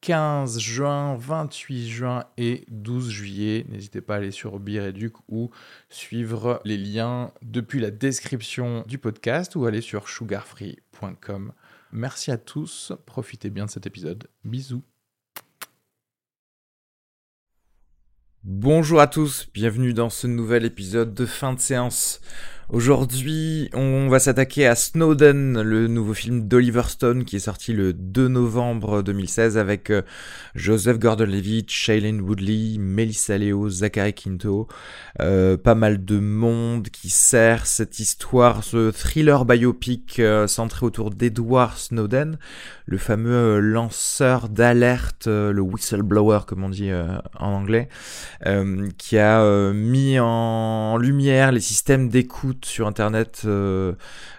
15 juin, 28 juin et 12 juillet. N'hésitez pas à aller sur Bireduc ou suivre les liens depuis la description du podcast ou aller sur sugarfree.com. Merci à tous, profitez bien de cet épisode. Bisous. Bonjour à tous, bienvenue dans ce nouvel épisode de fin de séance. Aujourd'hui, on va s'attaquer à Snowden, le nouveau film d'Oliver Stone qui est sorti le 2 novembre 2016 avec euh, Joseph Gordon-Levitt, Shailene Woodley, Melissa Leo, Zachary Quinto, euh, pas mal de monde qui sert cette histoire, ce thriller biopic euh, centré autour d'Edward Snowden, le fameux lanceur d'alerte, le whistleblower comme on dit en anglais, qui a mis en lumière les systèmes d'écoute sur Internet euh,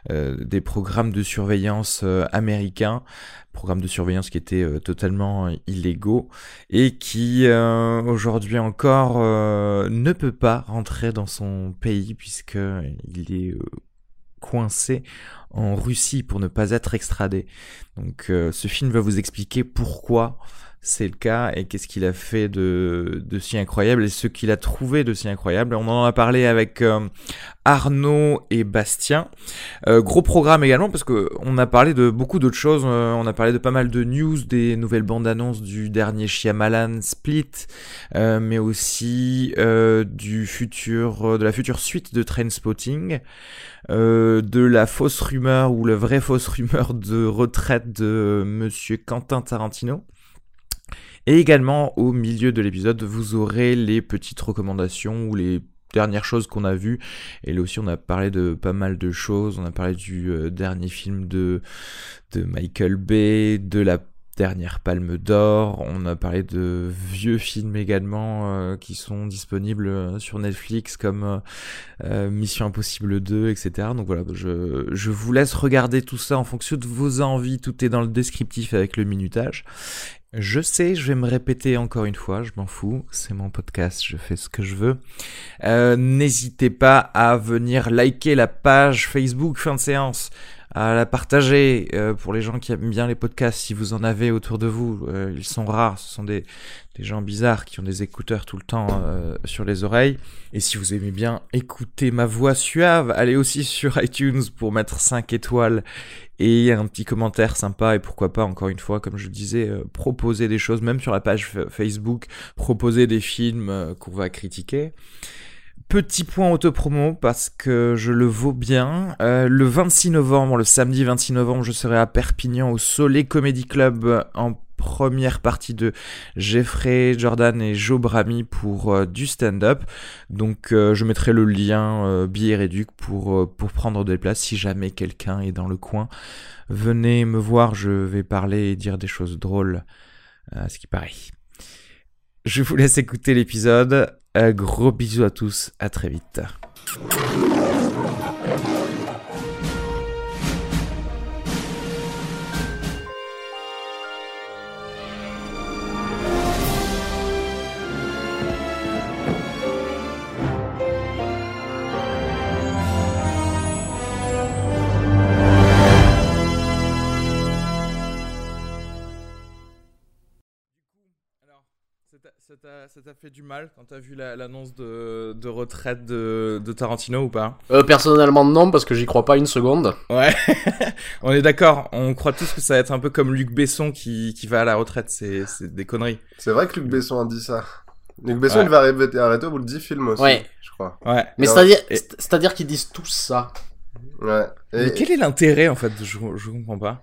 euh, des programmes de surveillance euh, américains, programmes de surveillance qui étaient totalement illégaux et qui aujourd'hui encore ne peut pas rentrer dans son pays puisqu'il est coincé en Russie pour ne pas être extradé. Donc ce film va vous expliquer pourquoi c'est le cas et qu'est-ce qu'il a fait de, de, si incroyable et ce qu'il a trouvé de si incroyable. On en a parlé avec euh, Arnaud et Bastien. Euh, gros programme également parce que on a parlé de beaucoup d'autres choses. Euh, on a parlé de pas mal de news, des nouvelles bandes annonces du dernier Shyamalan Split, mais aussi de la future suite de Trainspotting, de la fausse rumeur ou la vraie fausse rumeur de retraite de Monsieur Quentin Tarantino. Et également, au milieu de l'épisode, vous aurez les petites recommandations ou les dernières choses qu'on a vues. Et là aussi, on a parlé de pas mal de choses. On a parlé du euh, dernier film de, de Michael Bay, de la dernière Palme d'Or. On a parlé de vieux films également euh, qui sont disponibles euh, sur Netflix comme Mission Impossible 2, etc. Donc voilà, je, je vous laisse regarder tout ça en fonction de vos envies. Tout est dans le descriptif avec le minutage. Je sais, je vais me répéter encore une fois, je m'en fous, c'est mon podcast, je fais ce que je veux. Euh, n'hésitez pas à venir liker la page Facebook fin de séance, à la partager euh, pour les gens qui aiment bien les podcasts, si vous en avez autour de vous, euh, ils sont rares, ce sont des, gens bizarres qui ont des écouteurs tout le temps sur les oreilles. Et si vous aimez bien écouter ma voix suave, allez aussi sur iTunes pour mettre 5 étoiles et un petit commentaire sympa et pourquoi pas encore une fois comme je disais euh, proposer des choses même sur la page Facebook proposer des films euh, qu'on va critiquer Petit point autopromo parce que je le vaux bien. Euh, le 26 novembre, le samedi 26 novembre, je serai à Perpignan au Soleil Comedy Club en première partie de Jeffrey Jordan et Joe Brami pour euh, du stand-up. Donc euh, je mettrai le lien euh, billet réduc pour, pour prendre des places si jamais quelqu'un est dans le coin. Venez me voir, je vais parler et dire des choses drôles à ce qui paraît. Je vous laisse écouter l'épisode. Gros bisous à tous, à très vite. Ça t'a fait du mal quand t'as vu l'annonce de, de, retraite de, de, Tarantino ou pas? Euh, Personnellement non, parce que j'y crois pas une seconde. Ouais, on est d'accord, on croit tous que ça va être un peu comme Luc Besson qui, qui va à la retraite, c'est des conneries. C'est vrai que Luc Besson a dit ça. Luc Besson, il va arrêter au bout de 10 films aussi, ouais. je crois. Ouais. Mais c'est-à-dire c'est-à-dire qu'ils disent tous ça. Ouais. Mais quel est l'intérêt en fait? Je, je comprends pas.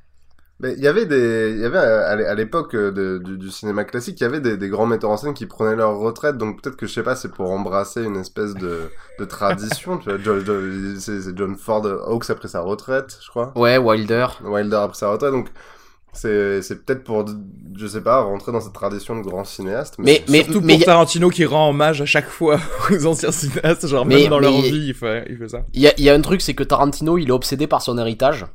Mais il y avait des, il y avait à l'époque euh, du, du, cinéma classique, il y avait des, des, grands metteurs en scène qui prenaient leur retraite, donc peut-être que je sais pas, c'est pour embrasser une espèce de, de tradition. tu vois, c'est John Ford Hawks après sa retraite, je crois. Ouais, Wilder. Wilder après sa retraite, donc C'est c'est peut-être pour, je sais pas, rentrer dans cette tradition de grand cinéaste. Mais, mais, Surtout mais pour Tarantino qui rend hommage à chaque fois aux anciens cinéastes, genre Mais- même dans leur vie, il fait, il fait ça. il y a, il y a un truc, c'est que Tarantino, il est obsédé par son héritage.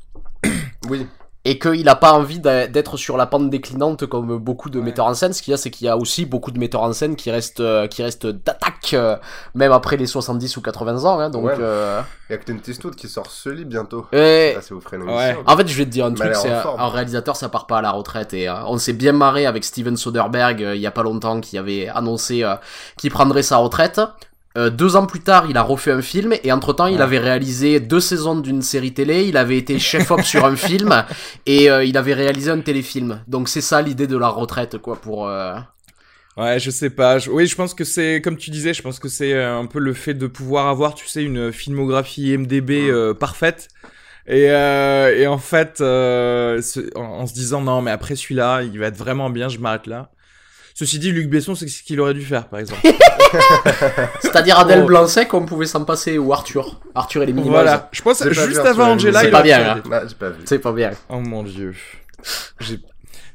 oui. Et qu'il a pas envie d'être sur la pente déclinante comme beaucoup de Ouais. metteurs en scène. Ce qu'il y a, c'est qu'il y a aussi beaucoup de metteurs en scène qui restent, euh, qui restent d'attaque, euh, même après les 70 ou 80 ans. Hein, donc, Ouais. euh, Il y a Clint Eastwood qui sort ce lit bientôt. et- si vous Ouais. en fait, je vais te dire un truc, c'est un, réalisateur, ça part pas à la retraite. Et euh, on s'est bien marré avec Steven Soderbergh euh, il y a pas longtemps, qui avait annoncé euh, qu'il prendrait sa retraite. Euh, deux ans plus tard, il a refait un film et entre temps, il avait réalisé deux saisons d'une série télé. Il avait été chef-op sur un film et euh, il avait réalisé un téléfilm. Donc c'est ça l'idée de la retraite, quoi, pour. euh, Ouais, je sais pas. Je- Oui, je pense que c'est, comme tu disais, je pense que c'est euh, un peu le fait de pouvoir avoir, tu sais, une filmographie IMDB euh, parfaite. Et, euh, et en fait, euh, en, en se disant non, mais après celui-là, il va être vraiment bien, je m'arrête là. Ceci dit, Luc Besson, c'est ce qu'il aurait dû faire, par exemple. C'est-à-dire Adèle Oh. Blanc-Sec, on pouvait s'en passer ou Arthur. Arthur et les Minimals. voilà. Je pense J'ai pas juste vu avant et Angela, les il C'est pas aurait bien, pu hein. arrêter. J'ai pas vu. C'est pas bien. Oh mon dieu. J'ai-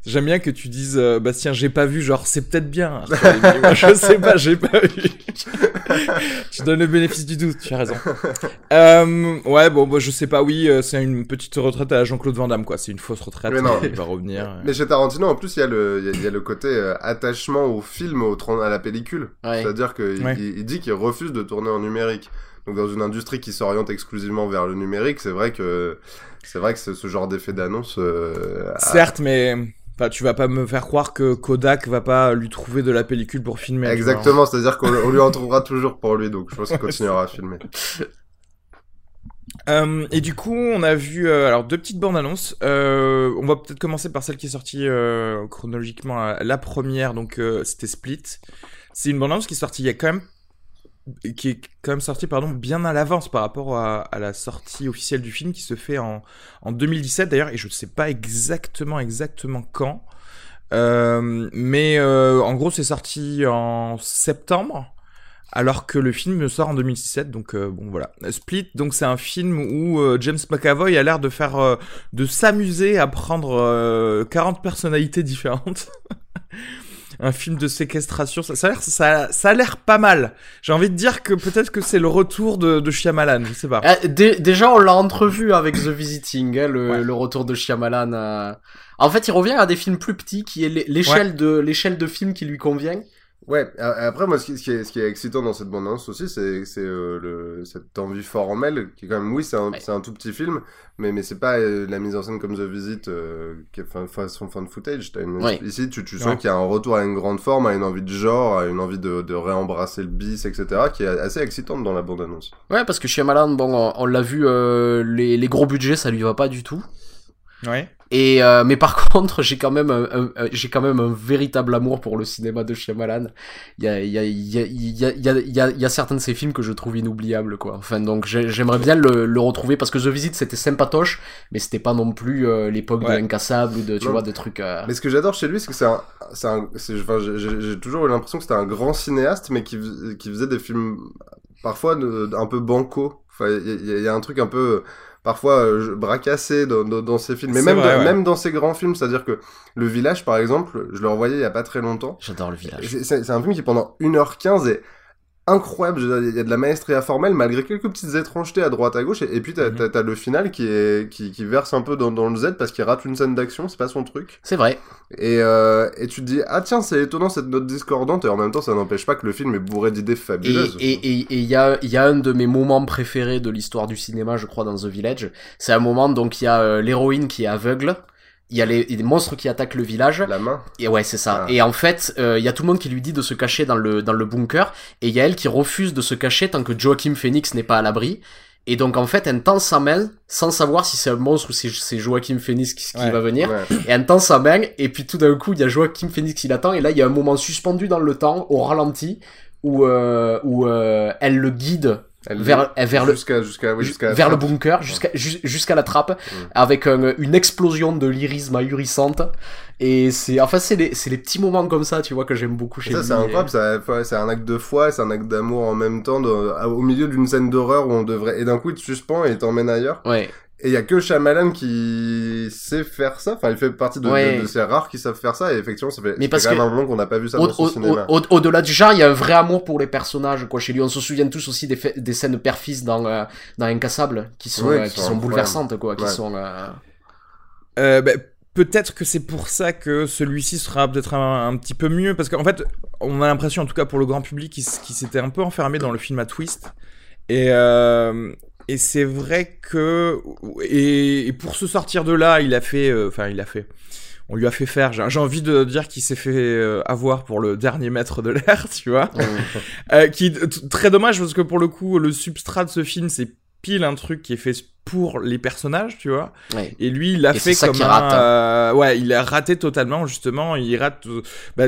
J'aime bien que tu dises, euh, Bastien, j'ai pas vu, genre, c'est peut-être bien. Arthur Moi, je sais pas, j'ai pas vu. tu donnes le bénéfice du doute, tu as raison. Euh, ouais, bon, bah, je sais pas, oui, euh, c'est une petite retraite à la Jean-Claude Van Damme, quoi. C'est une fausse retraite, Mais non. il va revenir. Mais chez Tarantino, en plus, il y a le, il y a- il y a le côté euh, attachement au film, au, à la pellicule. Ouais. C'est-à-dire qu'il Ouais. il, dit qu'il refuse de tourner en numérique. Donc dans une industrie qui s'oriente exclusivement vers le numérique, c'est vrai que c'est vrai que ce, ce genre d'effet d'annonce. euh, a- Certes, mais enfin, tu vas pas me faire croire que Kodak va pas lui trouver de la pellicule pour filmer. Exactement, c'est-à-dire qu'on on lui en trouvera toujours pour lui, donc je pense qu'il continuera à filmer. Euh, et du coup, on a vu euh, alors deux petites bandes annonces. Euh, on va peut-être commencer par celle qui est sortie euh, chronologiquement. euh, La première, donc euh, c'était Split. C'est une bande annonce qui est sortie il y a quand même qui est quand même sortie pardon bien à l'avance par rapport à, la sortie officielle du film qui se fait en, en 2017 d'ailleurs et je ne sais pas exactement exactement quand. Euh, mais euh, en gros c'est sorti en septembre alors que le film sort en 2017 donc euh, bon voilà. Split donc c'est un film où James McAvoy a l'air de faire de s'amuser à prendre euh, 40 personnalités différentes un film de séquestration ça, ça a l'air ça, ça a l'air pas mal j'ai envie de dire que peut-être que c'est le retour de, de Shyamalan je sais pas dé- déjà, on l'a entrevu avec The Visiting, hein, le, Ouais. le retour de Shyamalan. euh. En fait, il revient à des films plus petits, qui est l'é- l'échelle de l'échelle de film qui lui convient. Ouais, après, moi, ce qui, ce qui est, ce qui est excitant dans cette bande-annonce aussi, c'est euh, cette envie formelle, qui est quand même, oui, c'est un, Ouais. c'est un tout petit film, mais, mais c'est pas euh, la mise en scène comme The Visit, euh, qui est fa- façon fan footage. T'as une, Ouais. Ici, tu, tu sens Ouais. qu'il y a un retour à une grande forme, à une envie de genre, à une envie de, de réembrasser le bis, etc., qui est assez excitante dans la bande-annonce. Ouais, parce que Shyamalan, bon, on, on l'a vu, euh, les, les gros budgets, ça lui va pas du tout. Ouais Et euh, mais par contre, j'ai quand même un, un- un- j'ai quand même un véritable amour pour le cinéma de Shyamalan. Il y a il y a il y a il y a il y a, il y a, certains de ses films que je trouve inoubliables quoi. Enfin donc j'ai- j'aimerais bien le, le retrouver parce que The Visit c'était sympatoche, mais c'était pas non plus euh, l'époque Ouais. de Incassable ou de tu Non. vois de trucs. euh, Mais ce que j'adore chez lui, c'est que c'est un, c'est un, c'est, enfin, j'ai- toujours eu l'impression que c'était un grand cinéaste, mais qui, qui faisait des films parfois de- un peu banco. Enfin, il y, a- il y a un truc un peu parfois euh, je- bracassé dans, dans, dans ses films, mais même, vrai, dans, ouais. même dans ses grands films, c'est-à-dire que Le Village, par exemple, je le revoyais il y a pas très longtemps. J'adore le village. C'est c'est- c'est un film qui pendant 1h15 est incroyable. Il y a de la maestria formelle malgré quelques petites étrangetés à droite à gauche. Et, et puis t'as Mhm. t'as le final qui, est, qui, qui verse un peu dans, dans le Z parce qu'il rate une scène d'action, c'est pas son truc. C'est vrai. Et, euh, et tu te dis, ah tiens, c'est étonnant cette note discordante, et en même temps, ça n'empêche pas que le film est bourré d'idées Et fabuleuses. et et et il y a il y a un de mes moments préférés de l'histoire du cinéma, je crois, dans The Village. C'est un moment donc il y a euh, l'héroïne qui est aveugle. Il y a les, les monstres qui attaquent le village. La main. Et ouais, c'est ça. Ah. Et en fait, euh, il y a tout le monde qui lui dit de se cacher dans le, dans le bunker, et il y a elle qui refuse de se cacher tant que Joachim Phoenix n'est pas à l'abri. Et donc en fait, elle tend sa main, sans savoir si c'est un monstre ou si c'est Joachim Phoenix qui, qui Ouais. va venir. Ouais. Et elle tend sa main, et puis tout d'un coup, il y a Joachim Phoenix qui l'attend, et là, il y a un moment suspendu dans le temps, au ralenti, où, euh, où euh, elle le guide Elle- vers, vers le, jusqu'à, jusqu'à, oui, vers le bunker jusqu'à ju- jusqu'à la trappe Mm. avec un- une explosion de lyrisme ahurissante et c'est enfin c'est les c'est les petits moments comme ça tu vois que j'aime beaucoup chez ça, lui. c'est incroyable, c'est un acte de foi, c'est un acte d'amour en même temps, de- au milieu d'une scène d'horreur où on devrait, et d'un coup, il te suspend et t'emmène ailleurs. ouais Et il y a que Shyamalan qui sait faire ça. Enfin, il fait partie de, Ouais. de, de ces rares qui savent faire ça. Et effectivement, ça fait, Mais parce quand même un moment qu'on n'a pas vu ça Au- dans son au- cinéma. au- au- Au-delà du genre, il y a un vrai amour pour les personnages, quoi, chez lui. On se souvient tous aussi des, fa- des scènes père-fils dans, euh, dans Incassable, qui sont, Ouais, euh, qui qui sont sont bouleversantes, quoi, qui sont, euh, Euh, bah, peut-être que c'est pour ça que celui-ci sera peut-être un, un petit peu mieux, parce qu'en fait, on a l'impression, en tout cas pour le grand public, qu'il s'était un peu enfermé dans le film à twist. Et, euh, et c'est vrai que... Et, et pour se sortir de là, il a fait... euh, Enfin, il a fait... On lui a fait faire, j'ai envie de dire qu'il s'est fait euh, avoir pour le dernier mètre de l'air, tu vois. Euh, qui très dommage parce que pour le coup le substrat de ce film c'est pile un truc qui est fait pour les personnages tu vois ouais. et lui il l'a fait comme un rate. hein. euh, ouais il a raté totalement justement il rate euh, bah,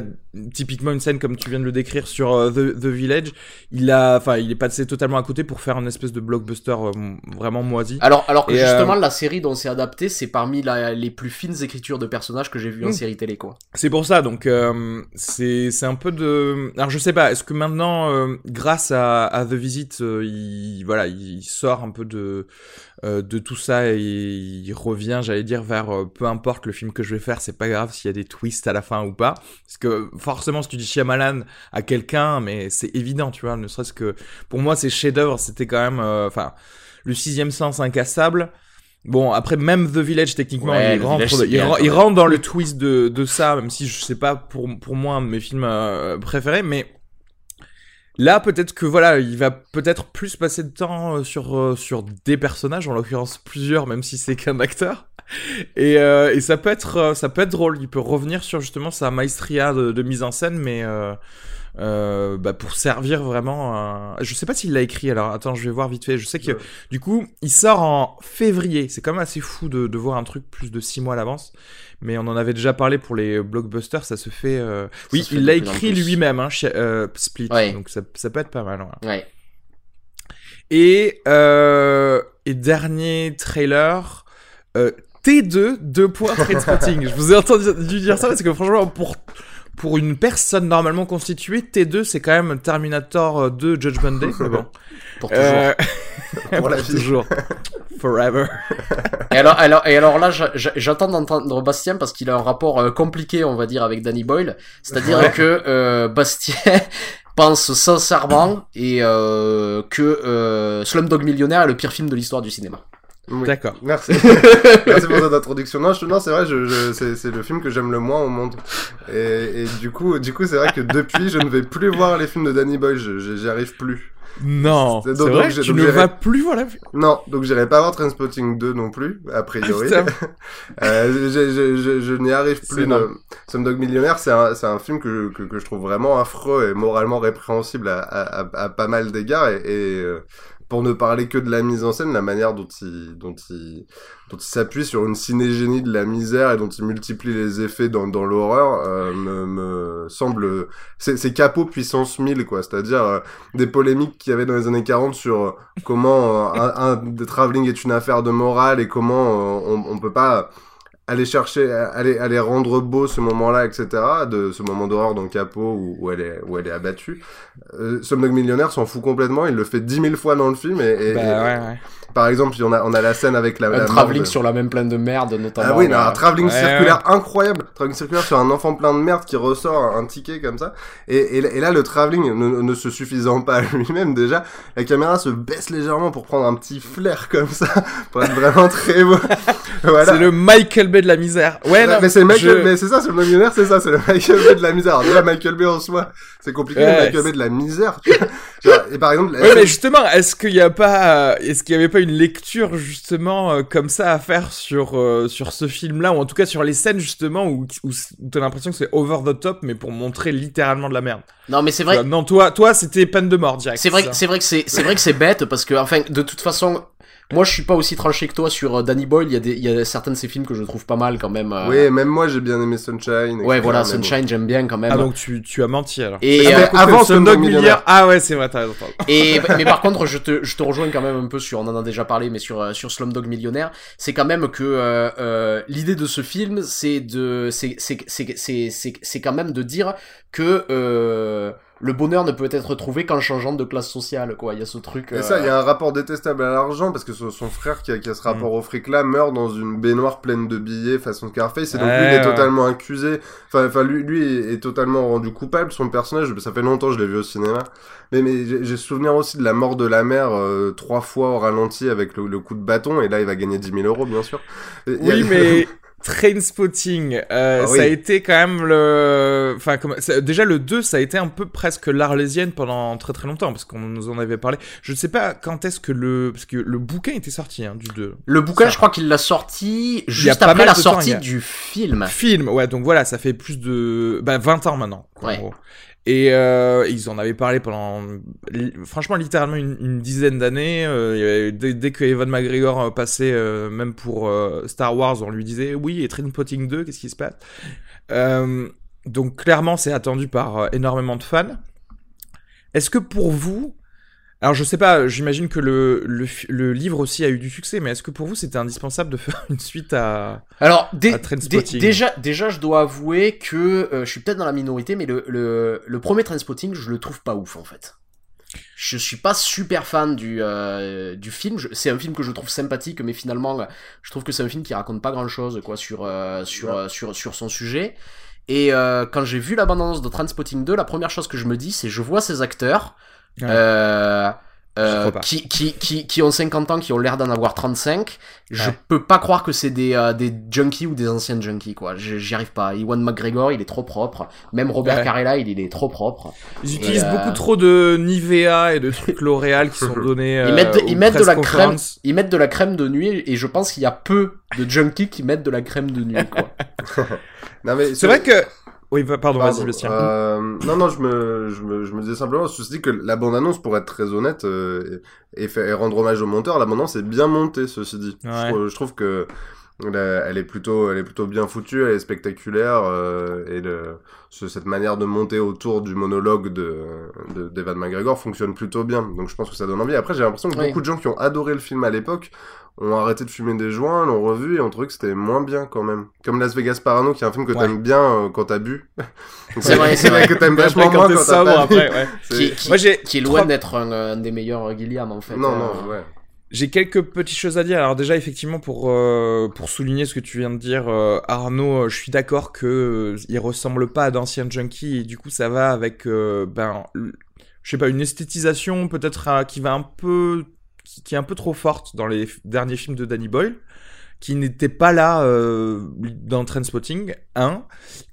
typiquement une scène comme tu viens de le décrire sur euh, The, The Village il a enfin il est passé totalement à côté pour faire une espèce de blockbuster euh, vraiment moisi Alors, alors que Et, euh, justement, la série dont c'est adapté, c'est parmi la- les plus fines écritures de personnages que j'ai vu en Mm. série télé, quoi. C'est pour ça, donc euh, c'est c'est un peu de. Alors je sais pas, est-ce que maintenant, euh, grâce à, à The Visit, il voilà, il sort un peu de euh, de tout ça et il revient, j'allais dire, vers euh, peu importe le film que je vais faire, c'est pas grave s'il y a des twists à la fin ou pas, parce que forcément, si tu dis Shyamalan à quelqu'un, mais c'est évident, tu vois, ne serait-ce que pour moi, ces chefs-d'œuvre, c'était quand même, euh, enfin, le sixième sens incassable. Bon, après, même The Village, techniquement, Ouais, il, rentre, Village, il, rentre dans le twist de, de ça, même si je sais pas pour, pour moi mes films euh, préférés, mais là, peut-être que voilà, il va peut-être plus passer de temps euh, sur, euh, sur des personnages, en l'occurrence plusieurs, même si c'est qu'un acteur. Et, euh, et ça peut être euh, ça peut être drôle. Il peut revenir sur justement sa maestria de, de mise en scène, mais euh, euh, bah, pour servir vraiment. un- Je sais pas s'il l'a écrit. Alors attends, je vais voir vite fait. Je sais que Ouais. du coup, il sort en février. C'est quand même assez fou de, de voir un truc plus de six mois à l'avance. Mais on en avait déjà parlé pour les blockbusters. Ça se fait. euh, Oui, se fait il l'a écrit lui-même, hein, chez- euh, Split. Ouais. Donc ça, ça peut être pas mal. ouais. Ouais. Et, et dernier trailer, euh, T2, deux points Trainspotting. Je vous ai entendu dire ça parce que franchement, pour, pour une personne normalement constituée, T2, c'est quand même Terminator 2 Judgment Day. Mais bon. Pour toujours. Euh, Pour la vie. toujours. Forever. Et alors, alors, et alors là, j'a- j'a- j'attends d'entendre Bastien parce qu'il a un rapport euh, compliqué, on va dire, avec Danny Boyle. C'est-à-dire Ouais. que euh, Bastien pense sincèrement et euh, que euh, Slumdog Millionnaire est le pire film de l'histoire du cinéma. Oui. D'accord. Merci. Merci pour cette introduction. Non, je- non c'est vrai, je, je- c'est, c'est le film que j'aime le moins au monde. Et, et du coup, du coup, c'est vrai que depuis, je ne vais plus voir les films de Danny je- j'y arrive plus. Non. C'est vrai, donc tu donc ne vas plus voir la Non, donc j'irai pas voir Trainspotting 2 non plus, a priori. Euh, je, je, je, je n'y arrive plus. De... Slumdog Millionnaire, c'est un, c'est un film que, que, que je trouve vraiment affreux et moralement répréhensible à, à, à, à pas mal d'égards. Et, et, euh, pour ne parler que de la mise en scène, la manière dont il, dont il, dont il s'appuie sur une cinégénie de la misère et dont il multiplie les effets dans, dans l'horreur, euh, me, me semble... C'est, capot puissance 1000, quoi. C'est-à-dire euh, des polémiques qu'il y avait dans les années 40 sur euh, comment euh, un, un travelling est une affaire de morale et comment euh, on, on peut pas aller chercher, aller, aller rendre beau ce moment-là, etc., de ce moment d'horreur dans Capot où, où elle est, où elle est abattue. Euh, Slumdog Millionnaire s'en fout complètement, il le fait dix mille fois dans le film et, et- Bah et- ouais, ouais. Par exemple, on a, on a la scène avec la, Un la travelling de- sur la même plaine de merde, notamment. ah oui, non, un travelling Ouais, circulaire incroyable. Travelling circulaire sur un enfant plein de merde qui ressort un, ticket comme ça. Et, et, et là, le travelling ne, ne se suffisant pas lui-même, déjà, la caméra se baisse légèrement pour prendre un petit flair comme ça, pour être vraiment très beau. voilà. C'est le Michael Bay de la misère. Ouais, non, mais c'est Michael je- Bay, c'est ça, c'est le millionnaire, c'est ça, c'est le Michael Bay de la misère. Alors, déjà, Michael Bay en soi, c'est compliqué, Ouais, le Bay de la misère. et par exemple, la Ouais, mais justement, est-ce qu'il y a pas, euh, est-ce qu'il y avait pas une lecture justement euh, comme ça à faire sur euh, sur ce film-là, ou en tout cas sur les scènes justement où où, où t'as l'impression que c'est over the top, mais pour montrer littéralement de la merde? Non, mais c'est vrai. Non, toi, toi, c'était peine de mort direct. C'est vrai, c'est vrai que c'est, c'est vrai que c'est bête parce que, enfin, de toute façon, moi, je suis pas aussi tranché que toi sur euh, Danny Boyle. Il y a des, il y a certains de ses films que je trouve pas mal quand même. euh, Oui, même moi, j'ai bien aimé Sunshine. Ouais, voilà. Sunshine, j'aime bien quand même. Ah donc tu tu as menti alors. Et, Ah, euh, avant Slumdog. Millionnaire. Ah ouais, c'est vrai, t'as raison. Et mais par contre, je te je te rejoins quand même un peu sur on en a déjà parlé, mais sur euh, sur Slumdog Millionnaire, c'est quand même que euh, euh, l'idée de ce film, c'est de c'est c'est c'est c'est c'est c'est quand même de dire que euh, le bonheur ne peut être trouvé qu'en changeant de classe sociale, quoi. Il y a ce truc. Et ça, il y a un rapport détestable à l'argent parce que son son frère qui a, qui a ce rapport au fric là meurt dans une baignoire pleine de billets façon Scarface et donc Ouais, lui il est ouais. totalement accusé. Enfin, enfin lui, lui est, totalement rendu coupable. Son personnage, ça fait longtemps que je l'ai vu au cinéma. Mais, mais j'ai j'ai souvenir aussi de la mort de la mère euh, trois fois au ralenti avec le, le coup de bâton et là il va gagner 10 000 euros bien sûr. Et a- Oui, mais Trainspotting, euh, Ah ça oui. a été quand même le. Enfin, comme... ça- déjà le 2, ça a été un peu presque l'arlésienne pendant très très longtemps, parce qu'on nous en avait parlé. Je ne sais pas quand est-ce que le. Parce que le bouquin était sorti, hein, du 2. Le bouquin, Ça. je crois qu'il l'a sorti juste après la temps, sortie y a- du film. Film, ouais, donc voilà, ça fait plus de. Bah, 20 ans maintenant, quoi, Ouais. Et euh, ils en avaient parlé pendant, franchement, littéralement une, dizaine d'années. Euh, avait- dès, que Evan McGregor euh, passait, euh, même pour euh, Star Wars, on lui disait oui, et Trainspotting 2, qu'est-ce qui se passe? Euh, Donc clairement, c'est attendu par euh, énormément de fans. Est-ce que pour vous, alors je sais pas, j'imagine que le, le, livre aussi a eu du succès, mais est-ce que pour vous c'était indispensable de faire une suite à... Alors, dé- À Trainspotting. dé- déjà, déjà, je dois avouer que euh, je suis peut-être dans la minorité, mais le, le, le premier Trainspotting, je le trouve pas ouf en fait. Je suis pas super fan du, euh, du film. C'est un film que je trouve sympathique, mais finalement, je trouve que c'est un film qui raconte pas grand-chose quoi sur euh, sur, sur sur son sujet. Et quand j'ai vu la bande-annonce de Trainspotting 2, la première chose que je me dis, c'est je vois ces acteurs Euh, euh, qui, qui, qui, qui ont 50 ans, qui ont l'air d'en avoir 35. Je Ouais. peux pas croire que c'est des, euh, des junkies ou des anciens junkies, quoi. J'y arrive pas. Iwan McGregor, il est trop propre. Même Robert Ouais. Carella, il, il est trop propre. Ils utilisent euh, beaucoup trop de Nivea et de trucs L'Oréal qui sont donnés. Ils mettent, aux ils mettent de la crème, ils mettent de la crème de nuit et je pense qu'il y a peu de junkies qui mettent de la crème de nuit, quoi. Non, mais C'est vrai que. Oui, va- pardon, Pardon, vas-y, Bastien. euh, non, non, je me, je me, je me disais simplement, je me dit que la bande-annonce, pour être très honnête, euh, et, et, faire- et rendre hommage au monteur, la bande-annonce est bien montée, ceci dit. Ouais. Je, trouve, je trouve que elle est plutôt, elle est plutôt bien foutue, elle est spectaculaire, euh, et le, ce- cette manière de monter autour du monologue de, de d'Evan McGregor fonctionne plutôt bien. Donc je pense que ça donne envie. Après, j'ai l'impression que Oui. beaucoup de gens qui ont adoré le film à l'époque ont arrêté de fumer des joints, l'ont revu et ont trouvé que c'était moins bien quand même. Comme Las Vegas Parano, qui est un film que Ouais. t'aimes bien euh, quand t'as bu. C'est vrai, c'est vrai. que t'aimes vachement après, moins quand quand t'es t'as bu. après, ouais. C'est- qui, qui, Moi, j'ai qui est loin d'être un, un des meilleurs Gilliam, en fait. Non, Euh, non, ouais. J'ai quelques petites choses à dire. Alors déjà, effectivement, pour euh, pour souligner ce que tu viens de dire, euh, Arnaud, euh, je suis d'accord que euh, il ressemble pas à d'anciens junkies et du coup, ça va avec ben, je sais pas, une esthétisation peut-être qui va un peu qui, est un peu trop forte dans les derniers films de Danny Boyle, qui n'était pas là dans Trainspotting 1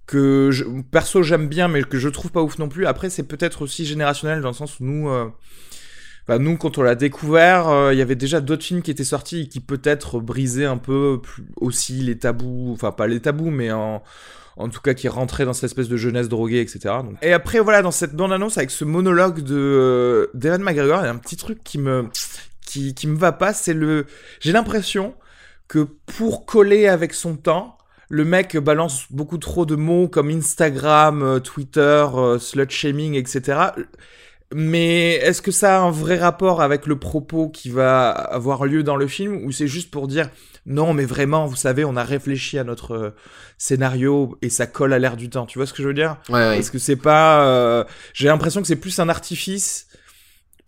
que perso j'aime bien mais que je trouve pas ouf non plus. Après, c'est peut-être aussi générationnel dans le sens où nous Enfin, nous, quand on l'a découvert, euh, il y avait déjà d'autres films qui étaient sortis et qui peut-être brisaient un peu aussi les tabous, enfin pas les tabous, mais en, en tout cas qui rentraient dans cette espèce de jeunesse droguée, etc. Et après, voilà, dans cette bande-annonce avec ce monologue de euh, McGregor, il y a un petit truc qui me qui, qui me va pas, c'est le, j'ai l'impression que pour coller avec son temps, le mec balance beaucoup trop de mots comme Instagram, euh, Twitter, euh, slut shaming, etc. Mais est-ce que ça a un vrai rapport avec le propos qui va avoir lieu dans le film ou c'est juste pour dire non mais vraiment vous savez on a réfléchi à notre euh, scénario et ça colle à l'air du temps tu vois ce que je veux dire? Ouais, ouais. Est-ce que c'est pas euh, j'ai l'impression que c'est plus un artifice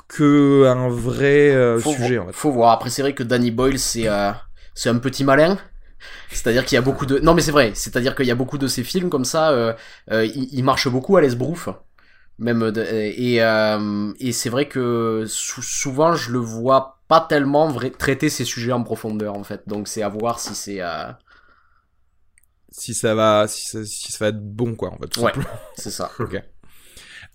que un vrai euh, faut, sujet vo- en fait. faut voir. Après, c'est vrai que Danny Boyle, c'est euh, c'est un petit malin. C'est-à-dire qu'il y a beaucoup de... Non, mais c'est vrai. C'est-à-dire qu'il y a beaucoup de ces films comme ça. Euh, euh, il, il marche beaucoup à l'esbrouf. Même de- et euh, et c'est vrai que sou- souvent je le vois pas tellement vrai, traiter ces sujets en profondeur en fait. Donc c'est à voir si c'est euh, Si ça va si ça, si ça va être bon quoi en fait. tout Ouais. c'est ça.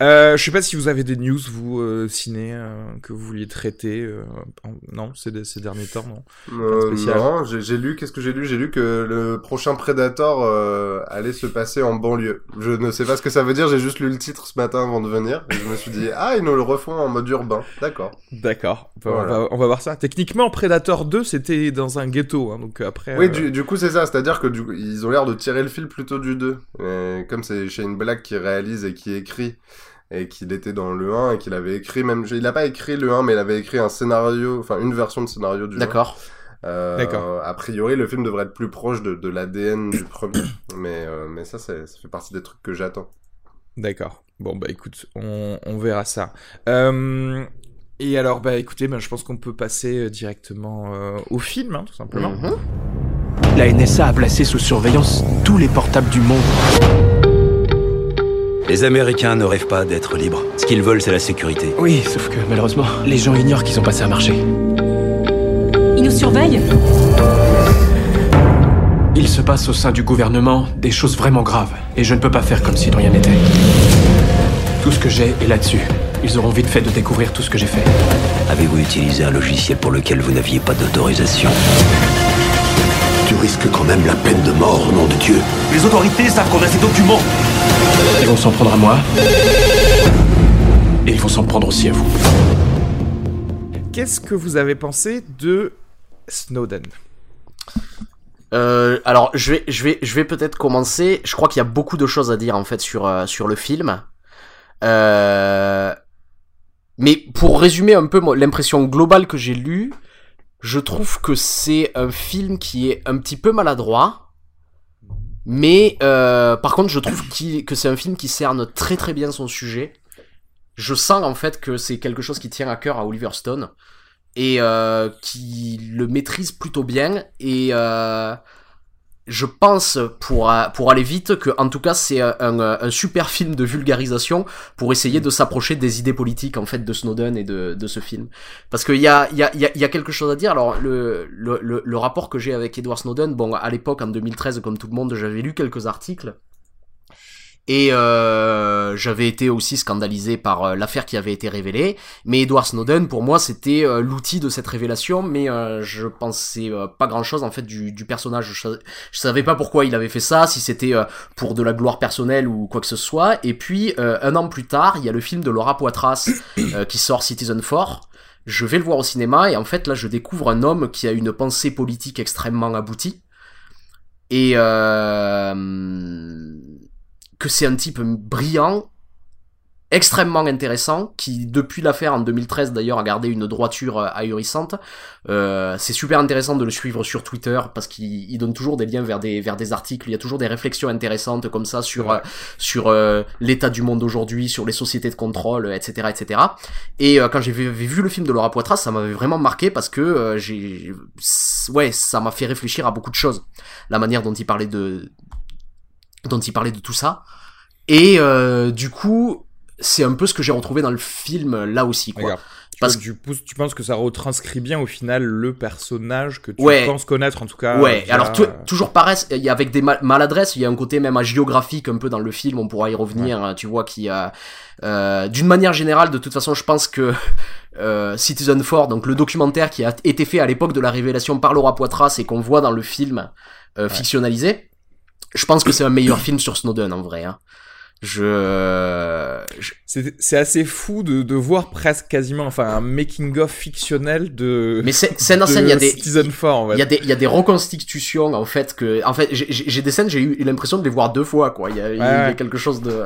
Euh, je sais pas si vous avez des news vous euh, ciné euh, que vous vouliez traiter euh, en- non ces, ces derniers temps non? Euh, non, j'ai lu, qu'est-ce que j'ai lu? J'ai lu que le prochain Predator euh, allait se passer en banlieue. Je ne sais pas ce que ça veut dire, j'ai juste lu le titre ce matin avant de venir. Et je me suis dit, ah, ils nous le refont en mode urbain. D'accord. D'accord. Bah, Voilà. on, va, on va voir ça. Techniquement, Predator 2, c'était dans un ghetto. Hein, donc après. Oui, du, du coup, c'est ça. C'est-à-dire que du coup, ils ont l'air de tirer le fil plutôt du 2. Et comme c'est Shane Black qui réalise et qui écrit, et qu'il était dans le 1, et qu'il avait écrit même... Il n'a pas écrit le 1, mais il avait écrit un scénario, enfin une version de scénario du 1. D'accord. Euh, D'accord. A priori, le film devrait être plus proche de, de l'ADN du premier. mais, euh, mais ça, c'est- ça fait partie des trucs que j'attends. D'accord. Bon, bah écoute, on, on verra ça. Euh, et alors, bah écoutez, bah, je pense qu'on peut passer directement euh, au film, hein, tout simplement. Mhm. La NSA a placé sous surveillance tous les portables du monde. Les Américains ne rêvent pas d'être libres. Ce qu'ils veulent, c'est la sécurité. Oui, sauf que malheureusement, les gens ignorent qu'ils ont passé un marché. Ils nous surveillent Il se passe au sein du gouvernement des choses vraiment graves, et je ne peux pas faire comme si de rien n'était. Tout ce que j'ai est là-dessus. Ils auront vite fait de découvrir tout ce que j'ai fait. Avez-vous utilisé un logiciel pour lequel vous n'aviez pas d'autorisation? Tu risques quand même la peine de mort, au nom de Dieu. Les autorités savent qu'on a ces documents. Ils vont s'en prendre à moi. Et ils vont s'en prendre aussi à vous. Qu'est-ce que vous avez pensé de Snowden? Euh, alors, je vais, je vais, je vais peut-être commencer. Je crois qu'il y a beaucoup de choses à dire en fait sur euh, sur le film. Euh... Mais pour résumer un peu l'impression globale que j'ai lue, je trouve que c'est un film qui est un petit peu maladroit. Mais euh, par contre, je trouve que c'est un film qui cerne très très bien son sujet. Je sens en fait que c'est quelque chose qui tient à cœur à Oliver Stone et euh, qui le maîtrise plutôt bien et euh, je pense pour euh, pour aller vite que en tout cas c'est un, un, un super film de vulgarisation pour essayer de s'approcher des idées politiques en fait de Snowden et de, de ce film. Parce qu'il y a y a, y, y a quelque chose à dire. Alors le le, le, le rapport que j'ai avec Edward Snowden bon à l'époque en 2013 comme tout le monde j'avais lu quelques articles et euh, j'avais été aussi scandalisé par euh, l'affaire qui avait été révélée. Mais Edward Snowden, pour moi, c'était euh, l'outil de cette révélation, mais euh, je pensais euh, pas grand-chose en fait du, du personnage. Je, je, savais pas pourquoi il avait fait ça, si c'était pour de la gloire personnelle ou quoi que ce soit. Et puis un an plus tard, il y a le film de Laura Poitras qui sort Citizen 4. Je vais le voir au cinéma et en fait là, je découvre un homme qui a une pensée politique extrêmement aboutie. Et euh, que c'est un type brillant, extrêmement intéressant, qui depuis l'affaire en 2013 d'ailleurs a gardé une droiture euh, ahurissante. Euh, c'est super intéressant de le suivre sur Twitter parce qu'il il donne toujours des liens vers des vers des articles. Il y a toujours des réflexions intéressantes comme ça sur Ouais. euh, sur euh, l'état du monde aujourd'hui, sur les sociétés de contrôle, etc., etc. Et euh, quand j'ai vu, vu le film de Laura Poitras, ça m'avait vraiment marqué parce que euh, j'ai ouais, ça m'a fait réfléchir à beaucoup de choses. La manière dont il parlait de dont il parlait de tout ça. Et euh, du coup, c'est un peu ce que j'ai retrouvé dans le film là aussi. Quoi. Regarde. Tu, Parce Parce... tu, tu penses que ça retranscrit bien au final le personnage que tu Ouais. penses connaître en tout cas Ouais, via- alors tou- toujours pareil, il y a avec des mal- maladresses, il y a un côté même géographique un peu dans le film, on pourra y revenir, hein, tu vois, qui a... Euh, D'une manière générale, de toute façon, je pense que euh, Citizen 4, donc le documentaire qui a été fait à l'époque de la révélation par Laura Poitras et qu'on voit dans le film euh, fictionnalisé, je pense que c'est un meilleur film sur Snowden en vrai. Hein. Je... je- C'est assez fou de, de voir presque quasiment enfin un making of fictionnel de Mais c'est scène en scène, il y a des... Citizen 4 en fait. Il y a des il y a des reconstitutions en fait que en fait j'ai- des scènes j'ai eu l'impression de les voir deux fois quoi il y a, y Ouais. quelque chose de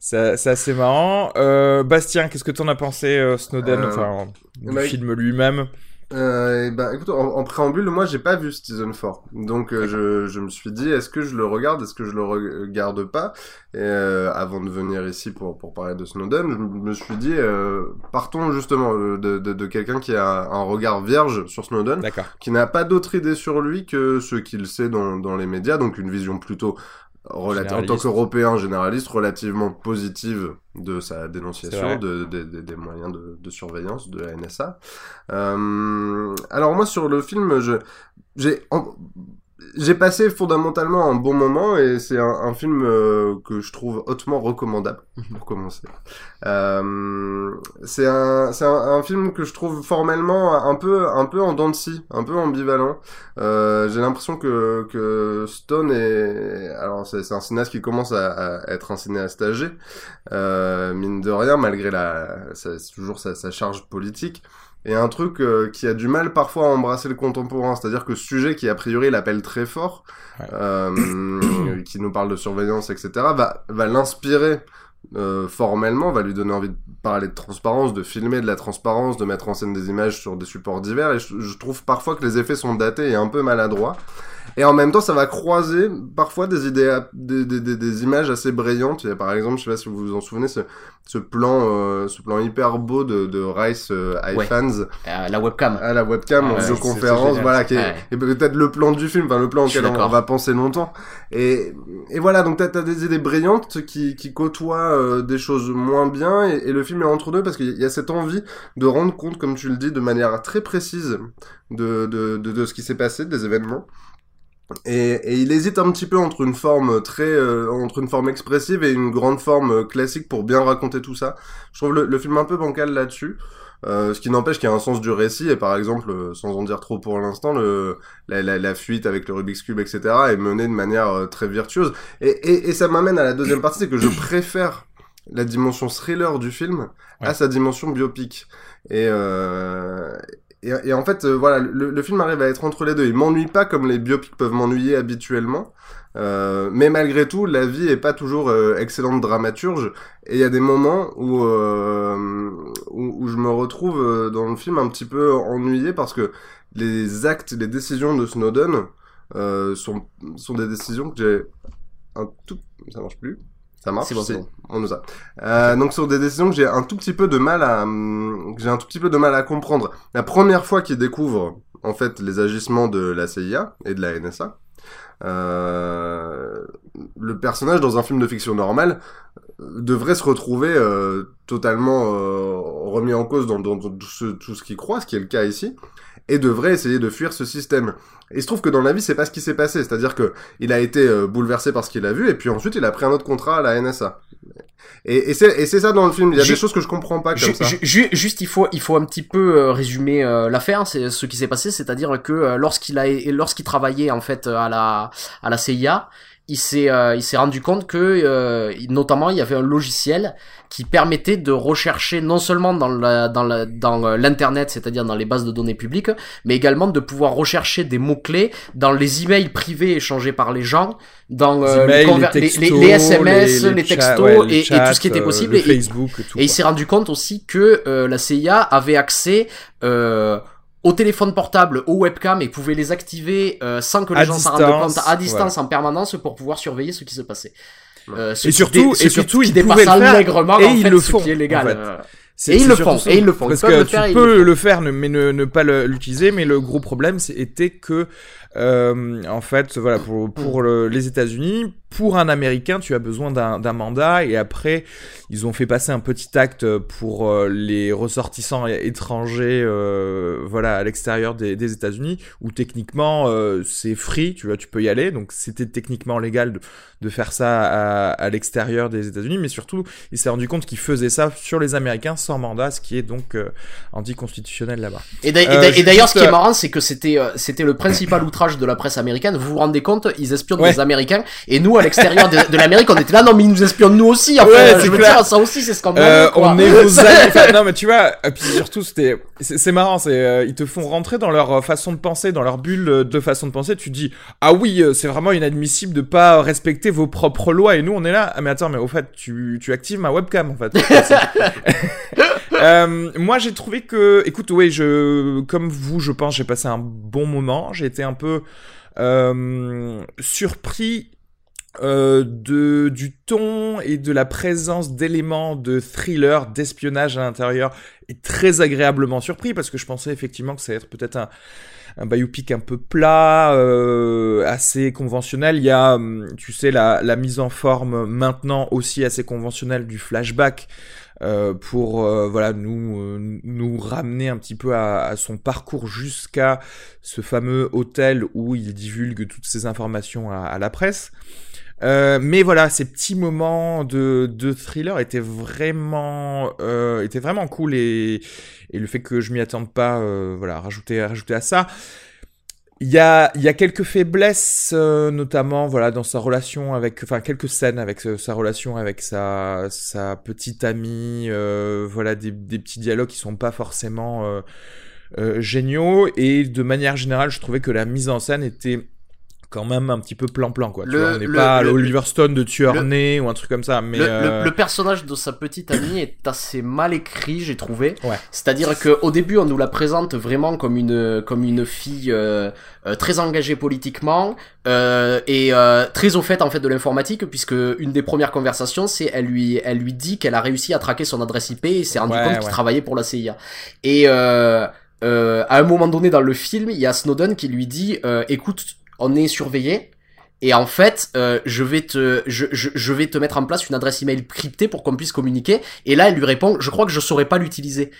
C'est c'est assez marrant. Euh, Bastien, qu'est-ce que t'en as pensé euh, Snowden, Euh, enfin du bah, film lui-même? Euh, ben, écoute, en, en préambule, moi, j'ai pas vu Citizen 4. Donc, euh, je, je me suis dit, est-ce que je le regarde, est-ce que je le regarde pas? Et euh, avant de venir ici pour, pour parler de Snowden, je me suis dit, euh, partons justement euh, de, de, de quelqu'un qui a un regard vierge sur Snowden, D'accord. qui n'a pas d'autre idée sur lui que ce qu'il sait dans, dans les médias, donc une vision plutôt relati- en tant qu'Européen généraliste relativement positive de sa dénonciation, de, de- de- des moyens de, surveillance de la NSA. Euh, alors moi sur le film, je j'ai j'ai passé fondamentalement un bon moment et c'est un, un film euh, que je trouve hautement recommandable pour commencer. Euh, c'est un c'est un, un film que je trouve formellement un peu un peu en dents de scie, un peu ambivalent. Euh, j'ai l'impression que que Stone est alors c'est c'est un cinéaste qui commence à, à être un cinéaste âgé, euh, mine de rien malgré la sa- toujours sa, sa charge politique et un truc euh, qui a du mal parfois à embrasser le contemporain, c'est-à-dire que ce sujet qui a priori l'appelle très fort, Ouais. euh, qui nous parle de surveillance, etc., va, va l'inspirer euh, formellement, va lui donner envie de parler de transparence, de filmer de la transparence, de mettre en scène des images sur des supports divers, et je, je trouve parfois que les effets sont datés et un peu maladroits. Et en même temps, ça va croiser parfois des idées, à- des, des, des, des images assez brillantes. Il y a, par exemple, je sais pas si vous vous en souvenez, ce, ce plan, euh, ce plan hyper beau de, de Rice euh, Ouais. iFans Euh, la webcam. à la webcam en ouais, visioconférence, voilà, qui est, Ouais. peut-être le plan du film, enfin le plan auquel on, va penser longtemps. Et, et voilà, donc t'as as des idées brillantes qui, qui côtoient euh, des choses moins bien, et, et le film est entre deux parce qu'il y a cette envie de rendre compte, comme tu le dis, de manière très précise de, de, de, de ce qui s'est passé, des événements. Et, et il hésite un petit peu entre une forme très, euh, entre une forme expressive et une grande forme euh, classique pour bien raconter tout ça. Je trouve le, le film un peu bancal là-dessus. Euh, ce qui n'empêche qu'il y a un sens du récit et par exemple, euh, sans en dire trop pour l'instant, le la, la, la fuite avec le Rubik's cube, etc. est menée de manière euh, très virtueuse. Et, et, et ça m'amène à la deuxième partie, c'est que je préfère la dimension thriller du film à sa dimension biopic. Et, euh, et, et en fait, euh, voilà, le, le film arrive à être entre les deux. Il m'ennuie pas comme les biopics peuvent m'ennuyer habituellement. Euh, mais malgré tout, la vie est pas toujours euh, excellente dramaturge. Et il y a des moments où, euh, où, où je me retrouve euh, dans le film un petit peu ennuyé parce que les actes, les décisions de Snowden euh, sont, sont des décisions que j'ai un tout... Ça marche plus ça marche C'est bon, c'est Si, bon. On nous a. Euh, donc sur des décisions que j'ai un tout petit peu de mal à, hum, que j'ai un tout petit peu de mal à comprendre. La première fois qu'il découvre en fait les agissements de la CIA et de la NSA, euh, le personnage dans un film de fiction normal euh, devrait se retrouver euh, totalement euh, remis en cause dans, dans, dans tout ce, tout ce qu'il croit, ce qui est le cas ici, et devrait essayer de fuir ce système. Et il se trouve que dans la vie, c'est pas ce qui s'est passé, c'est-à-dire que il a été euh, bouleversé par ce qu'il a vu, et puis ensuite il a pris un autre contrat à la NSA. Et, et c'est et c'est ça dans le film. Il y a Ju- des choses que je comprends pas comme Ju- ça. ju- ju- juste, il faut, il faut un petit peu euh, résumer euh, l'affaire. C'est ce qui s'est passé, c'est-à-dire que euh, lorsqu'il a, lorsqu'il travaillait en fait à la, à la CIA, il s'est, euh, il s'est rendu compte que, euh, notamment, il y avait un logiciel qui permettait de rechercher non seulement dans la, dans la, dans euh, l'internet, c'est-à-dire dans les bases de données publiques, mais également de pouvoir rechercher des mots clés dans les emails privés échangés par les gens, dans euh, emails, les les, textos, les- les SMS, les, chats, textos ouais, les et, tout ce qui était euh, possible. le Et- Facebook, tout. et il s'est rendu compte aussi que la CIA avait accès euh, au téléphone portable, aux webcams et pouvait les activer euh, sans que les À gens s'en rendent distance, compte à distance en permanence pour pouvoir surveiller ce qui se passait. Euh, ce Et surtout- dé- ce et surtout, ils pouvaient le faire, allègrement et en ils fait, le ce font, qui est légal. en fait. Euh, Et ils le font, et ils le font. Parce que le faire, tu peux le faire, mais ne, ne pas l'utiliser. Mais le gros problème, c'était que, euh, en fait, voilà, pour, pour le- les États-Unis, pour un Américain, tu as besoin d'un mandat. Et après, ils ont fait passer un petit acte pour euh, les ressortissants étrangers, euh, voilà, à l'extérieur des, des États-Unis, où techniquement, c'est free. Tu vois, tu peux y aller. Donc, c'était techniquement légal de, de faire ça à, à l'extérieur des États-Unis. Mais surtout, il s'est rendu compte qu'il faisait ça sur les Américains sans mandat, ce qui est donc anticonstitutionnel là-bas. Et d'ailleurs, ce qui est marrant, c'est que c'était, c'était le principal outrage de la presse américaine. Vous vous rendez compte, ils espionnent Ouais. des Américains, et nous, à l'extérieur de, de l'Amérique, on était là, non, mais ils nous espionnent nous aussi. Enfin, Ouais, je c'est veux clair. dire, ça aussi, c'est scandaleux. Euh, on est vos amis. Enfin, non, mais tu vois, et puis surtout, c'était, c'est marrant, c'est, euh, ils te font rentrer dans leur euh, façon de penser, dans leur bulle de façon de penser. Tu dis, ah oui, c'est vraiment inadmissible de pas respecter vos propres lois. Et nous, on est là. Ah, mais attends, mais au fait, tu, tu actives ma webcam, en fait. Euh, moi, j'ai trouvé que, écoute, ouais, je, comme vous, je pense, j'ai passé un bon moment. J'ai été un peu euh, surpris euh, de du ton et de la présence d'éléments de thriller, d'espionnage à l'intérieur, et très agréablement surpris parce que je pensais effectivement que ça allait être peut-être un un biopic un peu plat, assez conventionnel. Il y a, hum, tu sais, la, mise en forme maintenant aussi assez conventionnelle du flashback pour euh, voilà nous euh, nous ramener un petit peu à, à son parcours jusqu'à ce fameux hôtel où il divulgue toutes ces informations à, à la presse. Euh, mais voilà, ces petits moments de, de thriller étaient vraiment, euh, étaient vraiment cool et, et le fait que je m'y attende pas, euh, voilà, rajouter, rajouter à ça. Il y a, y a quelques faiblesses, euh, notamment voilà dans sa relation avec, enfin quelques scènes avec euh, sa relation avec sa, sa petite amie, euh, voilà des, des petits dialogues qui sont pas forcément euh, euh, géniaux. Et de manière générale, je trouvais que la mise en scène était quand même un petit peu plan-plan, quoi. Tu Le- vois, on n'est pas l'Oliver Stone de tueur né ou un truc comme ça, mais le, le- euh, le personnage de sa petite amie est assez mal écrit, j'ai trouvé. Ouais. C'est-à-dire que au début, on nous la présente vraiment comme une comme une fille euh, euh, très engagée politiquement euh, et euh, très au fait en fait de l'informatique, puisque une des premières conversations, c'est elle lui elle lui dit qu'elle a réussi à traquer son adresse IP et s'est rendu Ouais, compte qu'il travaillait pour la CIA. Et euh, euh, à un moment donné dans le film, il y a Snowden qui lui dit euh, "Écoute, on est surveillé." Et en fait, euh, je vais te, je, je, je vais te mettre en place une adresse email cryptée pour qu'on puisse communiquer. Et là, elle lui répond, je crois que je saurais pas l'utiliser.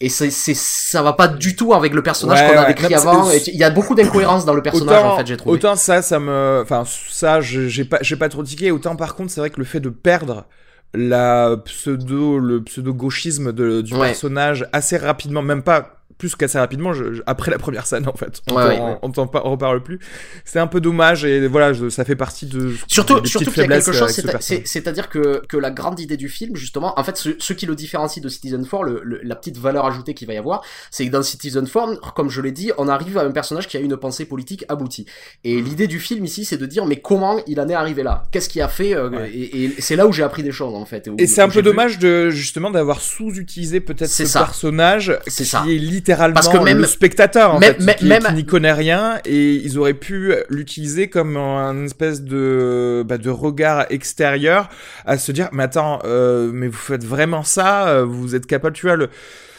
Et c'est, c'est, ça va pas du tout avec le personnage Ouais, qu'on a ouais. décrit avant. il y a beaucoup d'incohérences dans le personnage, autant, en fait, j'ai trouvé. autant ça, ça me, enfin ça, je- j'ai pas, j'ai pas trop tiqué. Autant par contre, c'est vrai que le fait de perdre la pseudo, le pseudo gauchisme de, du Ouais. personnage assez rapidement, même pas plus qu'assez rapidement, je- je- après la première scène en fait, on Ouais, t'en- ouais, on- reparle plus. C'est un peu dommage et voilà, je- ça fait partie de Surtout, des surtout qu'il y a quelque chose, ce c'est- c'est-à-dire que, que la grande idée du film, justement, en fait, ce, ce qui le différencie de Citizen 4, le, le- la petite valeur ajoutée qu'il va y avoir, c'est que dans Citizen 4, comme je l'ai dit, on arrive à un personnage qui a une pensée politique aboutie. Et l'idée du film ici, c'est de dire, mais comment il en est arrivé là? Qu'est-ce qui a fait euh, Ouais. Et, et c'est là où j'ai appris des choses, en fait. où- Et c'est un peu vu- dommage de justement d'avoir sous-utilisé peut-être ce ça. personnage qui ça. est littéralement Parce que même- le spectateur en même- fait, même- qui, même- n'y connaît rien et ils auraient pu l'utiliser comme un espèce de bah, de regard extérieur à se dire mais attends euh, mais vous faites vraiment ça euh, vous êtes capable tu vois le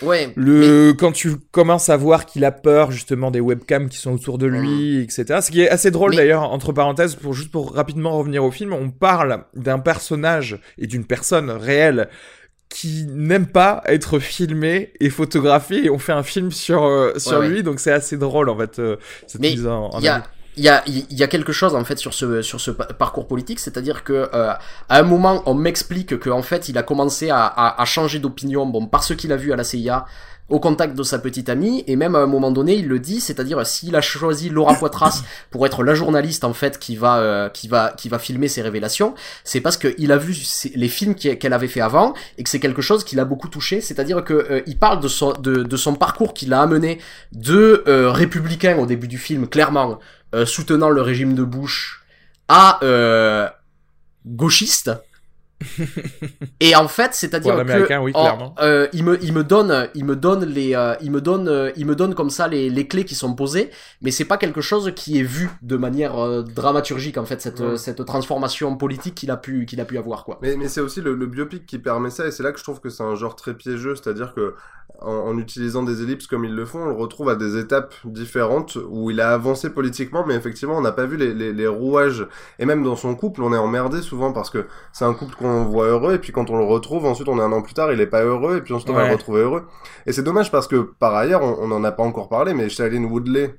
Ouais. le quand tu commences à voir qu'il a peur justement des webcams qui sont autour de lui etc ce qui est assez drôle Mais- d'ailleurs entre parenthèses pour juste pour rapidement revenir au film on parle d'un personnage et d'une personne réelle qui n'aime pas être filmé et photographié et on fait un film sur euh, sur ouais. lui donc c'est assez drôle en fait euh, cette Mais mise en, y a il y a y a quelque chose en fait sur ce sur ce pa- parcours politique c'est-à-dire que euh, à un moment on m'explique que en fait il a commencé à, à, à changer d'opinion bon parce qu'il a vu à la CIA au contact de sa petite amie et même à un moment donné il le dit c'est-à-dire s'il a choisi Laura Poitras pour être la journaliste en fait qui va euh, qui va qui va filmer ses révélations c'est parce que il a vu les films qui- qu'elle avait fait avant et que c'est quelque chose qui l'a beaucoup touché c'est-à-dire que euh, il parle de son de, son parcours qu'il a amené de euh, républicain au début du film clairement euh, soutenant le régime de Bush à euh, gauchiste et en fait c'est-à-dire que oui, en- euh, il me il me donne il me donne les euh, il me donne euh, il me donne comme ça les, les clés qui sont posées mais c'est pas quelque chose qui est vu de manière euh, dramaturgique en fait cette Ouais. cette transformation politique qu'il a pu qu'il a pu avoir quoi Mais, mais c'est aussi le, le biopic qui permet ça, et c'est là que je trouve que c'est un genre très piégeux, c'est-à-dire que en, en utilisant des ellipses comme ils le font, on le retrouve à des étapes différentes où il a avancé politiquement, mais effectivement on n'a pas vu les, les, les rouages. Et même dans son couple, on est emmerdé souvent parce que c'est un couple qu'on voit heureux, et puis quand on le retrouve, ensuite on est un an plus tard, il est pas heureux, et puis ensuite on va Ouais. le retrouver heureux. Et c'est dommage parce que par ailleurs, on on en a pas encore parlé, mais Shailene Woodley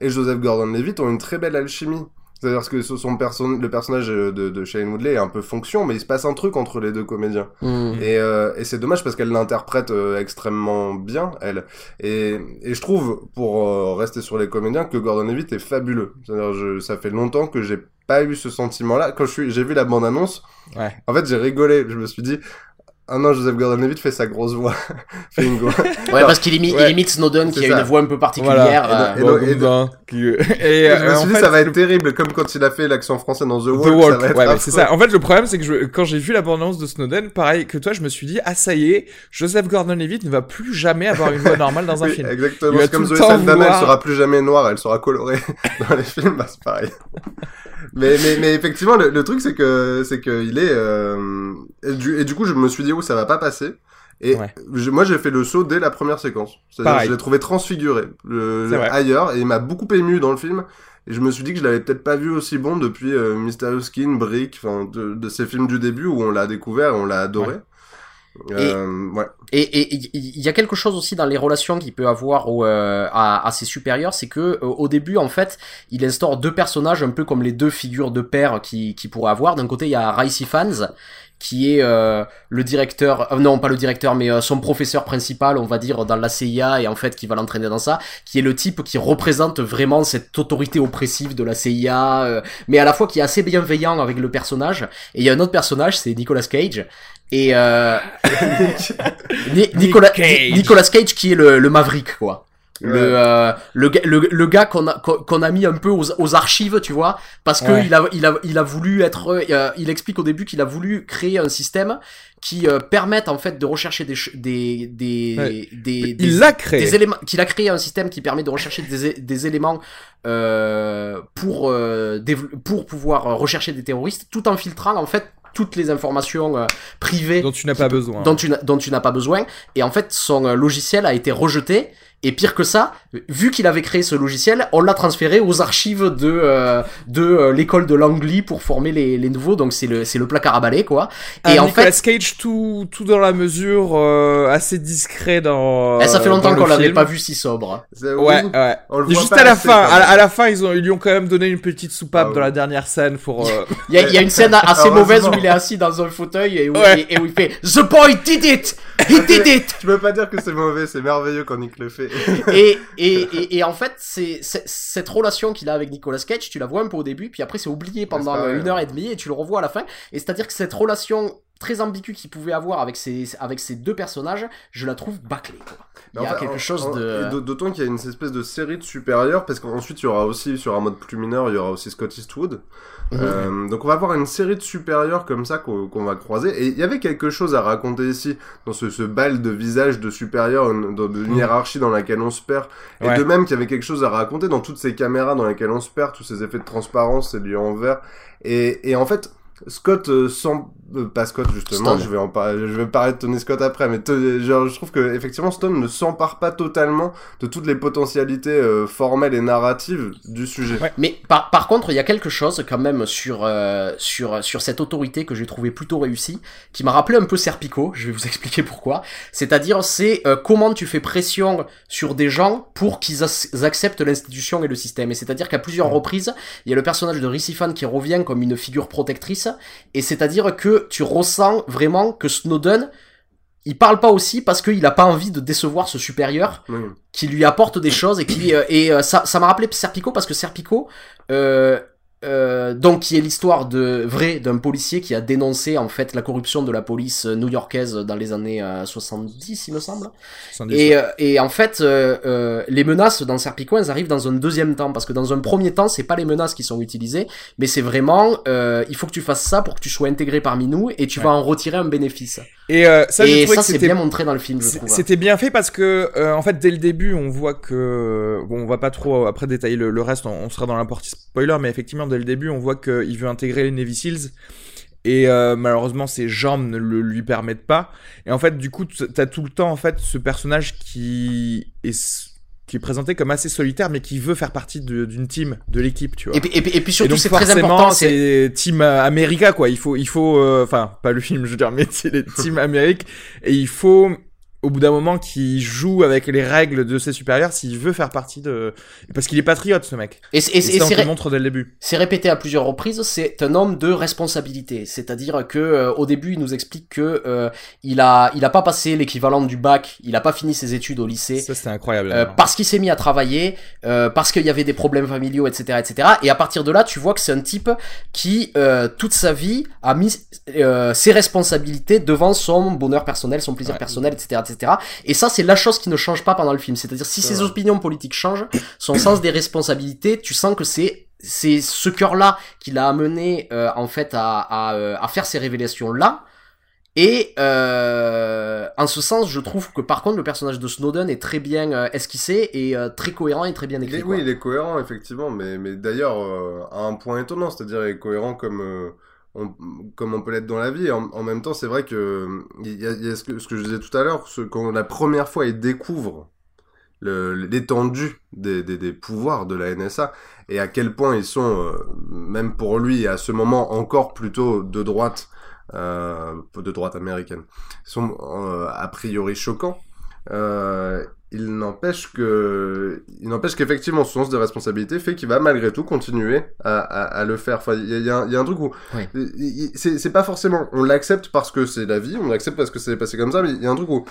et Joseph Gordon-Levitt ont une très belle alchimie. C'est-à-dire que son perso- le personnage de, de Shailene Woodley est un peu fonction, mais il se passe un truc entre les deux comédiens. Hmm. Et, euh, et c'est dommage parce qu'elle l'interprète euh, extrêmement bien, elle. Et, et je trouve, pour euh, rester sur les comédiens, que Gordon Levitt est fabuleux. C'est-à-dire, je, ça fait longtemps que j'ai pas eu ce sentiment-là. Quand je suis, j'ai vu la bande-annonce, Ouais. en fait, j'ai rigolé. Je me suis dit, ah non, Joseph Gordon-Levitt fait sa grosse voix. fait une voix. ouais parce qu'il imite, Ouais. il imite Snowden qui C'est a ça. une voix un peu particulière Voilà. euh, Et donc- et et, Et je me euh, suis dit, fait, ça va être terrible, comme quand il a fait l'accent français dans The The Walk. ça Walk, ouais, c'est ça. En fait, le problème, c'est que je, quand j'ai vu l'abondance de Snowden, pareil que toi, je me suis dit, ah, ça y est, Joseph Gordon-Levitt ne va plus jamais avoir une voix normale dans un Oui, film. Exactement. C'est comme Zoé Saldana, vouloir- elle sera plus jamais noire, elle sera colorée dans les films, bah c'est pareil. mais, mais, mais effectivement, le, le truc c'est que c'est que il est euh, et, du, et du coup je me suis dit oh ça va pas passer. Et Ouais. je- moi j'ai fait le saut dès la première séquence. C'est-à-dire je l'ai trouvé transfiguré le, ailleurs et il m'a beaucoup ému dans le film. Et je me suis dit que je l'avais peut-être pas vu aussi bon depuis euh, Mysterious Skin, Brick, enfin de, de ces films du début où on l'a découvert, et on l'a adoré. Euh, ouais. Et et il y a quelque chose aussi dans les relations qu'il peut avoir au, euh, à, à ses supérieurs, c'est que euh, au début en fait, il instaure deux personnages un peu comme les deux figures de père qui qui pourrait avoir. D'un côté, il y a Raisi Fans qui est euh, le directeur, euh, non pas le directeur, mais euh, son professeur principal, on va dire dans la CIA et en fait qui va l'entraîner dans ça, qui est le type qui représente vraiment cette autorité oppressive de la CIA, euh, mais à la fois qui est assez bienveillant avec le personnage. Et il y a un autre personnage, c'est Nicolas Cage. Et euh, Ni- Nicolas, Cage. Nicolas Cage qui est le, le Maverick quoi. Le, euh, le, le, le gars qu'on a, qu'on a mis un peu aux, aux archives, tu vois, parce que Ouais. il a, il a, il a voulu être, euh, il explique au début qu'il a voulu créer un système qui euh, permette en fait de rechercher des, des, des, Ouais. des, des, Il l'a créé. des éléments, qu'il a créé un système qui permet de rechercher des, des éléments euh, pour, euh, pour pouvoir euh, rechercher des terroristes, tout en filtrant en fait toutes les informations euh, privées Dont tu n'as pas besoin. dont tu n'as- dont tu n'as pas besoin. Et en fait, son euh, logiciel a été rejeté. Et pire que ça, vu qu'il avait créé ce logiciel, on l'a transféré aux archives de euh, de euh, l'école de Langley pour former les, les nouveaux. Donc c'est le c'est le placard à balai quoi. Un Et en Nicolas fait, Cage tout, tout dans la mesure euh, assez discret dans. eh, ça fait euh, longtemps qu'on l'avait pas vu si sobre. Ouais, oui, ouais. On le Et voit juste pas à la assez, fin, à, la- même. à la fin, ils ont, ils lui ont quand même donné une petite soupape Ah ouais. dans la dernière scène pour. euh, Il y a, il y a une scène assez Heureusement. mauvaise où il est assis dans un fauteuil et où, Ouais. et, et où il fait The boy did it, he did it. Tu peux pas dire que c'est mauvais, c'est merveilleux quand Nick le fait. et, et, et, et en fait, c'est, cette relation qu'il a avec Nicolas Cage, tu la vois un peu au début, puis après c'est oublié pendant une heure et demie, et tu le revois à la fin. Et c'est-à-dire que cette relation très ambiguë qu'il pouvait avoir avec ces, avec ces deux personnages, je la trouve bâclée. Quoi. Il y a enfin, quelque chose de... D'autant qu'il y a une espèce de série de supérieurs, parce qu'ensuite il y aura aussi, sur un mode plus mineur, il y aura aussi Scott Eastwood. Mhm. Euh, donc on va avoir une série de supérieurs comme ça qu'on va croiser. Et il y avait quelque chose à raconter ici, dans ce, ce bal de visages de supérieurs, une- Mhm. hiérarchie dans laquelle on se perd. Et Ouais. de même qu'il y avait quelque chose à raconter dans toutes ces caméras dans lesquelles on se perd, tous ces effets de transparence, ces lieux en vert. Et, et en fait, Scott euh, semble pas Scott justement, Stone. je vais en parler, je vais parler de Tony Scott après, mais te- genre, je trouve que effectivement Stone ne s'empare pas totalement de toutes les potentialités euh, formelles et narratives du sujet. Ouais. Mais par, par contre, il y a quelque chose quand même sur, euh, sur, sur cette autorité que j'ai trouvé plutôt réussie, qui m'a rappelé un peu Serpico, je vais vous expliquer pourquoi. C'est-à-dire, c'est euh, comment tu fais pression sur des gens pour qu'ils ac- acceptent l'institution et le système. Et c'est-à-dire qu'à plusieurs reprises, il y a le personnage de Ricifan qui revient comme une figure protectrice, et c'est-à-dire que tu ressens vraiment que Snowden, il parle pas aussi parce qu'il a pas envie de décevoir ce supérieur qui lui apporte des choses et qui euh, et euh, ça ça m'a rappelé Serpico parce que Serpico euh, euh, donc qui est l'histoire de vrai d'un policier qui a dénoncé en fait la corruption de la police new-yorkaise dans les années euh, 70 il me semble. 70, et, euh, et en fait euh, euh, les menaces dans Serpico elles arrivent dans un deuxième temps parce que dans un premier temps c'est pas les menaces qui sont utilisées mais c'est vraiment euh, il faut que tu fasses ça pour que tu sois intégré parmi nous et tu Ouais. vas en retirer un bénéfice. Et euh, ça, et ça c'est c'était bien montré dans le film je C'est- trouve. C'était bien fait parce que euh, en fait dès le début on voit que bon on va pas trop après détailler le, le reste on, on sera dans la partie spoiler mais effectivement dès le début on voit qu'il veut intégrer les Navy Seals. Et euh, malheureusement ses jambes ne le lui permettent pas. Et en fait du coup t'as tout le temps en fait ce personnage qui est qui est présenté comme assez solitaire mais qui veut faire partie d'une team de l'équipe tu vois. Et puis, et puis, et puis et surtout c'est très important c'est Team euh, America quoi. Il faut, il faut, euh, enfin pas le film, je veux dire, mais c'est les Team Amérique et il faut au bout d'un moment qu'il joue avec les règles de ses supérieurs s'il veut faire partie de parce qu'il est patriote ce mec. et, et, Et, et ça on c'est te le ré- montre dès le début. c'est répété à plusieurs reprises, c'est un homme de responsabilité. C'est-à-dire que euh, au début, il nous explique que euh, il a il a pas passé l'équivalent du bac, il a pas fini ses études au lycée. Ça c'était incroyable. euh, parce qu'il s'est mis à travailler, euh, parce qu'il y avait des problèmes familiaux, etc., etc. Et à partir de là, tu vois que c'est un type qui euh, toute sa vie a mis euh, ses responsabilités devant son bonheur personnel, son plaisir Ouais. personnel, etc., etc. Et ça, c'est la chose qui ne change pas pendant le film. C'est-à-dire si ses opinions politiques changent, son sens des responsabilités, tu sens que c'est c'est ce cœur-là qui l'a amené euh, en fait à, à, euh, à faire ces révélations-là. Et euh, en ce sens, je trouve que par contre le personnage de Snowden est très bien euh, esquissé et euh, très cohérent et très bien Il écrit. est- oui, il est cohérent, effectivement, mais, mais d'ailleurs, à un point étonnant, c'est-à-dire il est cohérent comme, comme on peut l'être dans la vie. En, même temps, c'est vrai que y y a ce, que, je disais tout à l'heure, quand la première fois il découvre le- l'étendue des pouvoirs de la NSA et à quel point ils sont, euh, même pour lui, à ce moment encore plutôt de droite, euh, de droite américaine, sont euh, a priori choquants. Il n'empêche que, il n'empêche qu'effectivement, son sens de responsabilité fait qu'il va malgré tout continuer à, à, à le faire. Enfin, il y y a un- il y a un truc où, Oui. c'est pas forcément, on l'accepte parce que c'est la vie, on l'accepte parce que c'est passé comme ça, mais il y a un truc où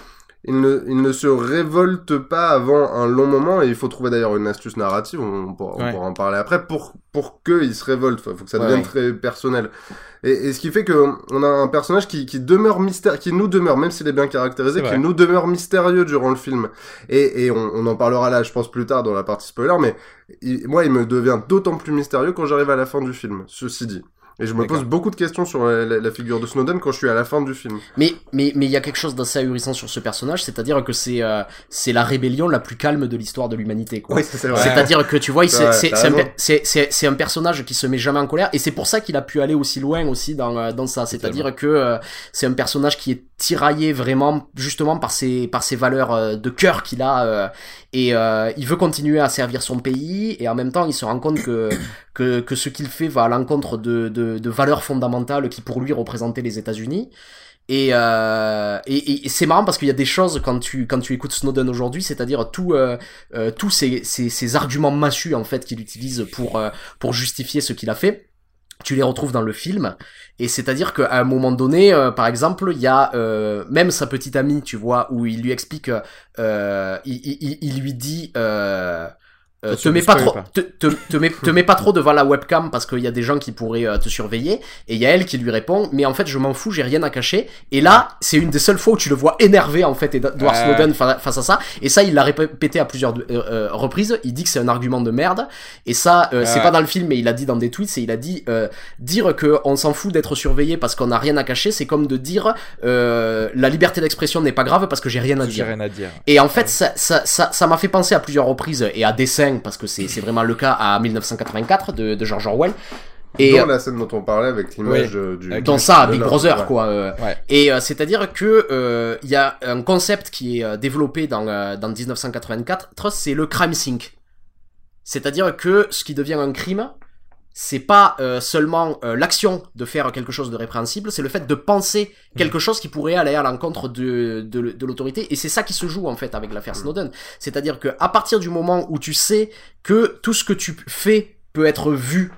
il ne, il ne se révolte pas avant un long moment et il faut trouver d'ailleurs une astuce narrative, on, pourra, on Ouais. pourra en parler après, pour, pour qu'il se révolte, faut faut que ça devienne ouais. très personnel. Et, et ce qui fait que on a un personnage qui, qui demeure mystère, qui nous demeure, même s'il est bien caractérisé, qui nous demeure mystérieux durant le film. Et, et on, on en parlera là, je pense plus tard dans la partie spoiler, mais il- moi, il me devient d'autant plus mystérieux quand j'arrive à la fin du film, ceci dit. Et je me pose beaucoup de questions sur la, la- la figure de Snowden quand je suis à la fin du film. Mais mais mais il y a quelque chose d'assez ahurissant sur ce personnage, c'est-à-dire que c'est euh, c'est la rébellion la plus calme de l'histoire de l'humanité quoi. c'est Ouais. C'est-à-dire que tu vois, C'est c'est c'est- un, un personnage qui se met jamais en colère et c'est pour ça qu'il a pu aller aussi loin aussi dans, euh, dans ça. C'est-à-dire que euh, c'est un personnage qui est tiraillé vraiment justement par ses, par ses valeurs euh, de cœur qu'il a euh, et euh, il veut continuer à servir son pays et en même temps il se rend compte que, que, que ce qu'il fait va à l'encontre de, de, de valeurs fondamentales qui pour lui représentaient les États-Unis. Et, euh, et, et- c'est marrant parce qu'il y a des choses quand tu quand tu écoutes Snowden aujourd'hui, c'est-à-dire tout euh, euh, tous ces, ces, ces arguments massus en fait qu'il utilise pour euh, pour justifier ce qu'il a fait. Tu les retrouves dans le film. Et c'est-à-dire qu'à un moment donné, euh, par exemple, il y a euh, même sa petite amie, tu vois, où il lui explique, euh, il, lui dit, euh, euh, Ça te mets pas trop, pas. te, te, te mets, te mets pas trop devant la webcam parce qu'il y a des gens qui pourraient euh, te surveiller. Et il y a elle qui lui répond, mais en fait je m'en fous, j'ai rien à cacher. Et là, c'est une des seules fois où tu le vois énervé en fait, Edward Ouais. Snowden fa- face à ça. Et ça, il l'a répété à plusieurs euh, euh, reprises. Il dit que c'est un argument de merde. Et ça, euh, c'est pas dans le film, mais il a dit dans des tweets. Et il a dit euh, dire que on s'en fout d'être surveillé parce qu'on a rien à cacher, c'est comme de dire euh, la liberté d'expression n'est pas grave parce que j'ai rien à J'ai dire. rien à dire. Et en fait, ça, ça, ça, ça m'a fait penser à plusieurs reprises et à parce que c'est, c'est vraiment le cas à 1984 de, de George Orwell. Et dans la scène dont on parlait avec l'image euh, du... Dans du- ça, de Big Brother, ouais. quoi. euh. Ouais. Et euh, c'est-à-dire que euh, il y a un concept qui est euh, développé dans euh, dans 1984, c'est le crime sync. C'est-à-dire que ce qui devient un crime, c'est pas euh, seulement euh, l'action de faire quelque chose de répréhensible, c'est le fait de penser quelque chose qui pourrait aller à l'encontre de, de, de l'autorité. Et c'est ça qui se joue en fait avec l'affaire Snowden. C'est-à-dire que à partir du moment où tu sais que tout ce que tu fais peut être vu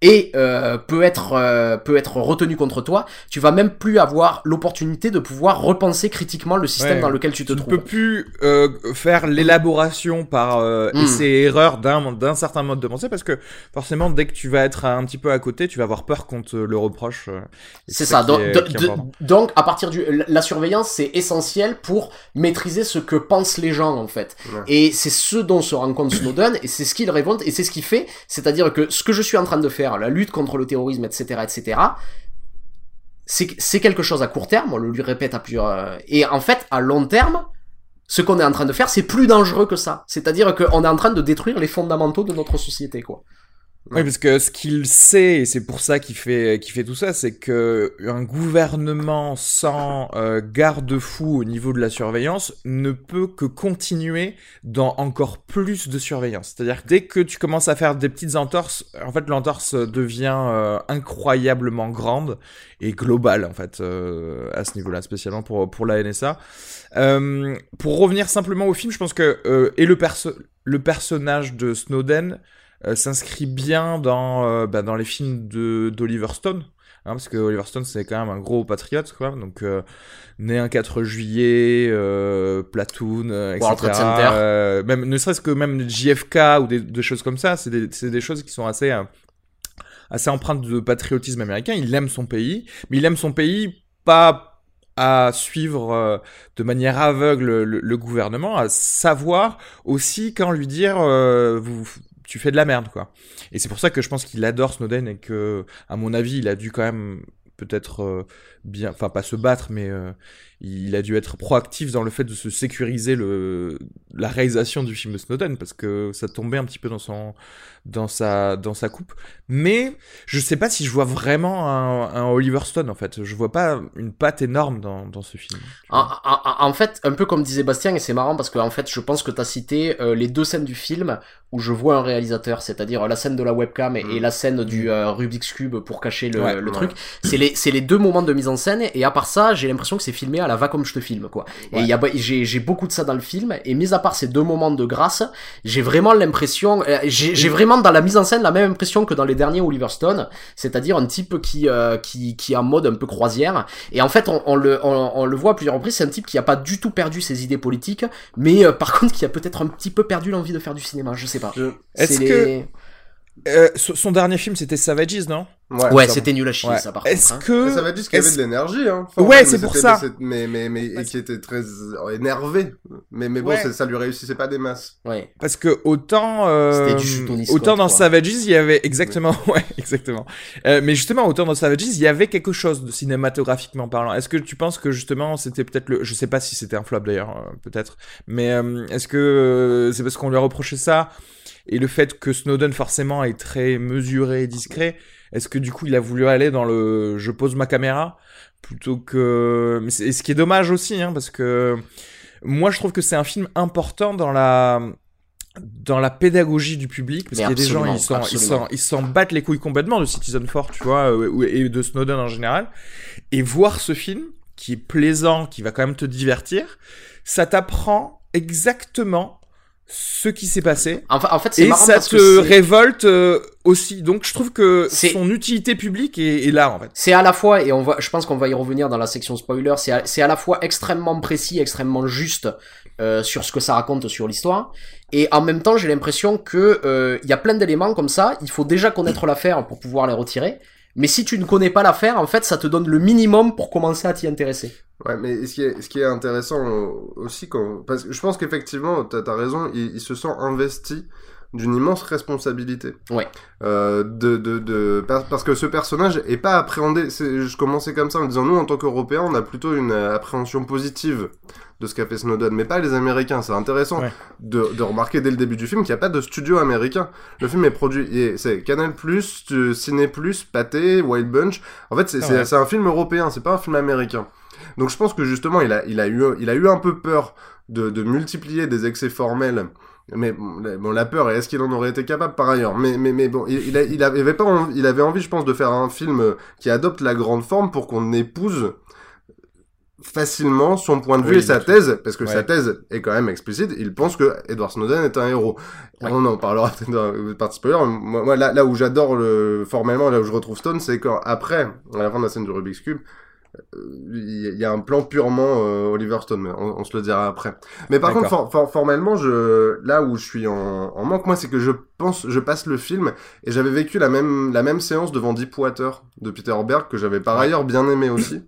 et euh, peut être euh, peut être retenu contre toi, tu vas même plus avoir l'opportunité de pouvoir repenser critiquement le système Ouais. dans lequel tu te Tu ne trouves. peux plus euh, faire l'élaboration par euh, Mm. essai et erreur d'un d'un certain mode de pensée parce que forcément dès que tu vas être un petit peu à côté, tu vas avoir peur qu'on te le reproche. C'est ça. Donc, est- de- donc, à partir du, la surveillance, c'est essentiel pour maîtriser ce que pensent les gens, en fait. Ouais. Et c'est ce dont se rend compte Snowden, et c'est ce qu'il révolte, et c'est ce qu'il fait. C'est-à-dire que ce que je suis en train de faire, la lutte contre le terrorisme, etc., etc., c'est, quelque chose à court terme, on le lui répète à plusieurs, euh, et en fait, à long terme, ce qu'on est en train de faire, c'est plus dangereux que ça. C'est-à-dire qu'on est en train de détruire les fondamentaux de notre société, quoi. Oui, parce que ce qu'il sait, et c'est pour ça qu'il fait, qu'il fait tout ça, c'est que un gouvernement sans euh, garde-fou au niveau de la surveillance ne peut que continuer dans encore plus de surveillance. C'est-à-dire dès que tu commences à faire des petites entorses, en fait, l'entorse devient euh, incroyablement grande et globale, en fait, euh, à ce niveau-là, spécialement pour, pour la NSA. Pour revenir simplement au film, je pense que et le, perso le personnage de Snowden euh, s'inscrit bien dans, euh, bah, dans les films d'Oliver Stone. Hein, parce que Oliver Stone c'est quand même un gros patriote quoi donc euh, né un 4 juillet Platoon etc même ne serait-ce que même JFK ou des, des choses comme ça c'est des, des choses qui sont assez assez empreintes de patriotisme américain il aime son pays mais il aime son pays pas à suivre euh, de manière aveugle le, le gouvernement, à savoir aussi quand lui dire euh, vous, tu fais de la merde quoi. Et c'est pour ça que je pense qu'il adore Snowden et que, à mon avis, il a dû quand même peut-être euh, bien, enfin pas se battre, mais euh, il a dû être proactif dans le fait de se sécuriser le la réalisation du film de Snowden parce que ça tombait un petit peu dans son dans sa dans sa coupe. Mais je sais pas si je vois vraiment un, un Oliver Stone en fait. Je vois pas une patte énorme dans dans ce film. En, en- en fait, un peu comme disait Bastien, et c'est marrant parce que en fait, je pense que tu as cité euh, les deux scènes du film où je vois un réalisateur, c'est-à-dire la scène de la webcam et, et la scène du euh, Rubik's Cube pour cacher le, Ouais, le ouais. truc. C'est les les, c'est les deux moments de mise en scène, et à part ça, j'ai l'impression que c'est filmé à la va comme je te filme, quoi. Et il y a, j'ai, j'ai beaucoup de ça dans le film, et mis à part ces deux moments de grâce, j'ai vraiment l'impression, euh, j'ai, vraiment dans la mise en scène la même impression que dans les derniers Oliver Stone, c'est-à-dire un type qui, euh, qui, qui est en mode un peu croisière, et en fait, on, on le, on, on, le voit à plusieurs reprises, c'est un type qui a pas du tout perdu ses idées politiques, mais euh, par contre qui a peut-être un petit peu perdu l'envie de faire du cinéma, je sais pas. Est-ce que euh, son dernier film c'était Savages, non? Ouais, Ouais, c'était nul à chier, Ouais. ça par contre. Est-ce hein. que qu'il y avait de l'énergie, hein. Ouais, c'est pour ça. mais Mais, mais, mais, et qui était très euh, énervé. Mais, mais bon, Ouais. ça lui réussissait pas des masses. Ouais. Parce que autant euh, C'était du Scott, autant dans quoi. Savages il y avait exactement ouais exactement euh, mais justement autant dans Savages il y avait quelque chose de cinématographiquement parlant est-ce que tu penses que justement c'était peut-être le je sais pas si c'était un flop d'ailleurs euh, peut-être mais euh, est-ce que euh, c'est parce qu'on lui a reproché ça et le fait que Snowden forcément est très mesuré et discret est-ce que du coup il a voulu aller dans le je pose ma caméra plutôt que mais c'est ce qui est dommage aussi hein, parce que moi je trouve que c'est un film important dans la dans la pédagogie du public parce qu'il y a des gens ils s'en ils s'en ils s'en battent les couilles complètement de Citizen Four tu vois euh, et de Snowden en général. Et voir ce film qui est plaisant qui va quand même te divertir ça t'apprend exactement ce qui s'est passé. Enfin, en fait, c'est et marrant ça parce te que révolte euh, aussi. Donc je trouve que C'est- son utilité publique est, est là en fait. C'est à la fois, et on va, je pense qu'on va y revenir dans la section spoiler, c'est à, c'est à la fois extrêmement précis, extrêmement juste euh, sur ce que ça raconte sur l'histoire, et en même temps j'ai l'impression que euh, il y a plein d'éléments comme ça, il faut déjà connaître l'affaire pour pouvoir les retirer, mais si tu ne connais pas l'affaire, en fait ça te donne le minimum pour commencer à t'y intéresser. Ouais, mais ce qui est, intéressant euh, aussi, parce que je pense qu'effectivement, t'as as raison, il, il se sent investi d'une immense responsabilité. Ouais. Euh, de, de, de, par- parce que ce personnage est pas appréhendé. c'est- Je commençais comme ça en disant, nous, en tant qu'Européens, on a plutôt une euh, appréhension positive de ce qu'a fait Snowden, mais pas les Américains. C'est intéressant Ouais. de, de remarquer dès le début du film qu'il n'y a pas de studio américain. Le film est produit, et c'est Canal+, euh, Ciné+, Pathé, Wild Bunch. En fait, c'est Ah c'est un film européen, c'est pas un film américain. Donc je pense que justement, il a, il a, eu, il a eu un peu peur de, de multiplier des excès formels. Mais bon, la- peur, est-ce qu'il en aurait été capable par ailleurs? Mais, mais, mais bon, il, il, avait pas envie, il avait envie, je pense, de faire un film euh, qui adopte la grande forme pour qu'on épouse facilement son point de vue Oui, et sa thèse, parce que Ouais. sa thèse est quand même explicite. Il pense que Edward Snowden est un héros. Ouais. On en parlera peut-être dans le partie spoiler. Moi, moi, là, là où j'adore le formellement, là où je retrouve Stone, c'est quand après, à la fin de la scène du Rubik's Cube, euh, il y a- un plan purement euh, Oliver Stone, mais on, on se le dira après. Mais par contre, D'accord. for- for- formellement, je, là où je suis en, en manque, moi, c'est que je pense, je passe le film et j'avais vécu la même, la même séance devant Deepwater de Peter Berg que j'avais par ailleurs bien aimé aussi.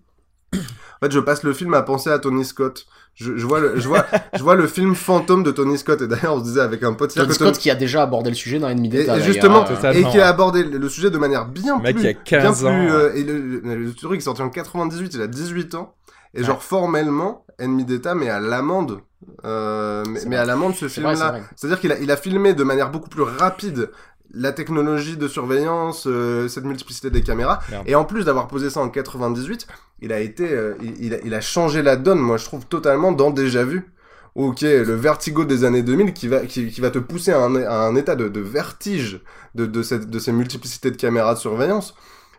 En fait, je passe le film à penser à Tony Scott. Je, je vois le, je vois, je vois le film fantôme de Tony Scott et d'ailleurs, on se disait avec un pote, Tony que Scott qui a déjà abordé le sujet dans Enemy et, d'État. et justement, euh, et qui a abordé le, sujet de manière bien Le mec plus, qui a 15 bien plus, ans, euh, et le, le, le truc est sorti en 98, il a 18 ans, et Ouais. genre formellement, Ennemi d'État, mais à l'amende, euh, mais, à l'amende ce film-là. C'est-à-dire qu'il a, il a filmé de manière beaucoup plus rapide la technologie de surveillance, euh, cette multiplicité des caméras, Merde. et en plus d'avoir posé ça en 98, il a été, euh, il, il a, il a changé la donne, moi je trouve totalement dans Déjà Vu. Ok, le vertigo des années 2000 qui va, qui, qui va te pousser à un, à un état de, de vertige de, de, cette, de ces multiplicités de caméras de surveillance.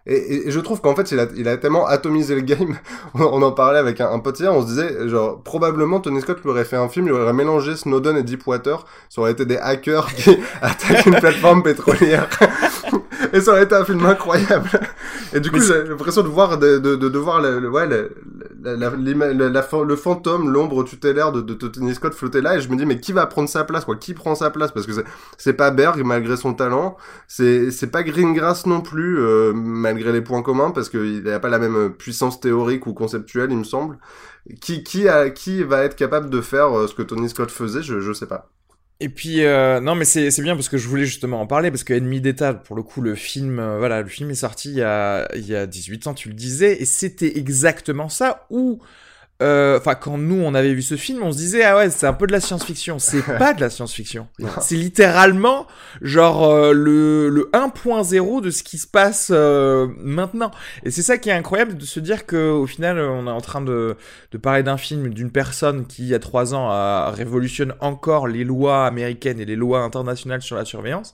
Et, et, et je trouve qu'en fait, il a, il a tellement atomisé le game. on en parlait avec un, un pote hier, on se disait, genre, probablement Tony Scott lui aurait fait un film, il aurait mélangé Snowden et Deepwater. Ça aurait été des hackers qui attaquent une plateforme pétrolière. et ça aurait été un film incroyable. Et du coup, j'ai l'impression de voir, de, de, de, de voir le, le- ouais, le, le fantôme, l'ombre tutélaire de, de Tony Scott flotter là. Et je me dis, mais qui va prendre sa place, quoi? Qui prend sa place? Parce que c'est, pas Berg, malgré son talent. C'est, pas Greengrass non plus, euh, malgré les points communs, parce qu'il n'a pas la même puissance théorique ou conceptuelle, il me semble. Qui, qui, qui va être capable de faire euh, ce que Tony Scott faisait? Je, je sais pas. Et puis euh, non mais c'est bien parce que je voulais justement en parler parce que Ennemi d'État pour le coup le film euh, voilà le film est sorti il y a il y a 18 ans tu le disais et c'était exactement ça où euh, enfin quand nous on avait vu ce film on se disait ah ouais c'est un peu de la science-fiction c'est pas de la science-fiction c'est littéralement genre euh, le le 1.0 de ce qui se passe euh, maintenant et c'est ça qui est incroyable de se dire que au final on est en train de de parler d'un film d'une personne qui, il y a trois ans, a révolutionne encore les lois américaines et les lois internationales sur la surveillance.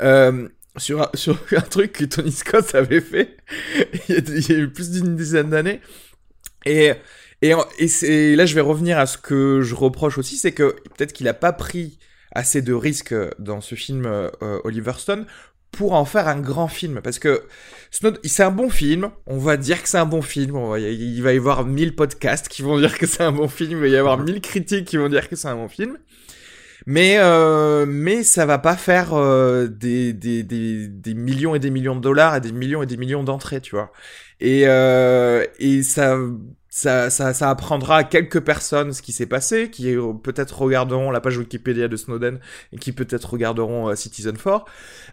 Euh, sur un, sur un truc que Tony Scott avait fait il y a, il y a eu plus d'une dizaine d'années. Et, et, là, je vais revenir à ce que je reproche aussi, c'est que peut-être qu'il a pas pris assez de risques dans ce film euh, euh, Oliver Stone pour en faire un grand film. Parce que c'est un bon film, on va dire que c'est un bon film, il va y avoir 1000 podcasts qui vont dire que c'est un bon film, il va y avoir 1000 critiques qui vont dire que c'est un bon film. Mais, euh, mais ça va pas faire euh, des, des, des, des millions et des millions de dollars et des millions et des millions d'entrées, tu vois. Et, euh, et ça, ça, ça, ça apprendra à quelques personnes ce qui s'est passé, qui euh, peut-être regarderont la page Wikipédia de Snowden et qui peut-être regarderont euh, Citizen 4.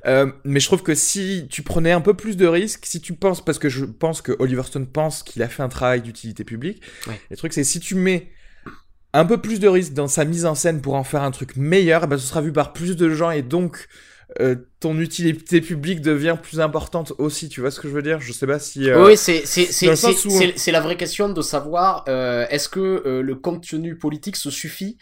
Euh, mais je trouve que si tu prenais un peu plus de risques, si tu penses, parce que je pense que Oliver Stone pense qu'il a fait un travail d'utilité publique, Ouais. le truc c'est si tu mets un peu plus de risques dans sa mise en scène pour en faire un truc meilleur, eh ben, ce sera vu par plus de gens et donc euh, ton utilité publique devient plus importante aussi. Tu vois ce que je veux dire? Je sais pas si. euh, Oui, c'est la vraie question de savoir euh, est-ce que euh, le contenu politique se suffit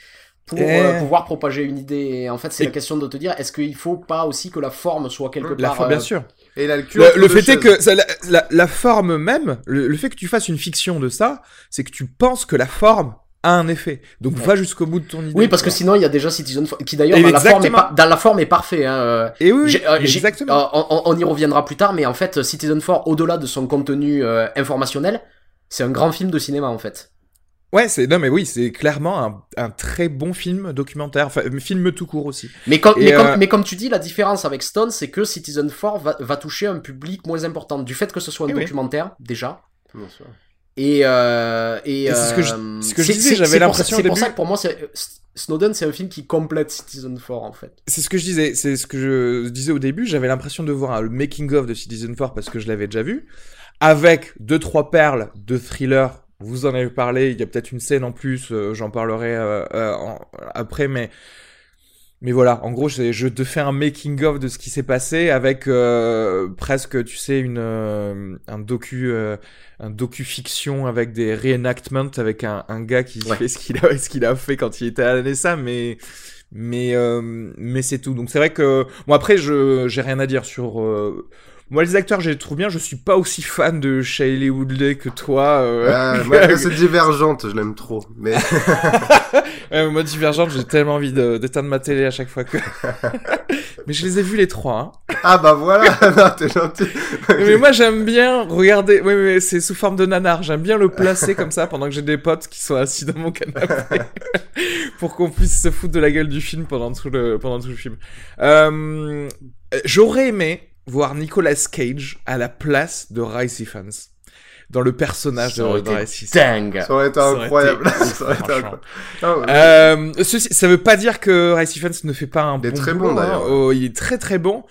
pour Eh. euh, pouvoir propager une idée? Et en fait, c'est Et- la question de te dire est-ce qu'il faut pas aussi que la forme soit quelque la part. forme, bien euh, sûr. Et il a le cul Le, fait est que ça, la, la- la forme même, le, le fait que tu fasses une fiction de ça, c'est que tu penses que la forme a un effet. Donc Ouais. va jusqu'au bout de ton idée. Oui, parce que vois. sinon il y a déjà Citizen Four, qui d'ailleurs dans, la forme est exactement. pas- dans la forme est parfait. Hein. euh, Et oui, oui, euh, exactement. euh, on, y reviendra plus tard, mais en fait, Citizen 4, au-delà de son contenu euh, informationnel, c'est un grand film de cinéma en fait. Ouais, c'est non mais oui, c'est clairement un, un très bon film documentaire, enfin film tout court aussi. Mais comme, Et, mais, comme, mais comme tu dis, la différence avec Stone, c'est que Citizen 4 va, va toucher un public moins important du fait que ce soit un Eh oui. documentaire déjà. Bien sûr. Et, euh, et, c'est ce que je- euh, ce que je disais, j'avais l'impression C'est pour ça que pour moi, Snowden, c'est un film qui complète Citizen 4 en fait. C'est ce que je disais, c'est ce que je disais au début, j'avais l'impression de voir un- le making of de Citizen 4 parce que je l'avais déjà vu avec deux trois perles de thriller. Vous en avez parlé, il y a peut-être une scène en plus, euh, j'en parlerai euh, euh, en- après mais mais voilà, en gros, je te fais un making of de ce qui s'est passé avec euh, presque, tu sais, une euh, un docu euh, un docu fiction avec des reenactments avec un, un gars qui Ouais. fait ce qu'il a ce qu'il a fait quand il était à la NSA, mais mais euh, mais c'est tout. Donc c'est vrai que bon après je j'ai rien à dire sur euh, moi les acteurs je les trouve bien. Je suis pas aussi fan de Shailene Woodley que toi. euh, Ah, moi, c'est divergente, je l'aime trop. Mais Ouais, moi, Divergente, j'ai tellement envie d'éteindre ma télé à chaque fois que. mais je les ai vus les trois. Hein. ah bah voilà, non, t'es gentil. Mais moi, j'aime bien regarder. Oui, mais c'est sous forme de nanar. J'aime bien le placer comme ça pendant que j'ai des potes qui sont assis dans mon canapé pour qu'on puisse se foutre de la gueule du film pendant tout le pendant tout le film. Euh, J'aurais aimé voir Nicolas Cage à la place de Rice Ifans dans le personnage Ça de, Ifans. dingue. Ça aurait été incroyable. Ça aurait été incroyable. Ah, Euh, ceci, ça veut pas dire que Rice Ifans ne fait pas un Il est bon très boulot, bon, hein. d'ailleurs. Oh, il est très très bon.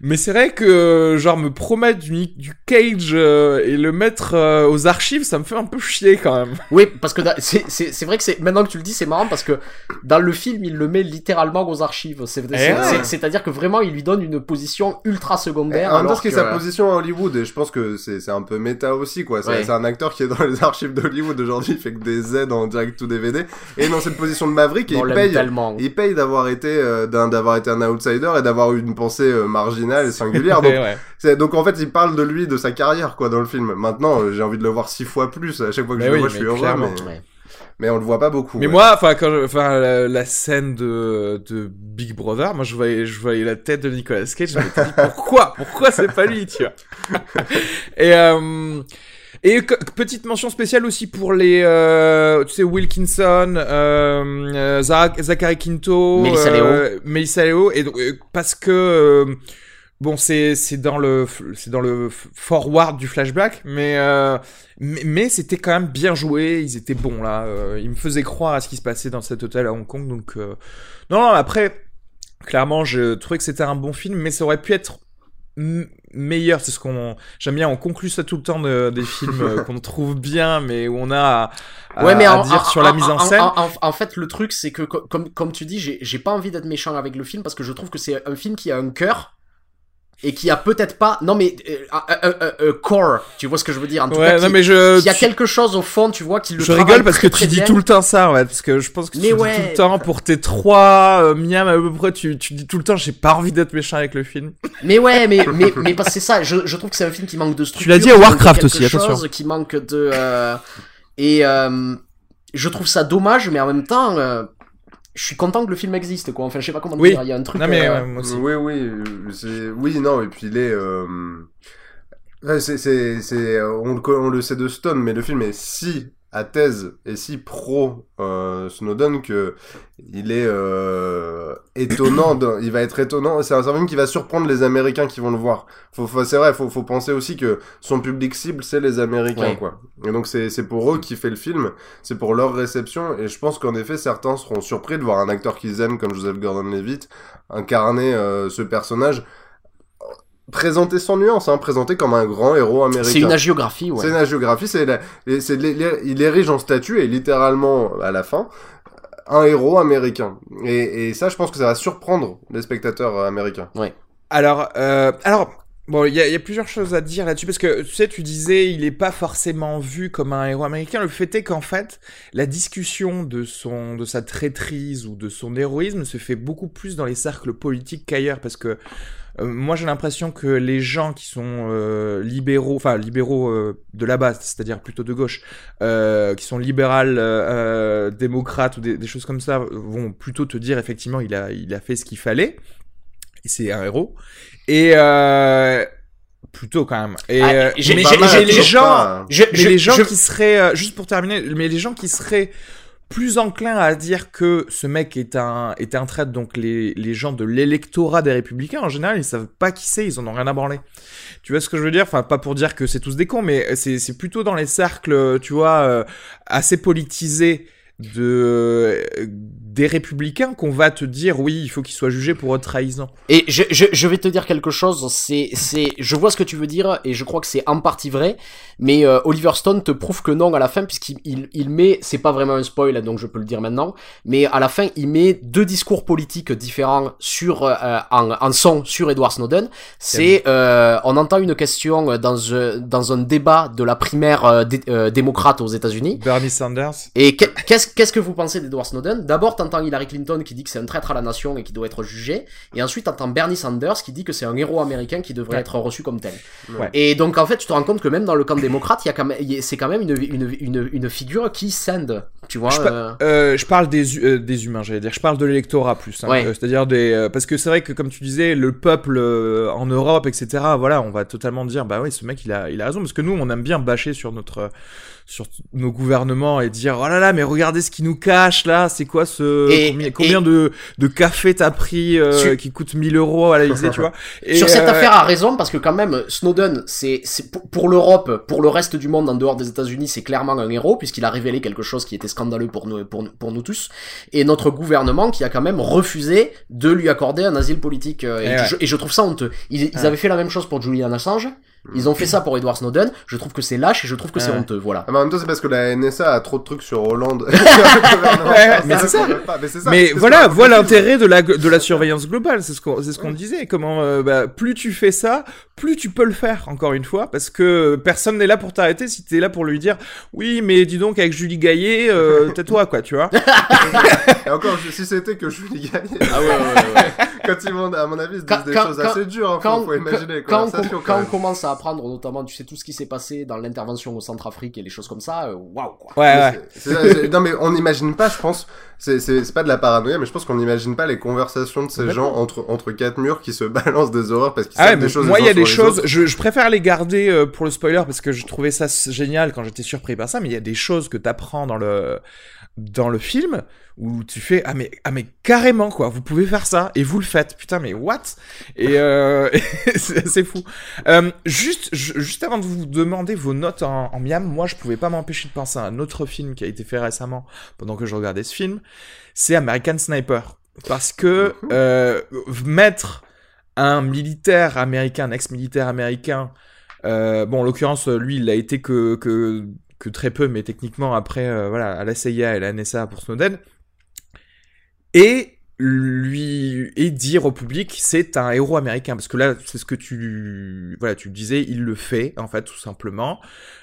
Mais c'est vrai que genre me promettre du, du Cage euh, et le mettre euh, aux archives, ça me fait un peu chier quand même. Oui, parce que c'est c'est- c'est vrai que c'est maintenant que tu le dis, c'est marrant parce que dans le film, il le met littéralement aux archives. C'est- c'est- ouais. c'est- C'est-à-dire que vraiment, il lui donne une position ultra secondaire. En même temps, alors ce qui est que- sa position à Hollywood, et je pense que c'est c'est un peu méta aussi, quoi. C'est Ouais. c'est un acteur qui est dans les archives d'Hollywood aujourd'hui, il fait que des Z en direct to DVD, et dans cette position de Maverick, et il paye, il paye d'avoir été, euh, d'un- d'avoir été un outsider et d'avoir eu une pensée euh, et singulière. Donc, Ouais, en fait, il parle de lui, de sa carrière, quoi, dans le film. Maintenant, euh, j'ai envie de le voir six fois plus. À chaque fois que Mais je oui, le vois, je suis heureux, mais, Ouais. mais on le voit pas beaucoup. Mais ouais. moi, enfin, quand, enfin, la, la scène de, de Big Brother, moi, je voyais, je voyais la tête de Nicolas Cage, je m'étais dit, pourquoi, pourquoi c'est pas lui, tu vois? et, euh, et petite mention spéciale aussi pour les, euh, tu sais, Wilkinson, euh, Zach- Zachary Quinto, Melissa euh, Melissa Leo, et donc, parce que, euh, Bon, c'est c'est dans le c'est dans le forward du flashback, mais euh, mais, mais c'était quand même bien joué. Ils étaient bons là. euh, ils me faisaient croire à ce qui se passait dans cet hôtel à Hong Kong. Donc euh, non, non, après clairement, je trouvais que c'était un bon film, mais ça aurait pu être meilleur. C'est ce qu'on j'aime bien. On conclut ça tout le temps de- des films qu'on trouve bien, mais où on a à, à- Ouais, mais à en, dire en- sur la mise en scène. En, fait, le truc, c'est que, co- comme, comme tu dis, j'ai pas envie d'être méchant avec le film parce que je trouve que c'est un film qui a un cœur et qui a peut-être pas non mais euh, euh, euh, core tu vois ce que je veux dire en tout Ouais, cas non, qui, mais je. qui a quelque chose au fond tu vois qui le Je rigole parce très, que tu dis bien. tout le temps ça, ouais, parce que je pense que Mais tu ouais. dis tout le temps pour tes trois miam à peu près, tu, tu dis tout le temps, j'ai pas envie d'être méchant avec le film. mais ouais mais mais mais parce que c'est ça je, je trouve que c'est un film qui manque de structure l'as dit à Warcraft aussi, attention. chose, qui manque de et je trouve ça dommage mais en même temps je suis content que le film existe quoi enfin je sais pas comment Oui. dire il y a un truc Non mais euh, ouais, moi aussi. Oui, oui, oui, non, et puis il est. Euh... ouais, c'est, c'est, c'est, on, le, co- on le sait de Stone, mais le film est si à thèse et si pro euh, Snowden que il est euh, étonnant. de- il va être étonnant. C'est un, film qui va surprendre les Américains qui vont le voir. Faut, faut- c'est vrai, faut, faut penser aussi que son public cible c'est les Américains, Ouais. quoi. Et donc c'est, c'est pour eux qui fait le film, c'est pour leur réception. Et je pense qu'en effet certains seront surpris de voir un acteur qu'ils aiment comme Joseph Gordon-Levitt incarner euh, ce personnage présenté sans nuance, hein, présenté comme un grand héros américain. c'est une agiographie ouais C'est une agiographie, c'est il érige en statut et littéralement à la fin un héros américain. Et, et ça, je pense que ça va surprendre les spectateurs euh, américains. Alors, euh, alors, bon, il y, a- il y a plusieurs choses à dire là-dessus parce que tu sais, tu disais, il est pas forcément vu comme un héros américain. Le fait est qu'en fait, la discussion de son, de sa traîtrise ou de son héroïsme se fait beaucoup plus dans les cercles politiques qu'ailleurs parce que euh, moi j'ai l'impression que les gens qui sont euh, libéraux, enfin libéraux euh, de la base, c'est-à-dire plutôt de gauche, qui sont libérales, démocrates ou des, des choses comme ça, vont plutôt te dire effectivement il a, il a fait ce qu'il fallait. C'est un héros. Et plutôt quand même. Et Ah, j'ai- les gens. Je- mais je- les gens je- qui seraient, juste pour terminer, mais les gens qui seraient plus enclins à dire que ce mec est un est un traître, donc les, les gens de l'électorat des républicains en général ils savent pas qui c'est, ils en ont rien à branler. Tu vois ce que je veux dire? Enfin pas pour dire que c'est tous des cons, mais c'est plutôt dans les cercles, tu vois, euh, assez politisés de des républicains qu'on va te dire oui il faut qu'il soit jugé pour trahison. Et je, je, je vais te dire quelque chose, c'est, c'est, je vois ce que tu veux dire et je crois que c'est en partie vrai, mais euh, Oliver Stone te prouve que non à la fin puisqu'il il, il met, c'est pas vraiment un spoil donc je peux le dire maintenant, mais à la fin il met deux discours politiques différents sur euh, en, en son sur Edward Snowden. C'est, euh, on entend une question dans un dans un débat de la primaire euh, dé- euh, démocrate aux États-Unis. Bernie Sanders. Et que- qu'est-ce qu'est-ce que vous pensez d'Edward Snowden? D'abord, t'entends Hillary Clinton qui dit que c'est un traître à la nation et qui doit être jugé, et ensuite t'entends Bernie Sanders qui dit que c'est un héros américain qui devrait Ouais. être reçu comme tel. Ouais. Et donc en fait, tu te rends compte que même dans le camp démocrate, il y a quand même, c'est quand même une, une, une, une figure qui scinde, tu vois. Je pa- euh, Euh, je parle des, euh, des humains, j'allais dire. Je parle de l'électorat plus. hein. Ouais. Euh, C'est-à-dire des. euh, parce que c'est vrai que, comme tu disais, le peuple euh, en Europe, etc., voilà, on va totalement dire, bah oui, ce mec, il a, il a raison. Parce que nous, on aime bien bâcher sur notre. Sur nos gouvernements et dire oh là là mais regardez ce qu'ils nous cachent là c'est quoi ce Et- combien, et- de de café t'as pris euh, Sur- qui coûte 1000 euros à l'Elysée tu vois et, Sur cette euh, affaire a raison parce que quand même Snowden c'est c'est pour, l'Europe pour le reste du monde en dehors des États-Unis c'est clairement un héros puisqu'il a révélé quelque chose qui était scandaleux pour nous pour, pour nous tous. Et notre gouvernement qui a quand même refusé de lui accorder un asile politique euh, et, Eh ouais. je, et je trouve ça honteux. Ils, avaient fait la même chose pour Julian Assange ils ont fait ça pour Edward Snowden je trouve que c'est lâche et je trouve que c'est Ouais. honteux voilà Ah, mais en même temps, c'est parce que la NSA a trop de trucs sur Hollande. Ouais, mais c'est ça. Mais, ça. Mais voilà, l'intérêt de la de la surveillance globale, c'est ce qu'on c'est ce qu'on disait. Comment euh, bah, plus tu fais ça, plus tu peux le faire. Encore une fois, parce que personne n'est là pour t'arrêter. Si t'es là pour lui dire, oui, mais dis donc avec Julie Gaillet, euh, tais-toi quoi, tu vois. Et encore, si c'était que Julie Gaillet. ah ouais, ouais, ouais, ouais. Quand ils vont, à mon avis, ils disent des quand- choses quand- assez dures. Hein, quand, faut, faut imaginer. quand, quand on commence à apprendre notamment tu sais tout ce qui s'est passé dans l'intervention au Centrafrique et les choses comme ça euh, waouh quoi Ouais, ouais. c'est- c'est- c'est- non mais on n'imagine pas, je pense, c'est c'est- c'est pas de la paranoïa, mais je pense qu'on n'imagine pas les conversations de ces gens entre entre quatre murs qui se balancent des horreurs parce qu'ils Ah savent des choses. moi il y a des choses, je, je préfère les garder euh, pour le spoiler parce que je trouvais ça génial quand j'étais surpris par ça, mais il y a des choses que t'apprends dans le dans le film où tu fais ah mais ah mais carrément quoi, vous pouvez faire ça et vous le faites, putain mais what? Et euh, c'est fou. Euh, juste ju- juste avant de vous demander vos notes en, en miam, moi je pouvais pas m'empêcher de penser à un autre film qui a été fait récemment pendant que je regardais ce film, c'est American Sniper parce que euh, mettre un militaire américain, un ex-militaire américain. Euh, bon, en l'occurrence, lui, il a été que, que, que très peu, mais techniquement, après, euh, voilà, à la CIA et à la NSA pour Snowden. Et lui et dire au public c'est un héros américain. Parce que là c'est ce que tu voilà tu disais il le fait en fait tout simplement.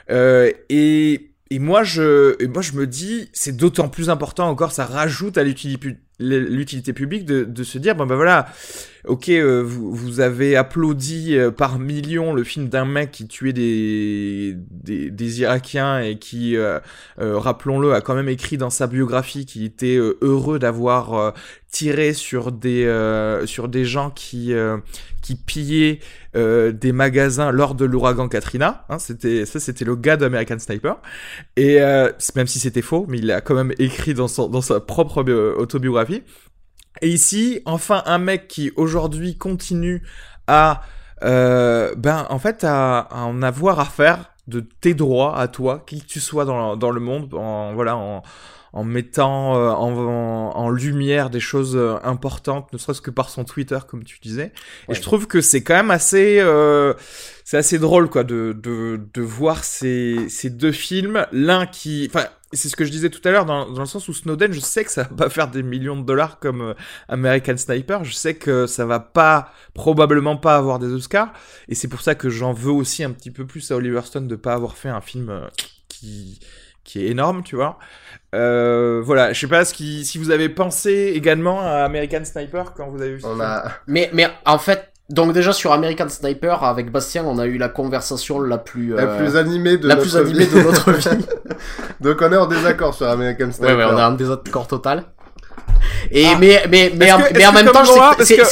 Euh, et et moi je et moi je me dis c'est d'autant plus important encore ça rajoute à l'utilité l'utilité publique de, de se dire bon ben voilà ok euh, vous, vous avez applaudi euh, par millions le film d'un mec qui tuait des des, Irakiens et qui euh, rappelons-le a quand même écrit dans sa biographie qu'il était heureux d'avoir tiré sur des sur des gens qui qui pillaient des magasins lors de l'ouragan Katrina. Hein, c'était ça c'était le gars d'American Sniper. Et même si c'était faux mais il l'a quand même écrit dans son dans sa propre autobiographie. Et ici, enfin, un mec qui aujourd'hui continue à, euh, ben, en fait, à, en avoir à faire de tes droits à toi, qui que tu sois dans, dans le monde, en, voilà, en mettant euh, en, en, en, lumière des choses euh, importantes, ne serait-ce que par son Twitter, comme tu disais. Ouais. Et je trouve que c'est quand même assez, euh, c'est assez drôle, quoi, de, de, de voir ces, ces deux films, l'un qui, enfin, c'est ce que je disais tout à l'heure, dans, dans, le sens où Snowden, je sais que ça va pas faire des millions de dollars comme euh, American Sniper, je sais que ça va pas, probablement pas avoir des Oscars, et c'est pour ça que j'en veux aussi un petit peu plus à Oliver Stone de pas avoir fait un film euh, qui, qui est énorme, tu vois. Euh, voilà, je sais pas ce qui, si vous avez pensé également à American Sniper quand vous avez vu On a... Mais, mais en fait, donc déjà sur American Sniper avec Bastien, on a eu la conversation la plus la euh, plus animée de la notre plus animée vie. de notre vie. Donc on est en désaccord sur American Sniper. Ouais, ouais, on a un désaccord total. Et ah. mais mais mais, que, mais en même temps, c'est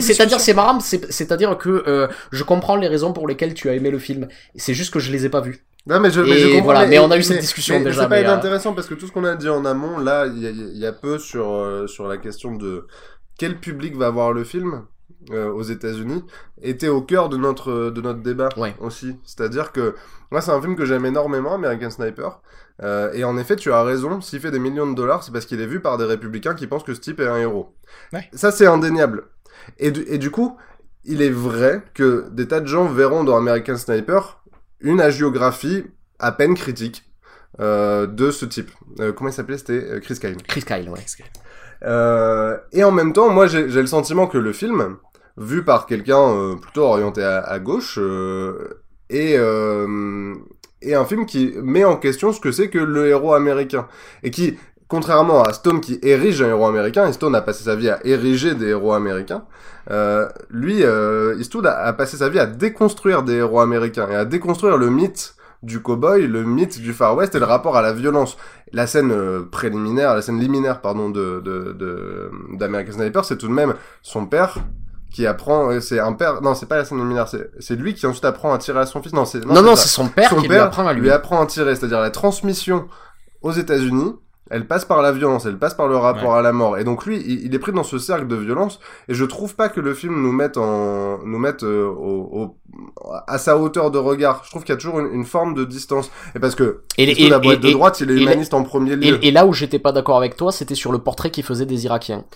c'est-à-dire c'est marrant, c'est-à-dire que euh, je comprends les raisons pour lesquelles tu as aimé le film. C'est juste que je les ai pas vus. Non mais je, mais je comprends. Voilà, mais, mais, on a eu cette discussion déjà. C'est pas mais, euh... intéressant parce que tout ce qu'on a dit en amont, là, il y a, y a, peu sur euh, sur la question de quel public va voir le film. Euh, aux États-Unis était au cœur de notre de notre débat ouais. aussi. C'est-à-dire que moi c'est un film que j'aime énormément, American Sniper. Euh, et en effet, tu as raison. S'il fait des millions de dollars, c'est parce qu'il est vu par des républicains qui pensent que ce type est un héros. Ouais. Ça c'est indéniable. Et du, et du coup, il est vrai que des tas de gens verront dans American Sniper une agiographie à peine critique euh, de ce type. Euh, comment il s'appelait? C'était Chris Kyle. Chris Kyle, ouais. Euh, et en même temps, moi j'ai le sentiment que le film, vu par quelqu'un euh, plutôt orienté à, à gauche, euh, est, est un film qui met en question ce que c'est que le héros américain. Et qui, contrairement à Stone qui érige un héros américain, et Stone a passé sa vie à ériger des héros américains, euh, lui, euh, Eastwood a, a, passé sa vie à déconstruire des héros américains et à déconstruire le mythe du cowboy, le mythe du Far West et le rapport à la violence. La scène euh, préliminaire, la scène liminaire, pardon, de d'American de, de, Sniper, c'est tout de même son père qui apprend, c'est un père, non, c'est pas la scène liminaire, c'est lui qui ensuite apprend à tirer à son fils. Non, c'est non, non, c'est son père son qui père lui apprend à lui. lui apprend à tirer, c'est-à-dire la transmission aux États-Unis elle passe par la violence, elle passe par le rapport Ouais. à la mort. Et donc lui, il, il est pris dans ce cercle de violence. Et je trouve pas que le film nous mette en, nous mette euh, au, au- à sa hauteur de regard. Je trouve qu'il y a toujours une, une forme de distance. Et parce que Et, la boîte de et- droite, il est et- humaniste en premier lieu. et, et là où j'étais pas d'accord avec toi, c'était sur le portrait qu'il faisait des Irakiens.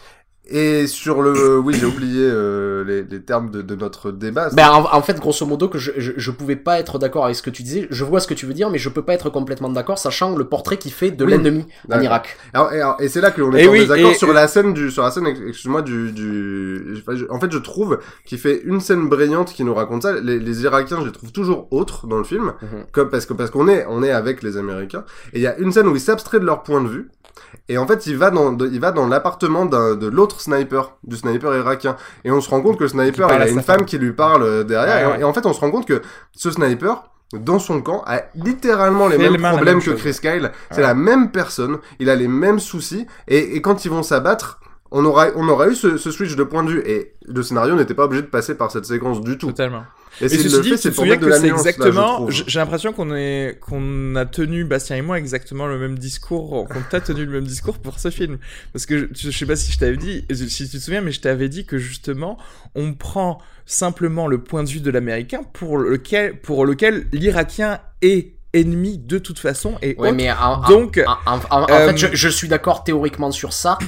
Et sur le, oui, j'ai oublié euh, les, les termes de, de notre débat. Ben, en, en fait, grosso modo, que je, je, je pouvais pas être d'accord avec ce que tu disais. Je vois ce que tu veux dire, mais je peux pas être complètement d'accord, sachant le portrait qu'il fait de l'ennemi en. Irak. Alors, et, c'est là qu'on est Et en oui, désaccord et- sur la scène du, sur la scène, ex- excuse-moi, du, du, en fait, je trouve qu'il fait une scène brillante qui nous raconte ça. Les, les Irakiens, je les trouve toujours autres dans le film, Mhm. comme parce que parce qu'on est, on est avec les Américains. Et il y a une scène où il s'abstrait de leur point de vue. Et en fait, il va dans, il va dans l'appartement de l'autre sniper, du sniper irakien. Et on se rend compte que le sniper, il a une femme femme. qui lui parle euh, derrière. Ouais, Et en- ouais. Et, en fait, on se rend compte que ce sniper, dans son camp, a littéralement les mêmes le problèmes même que chose. Chris Kyle. C'est Ouais. la même personne, il a les mêmes soucis. Et, et quand ils vont s'abattre, on aura, on aura eu ce, ce switch de point de vue. Et le scénario n'était pas obligé de passer par cette séquence du tout. Totalement. Et ceci le dit, fait, c'est te pour souviens mettre de que la c'est nuance, là, je exactement. J'ai l'impression qu'on est qu'on a tenu Bastien et moi exactement le même discours, qu'on t'a tenu le même discours pour ce film. Parce que je, je sais pas si je t'avais dit, si tu te souviens, mais je t'avais dit que justement, on prend simplement le point de vue de l'américain pour lequel pour lequel l'Irakien est ennemi de toute façon et Ouais, autre. mais en, en- Donc, en, en- en euh, fait, je, je suis d'accord théoriquement sur ça,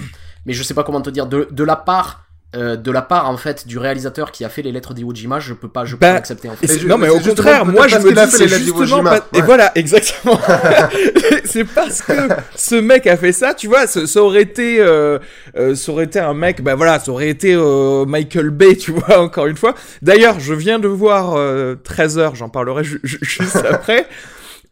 mais je sais pas comment te dire. De, de la part euh, de la part en fait du réalisateur qui a fait les lettres d'Iwo Jima, je peux pas, je peux Bah, pas l'accepter en fait. non mais au contraire, moi je me dis fait c'est justement pas- et voilà exactement. c'est parce que ce mec a fait ça, tu vois, ça, ça aurait été, euh, euh, ça aurait été un mec, bah voilà, ça aurait été euh, Michael Bay, tu vois, encore une fois. D'ailleurs, je viens de voir euh, 13 heures, j'en parlerai ju- ju- juste après,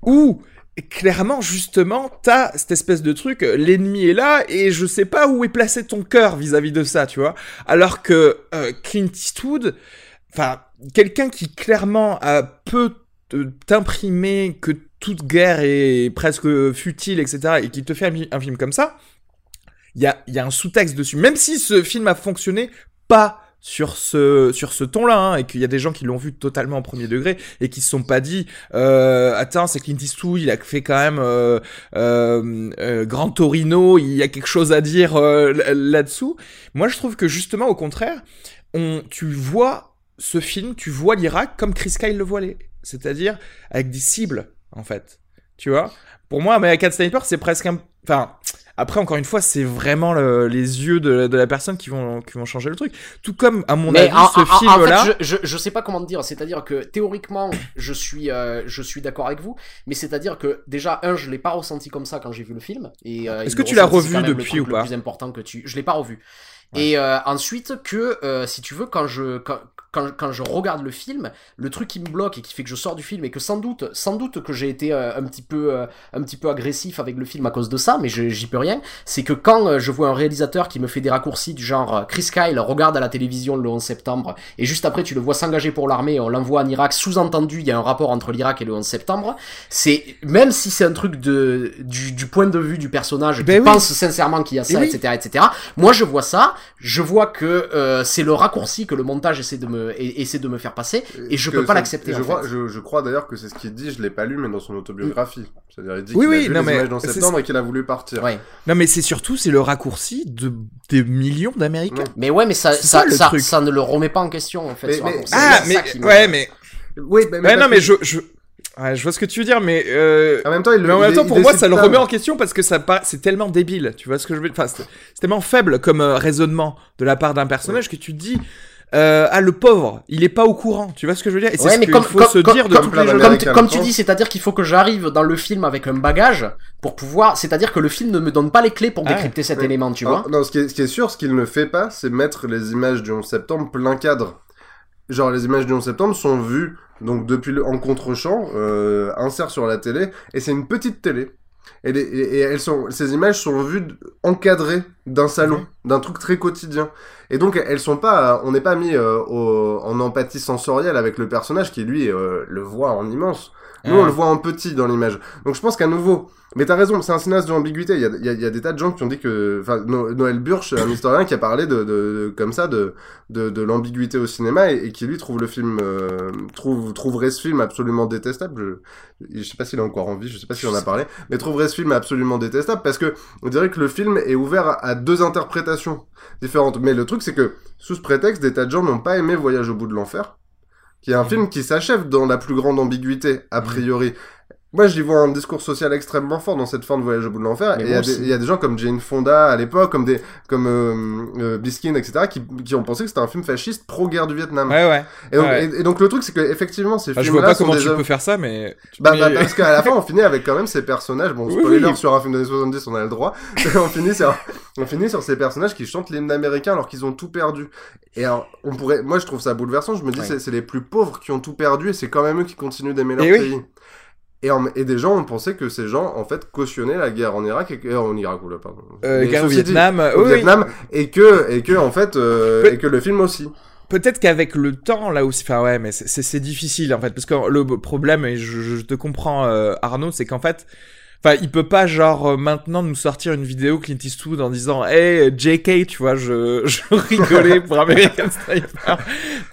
où clairement justement t'as cette espèce de truc euh, l'ennemi est là et je sais pas où est placé ton cœur vis-à-vis de ça tu vois. Alors que euh, Clint Eastwood enfin quelqu'un qui clairement a peut t'imprimer que toute guerre est presque futile etc et qui te fait un, film comme ça il y a, il y a un sous-texte dessus. Même si ce film a fonctionné pas sur ce sur ce ton-là hein, et qu'il y a des gens qui l'ont vu totalement en premier degré et qui se sont pas dit euh, attends c'est Clint Eastwood il a fait quand même euh, euh, euh, Grand Torino il y a quelque chose à dire euh, là- là-dessous. Moi je trouve que justement au contraire on tu vois ce film tu vois l'Irak comme Chris Kyle le voilait c'est-à-dire avec des cibles en fait. Tu vois? Pour moi American Sniper c'est presque un enfin après, encore une fois, c'est vraiment le- les yeux de, de la personne qui vont, qui vont changer le truc. Tout comme, à mon Mais avis, en, ce en film-là. fait, je, je, je sais pas comment te dire. C'est-à-dire que théoriquement, je suis, euh, je suis d'accord avec vous, mais c'est-à-dire que déjà un, je l'ai pas ressenti comme ça quand j'ai vu le film. Et euh, Est-ce que tu l'as revu depuis ou pas Le plus important que tu, je l'ai pas revu. Et euh, ensuite que, euh, si tu veux, quand je, quand, quand, quand je regarde le film, le truc qui me bloque et qui fait que je sors du film et que sans doute, sans doute que j'ai été euh, un petit peu, euh, un petit peu agressif avec le film à cause de ça, mais j'y peux rien. C'est que quand euh, je vois un réalisateur qui me fait des raccourcis du genre Chris Kyle regarde à la télévision le 11 septembre et juste après tu le vois s'engager pour l'armée, on l'envoie en Irak, sous-entendu il y a un rapport entre l'Irak et le 11 septembre. C'est même si c'est un truc de du, du point de vue du personnage Ben qui oui. pense sincèrement qu'il y a ça, oui. etc., etc. Moi je vois ça, je vois que euh, c'est le raccourci que le montage essaie de me et- essaie de me faire passer et je peux pas l'accepter. Je, crois, fait. je, je crois d'ailleurs que c'est ce qu'il dit, je l'ai pas lu, mais dans son autobiographie. C'est-à-dire, il dit Oui, qu'il oui, a vu non, les mais images dans septembre et qu'il a voulu partir. Ouais. Non, mais c'est surtout, c'est le raccourci de des millions d'Américains. Ouais. Mais ouais, mais ça, ça, ça, ne le remet pas en question en fait. Mais- mais-. Ah, mais me- ouais, mais Oui, mais, non, mais je, je, ouais, je vois ce que tu veux dire, mais euh, En même temps, il le mais en même il- temps, il pour moi, ça le remet en question parce que ça paraît- c'est tellement débile. Tu vois ce que je veux dire? Enfin, c'est c'est tellement faible comme euh, raisonnement de la part d'un personnage que tu te dis. Euh, ah le pauvre, il est pas au courant, tu vois ce que je veux dire? Et c'est Ouais, ce qu'il faut comme- se comme- dire de comme. Comme, tu- comme je tu dis, c'est-à-dire qu'il faut que j'arrive dans le film avec un bagage pour pouvoir. C'est-à-dire que le film ne me donne pas les clés pour Ah. décrypter cet Ouais. élément, tu Ah, vois. Non, ce qui, est, ce qui est sûr, ce qu'il ne fait pas, c'est mettre les images du 11 septembre plein cadre. Genre, les images du 11 septembre sont vues donc depuis le, en contre-champ, euh, insert sur la télé, et c'est une petite télé. Et, les- et- et elles sont, ces images sont vues encadrées d'un salon, d'un truc très quotidien. Et donc elles sont pas, on n'est pas mis euh, au- en empathie sensorielle avec le personnage qui lui euh, le voit en immense. Nous on le voit en petit dans l'image. Donc je pense qu'à nouveau, mais t'as raison, c'est un cinéaste de l'ambiguïté. Il y a, y a- y a des tas de gens qui ont dit que, enfin No- Noël Burch, un historien qui a parlé de, de, de- comme ça de de, de l'ambiguïté au cinéma et, et qui lui trouve le film euh, trouve trouverait ce film absolument détestable. Je, je sais pas s'il est encore en vie, je sais pas s'il en a parlé, mais trouverait ce film absolument détestable parce que on dirait que le film est ouvert à deux interprétations différentes. Mais le truc c'est que sous ce prétexte, des tas de gens n'ont pas aimé Voyage au bout de l'enfer, qui est un film qui s'achève dans la plus grande ambiguïté a priori. Moi, j'y vois un discours social extrêmement fort dans cette fin de Voyage au bout de l'enfer. Et il y, a des- aussi. il y a des gens comme Jane Fonda à l'époque, comme des comme euh, euh, Biskin, etc., qui, qui ont pensé que c'était un film fasciste pro-guerre du Vietnam. Ouais, ouais. Et, donc, Ouais. et- et donc le truc, c'est que effectivement, ces Enfin, je vois films-là pas comment tu peux faire ça, mais. bah, bah, parce qu'à la fin, on finit avec quand même ces personnages. Bon, Oui, spoiler oui. sur un film des années 70, on a le droit. on finit sur, on finit sur ces personnages qui chantent l'hymne américain alors qu'ils ont tout perdu. Et alors, on pourrait, moi, je trouve ça bouleversant. Je me dis, Ouais. c'est, les plus pauvres qui ont tout perdu et c'est quand même eux qui continuent d'aimer leur Et oui. Et, en- et des gens ont pensé que ces gens, en fait, cautionnaient la guerre en Irak et que, euh, en Irak, oula, pardon. Euh, au dit, Vietnam. au oui, et que, et que, en fait, euh, et que le film aussi. Peut-être qu'avec le temps, là aussi, enfin ouais, mais c'est- c'est c'est difficile en fait, parce que le problème, et je, je te comprends euh, Arnaud, c'est qu'en fait, enfin il peut pas genre euh, maintenant nous sortir une vidéo Clint Eastwood en disant, hey JK, tu vois, je, je rigolais pour American Sniper.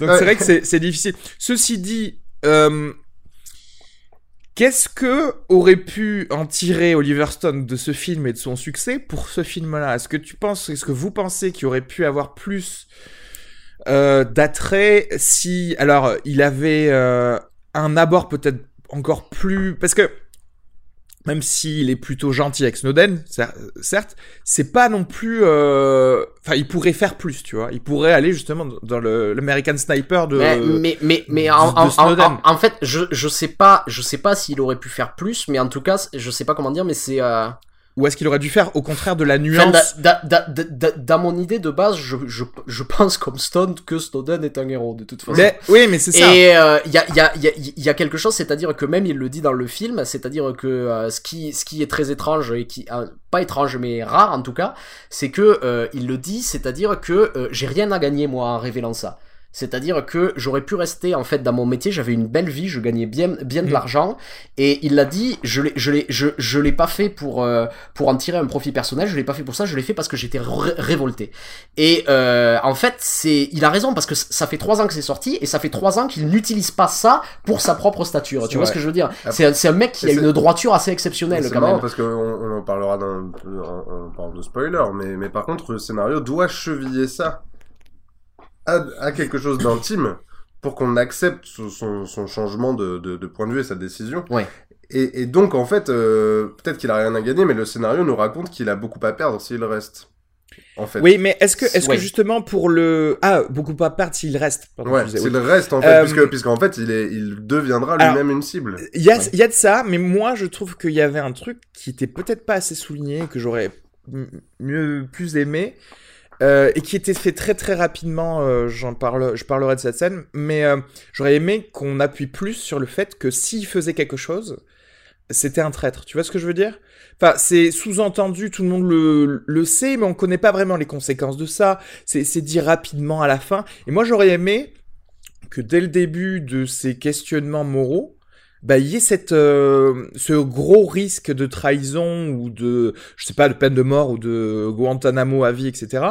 Donc Ouais. c'est vrai que c'est c'est difficile. Ceci dit, euh, qu'est-ce que aurait pu en tirer Oliver Stone de ce film et de son succès pour ce film-là? Est-ce que tu penses, est-ce que vous pensez qu'il aurait pu avoir plus euh, d'attrait si alors il avait euh, un abord peut-être encore plus parce que même s'il est plutôt gentil avec Snowden, cer- certes, c'est pas non plus. euh, Enfin, il pourrait faire plus, tu vois. Il pourrait aller justement dans le l'American Sniper de. Mais, mais, mais, mais de- en, de en, en, Snowden. en- en fait, je, je sais pas, je sais pas s'il aurait pu faire plus, mais en tout cas, je sais pas comment dire, mais c'est, euh, Ou est-ce qu'il aurait dû faire au contraire de la nuance da- da- da- da- dans mon idée de base, je, je, je pense comme Stone que Snowden est un héros, de toute façon. Mais- Oui, mais c'est ça. Et il y, a, y, a, y, a, y a quelque chose, c'est-à-dire que même il le dit dans le film, c'est-à-dire que euh, ce, qui, ce qui est très étrange, et qui euh, pas étrange mais rare en tout cas, c'est que euh, il le dit, c'est-à-dire que euh, j'ai rien à gagner moi en révélant ça. C'est-à-dire que j'aurais pu rester en fait dans mon métier, j'avais une belle vie, je gagnais bien bien de Mm. l'argent et il l'a dit, je l'ai je l'ai je, je l'ai pas fait pour euh, pour en tirer un profit personnel, je l'ai pas fait pour ça, je l'ai fait parce que j'étais ré- révolté. Et euh, en fait, c'est il a raison parce que ça fait trois ans que c'est sorti et ça fait trois ans qu'il n'utilise pas ça pour sa propre stature. Tu vois vrai. ce que je veux dire? Ah. C'est un, mec qui a une droiture assez exceptionnelle quand même. parce qu'on on en parlera dans, on, on parle de spoiler, mais, mais par contre, le scénario doit cheviller ça à, à quelque chose d'intime pour qu'on accepte son, changement de, de, de point de vue et sa décision. Ouais. Et, et donc, en fait, euh, peut-être qu'il a rien à gagner, mais le scénario nous raconte qu'il a beaucoup à perdre s'il reste. En fait. Oui, mais est-ce que, est-ce Ouais. que justement pour le. Ah, beaucoup pas perdre s'il reste. Pardon, Ouais, tu disais, s'il oui. reste, en fait, Euh, puisque, puisqu'en fait, il, est, il deviendra Alors, lui-même une cible. Il y, a, Ouais. il y a de ça, mais moi je trouve qu'il y avait un truc qui était peut-être pas assez souligné, que j'aurais mieux plus aimé, euh, et qui était fait très très rapidement. euh, parle, je parlerai de cette scène, mais euh, j'aurais aimé qu'on appuie plus sur le fait que s'il faisait quelque chose, c'était un traître. Tu vois ce que je veux dire? Enfin, c'est sous-entendu, tout le monde le, le sait, mais on connaît pas vraiment les conséquences de ça. C'est dit rapidement à la fin. Et moi, j'aurais aimé que dès le début de ces questionnements moraux, bah, il y ait cette, euh, ce gros risque de trahison ou de, je sais pas, de peine de mort ou de Guantanamo à vie, etc.,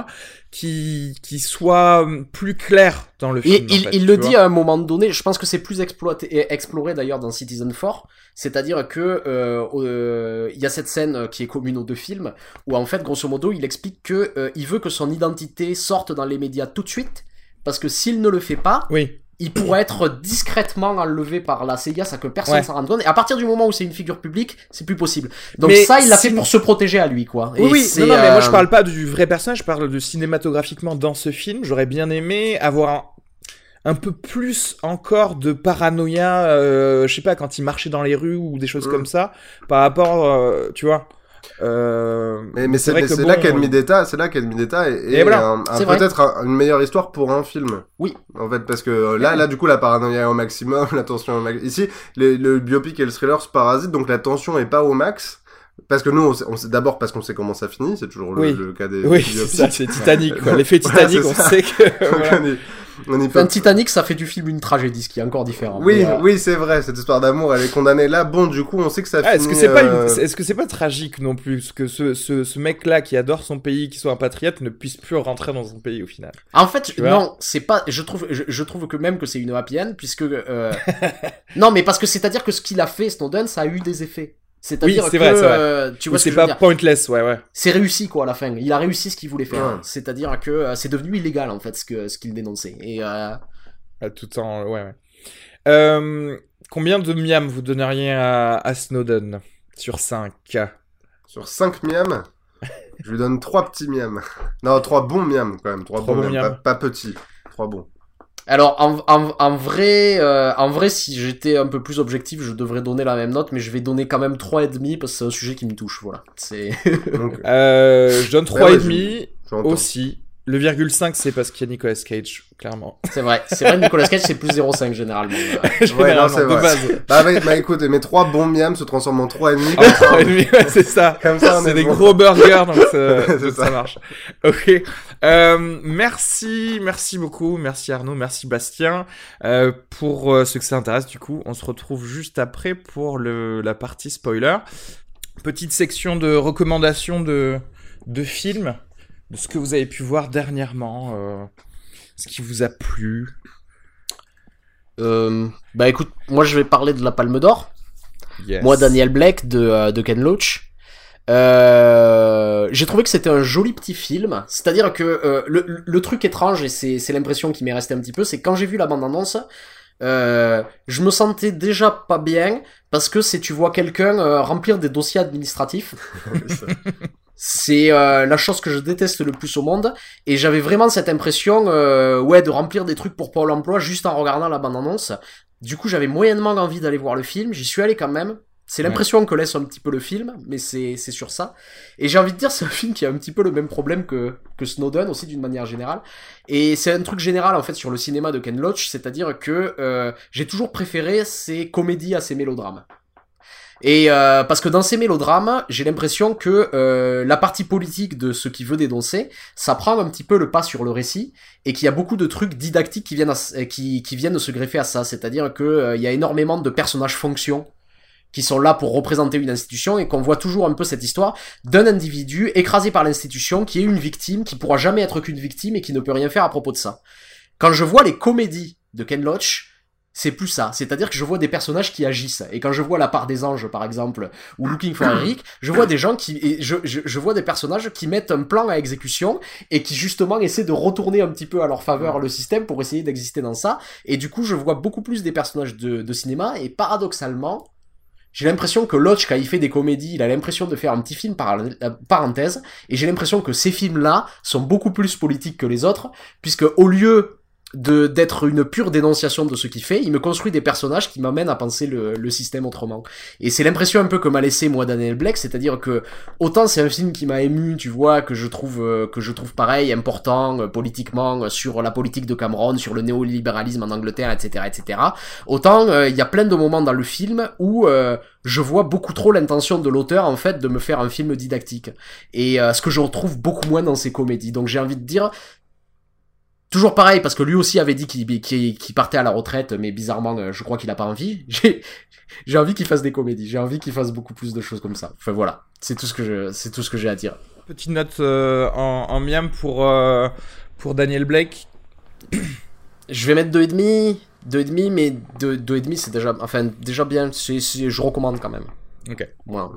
qui, qui soit plus clair dans le film. Et il, fait, il le dit à un moment donné, je pense que c'est plus exploité, et exploré d'ailleurs dans Citizen 4, c'est-à-dire que euh, euh, il y a cette scène qui est commune aux deux films, où en fait, grosso modo, il explique que euh, il veut que son identité sorte dans les médias tout de suite, parce que s'il ne le fait pas, Oui. Il pourrait être discrètement enlevé par la CIA sans que personne Ouais. s'en rende compte. Et à partir du moment où c'est une figure publique, c'est plus possible. Donc Mais ça, il l'a fait pour se protéger à lui, quoi. Oui, Et oui, c'est, non, non, mais moi je euh, parle pas du vrai personnage, je parle de cinématographiquement dans ce film. J'aurais bien aimé avoir un, un peu plus encore de paranoïa, euh, je sais pas, quand il marchait dans les rues ou des choses Mm. comme ça, par rapport, euh, tu vois. Euh, Mais, mais c'est bon, là qu'Enemy d'État, c'est là qu'Enemy d'État est, Et est voilà, un- un- peut-être un- une meilleure histoire pour un film. Oui. En fait, parce que euh, là, là, du coup, la paranoïa est au maximum, la tension est au max. Ici, les- le biopic et le thriller se parasitent, donc la tension est pas au max. Parce que nous, on sait, on sait- d'abord parce qu'on sait comment ça finit, c'est toujours le, Oui. le cas des Oui, c'est Titanic. L'effet Titanic, on ça. sait que. Voilà. On Titanic, ça fait du film une tragédie, ce qui est encore différent. Oui, Mais, euh, oui, c'est vrai, cette histoire d'amour, elle est condamnée là. Bon, du coup, on sait que ça Ah, finit. est-ce que c'est pas euh, une- est-ce que c'est pas tragique non plus que ce, ce, ce mec-là qui adore son pays, qui soit un patriote, ne puisse plus rentrer dans son pays au final En fait, non, c'est pas. Je trouve, je, je trouve que même que c'est une happy end, puisque euh, non, mais parce que c'est-à-dire que ce qu'il a fait, Snowden, ça a eu des effets. C'est-à-dire Oui, c'est que vrai, euh, tu vois ce c'est veux pas dire. pointless, ouais, ouais. C'est réussi quoi à la fin. Il a réussi ce qu'il voulait faire. Ouais. C'est-à-dire que euh, c'est devenu illégal en fait ce que ce qu'il dénonçait. Et euh, À tout temps, ouais, ouais. Euh, combien de miam vous donneriez à, à Snowden sur 5 Sur 5 miams, je lui donne 3 petits miams. Non, 3 bons miams quand même. 3 Trois bons bons miams, miams. pas, pas petits. 3 bons. Alors en, en, en vrai, euh, en vrai, si j'étais un peu plus objectif, je devrais donner la même note, mais je vais donner quand même trois et demi parce que c'est un sujet qui me touche. Voilà. C'est euh, Je donne Ouais, ouais, 3,5 j'entends. aussi. Le virgule 5, c'est parce qu'il y a Nicolas Cage, clairement. c'est vrai. C'est vrai. Nicolas Cage c'est plus 0,5 généralement. Généralement, c'est de vrai. base. Bah, mais, bah écoute, mes 3 bons miams se transforment en 3,5. Ah, 3,5, ouais, c'est ça. Comme ça, on C'est est des bon. gros burgers, donc ça, C'est donc ça ça. marche. Ok. Euh, merci, merci beaucoup. Merci Arnaud, merci Bastien. Euh, pour euh, ceux que ça intéresse, du coup, on se retrouve juste après pour le, la partie spoiler. Petite section de recommandations de, de films, de ce que vous avez pu voir dernièrement, euh, ce qui vous a plu. Euh, bah écoute, moi je vais parler de la Palme d'Or. Yes. Moi, Daniel Blake de, euh, de Ken Loach. Euh, j'ai trouvé que c'était un joli petit film. C'est-à-dire que euh, le, le truc étrange, et c'est l'impression qui m'est restée un petit peu, c'est quand j'ai vu la bande-annonce, euh, je me sentais déjà pas bien parce que c'est tu vois quelqu'un euh, remplir des dossiers administratifs. c'est euh, la chose que je déteste le plus au monde et j'avais vraiment cette impression ouais de remplir des trucs pour Pôle emploi juste en regardant la bande annonce. Du coup, j'avais moyennement envie d'aller voir le film, j'y suis allé quand même. C'est l'impression que laisse un petit peu le film, mais c'est sur ça. Et j'ai envie de dire, c'est un film qui a un petit peu le même problème que, que Snowden aussi d'une manière générale. Et c'est un truc général en fait sur le cinéma de Ken Loach, c'est-à-dire que euh, j'ai toujours préféré ces comédies à ces mélodrames. Et euh, parce que dans ces mélodrames, j'ai l'impression que euh, la partie politique de ce qui veut dénoncer, ça prend un petit peu le pas sur le récit et qu'il y a beaucoup de trucs didactiques qui viennent à- qui, qui viennent se greffer à ça. C'est-à-dire que euh, il y a énormément de personnages fonctions qui sont là pour représenter une institution et qu'on voit toujours un peu cette histoire d'un individu écrasé par l'institution qui est une victime, qui pourra jamais être qu'une victime et qui ne peut rien faire à propos de ça. Quand je vois les comédies de Ken Loach, c'est plus ça. C'est-à-dire que je vois des personnages qui agissent. Et quand je vois La part des anges, par exemple, ou Looking for Eric, je vois des gens qui, je, je, je vois des personnages qui mettent un plan à exécution et qui justement essaient de retourner un petit peu à leur faveur le système pour essayer d'exister dans ça. Et du coup, je vois beaucoup plus des personnages de, de cinéma et paradoxalement, j'ai l'impression que Loach, quand il fait des comédies, il a l'impression de faire un petit film par euh, parenthèse, et j'ai l'impression que ces films-là sont beaucoup plus politiques que les autres, puisque au lieu de d'être une pure dénonciation de ce qu'il fait, il me construit des personnages qui m'amènent à penser le, le système autrement. Et c'est l'impression un peu que m'a laissé moi Daniel Blake, c'est-à-dire que autant c'est un film qui m'a ému, tu vois, que je trouve euh, que je trouve pareil important euh, politiquement euh, sur la politique de Cameron, sur le néolibéralisme en Angleterre, etc., etc. Autant il y a plein de moments dans le film où euh, je vois beaucoup trop l'intention de l'auteur en fait de me faire un film didactique et euh, ce que je retrouve beaucoup moins dans ses comédies. Donc j'ai envie de dire Toujours pareil, parce que lui aussi avait dit qu'il qu'il- qu'il partait à la retraite, mais bizarrement, euh, je crois qu'il a pas envie. J'ai j'ai envie qu'il fasse des comédies, j'ai envie qu'il fasse beaucoup plus de choses comme ça. Enfin voilà, c'est tout ce que je, c'est tout ce que j'ai à dire. Petite note euh, en, en miam pour, euh, pour Daniel Blake. Je vais mettre deux et demi, deux et demi, mais deux, deux et demi c'est déjà, enfin déjà bien, je recommande quand même. Ok. Voilà.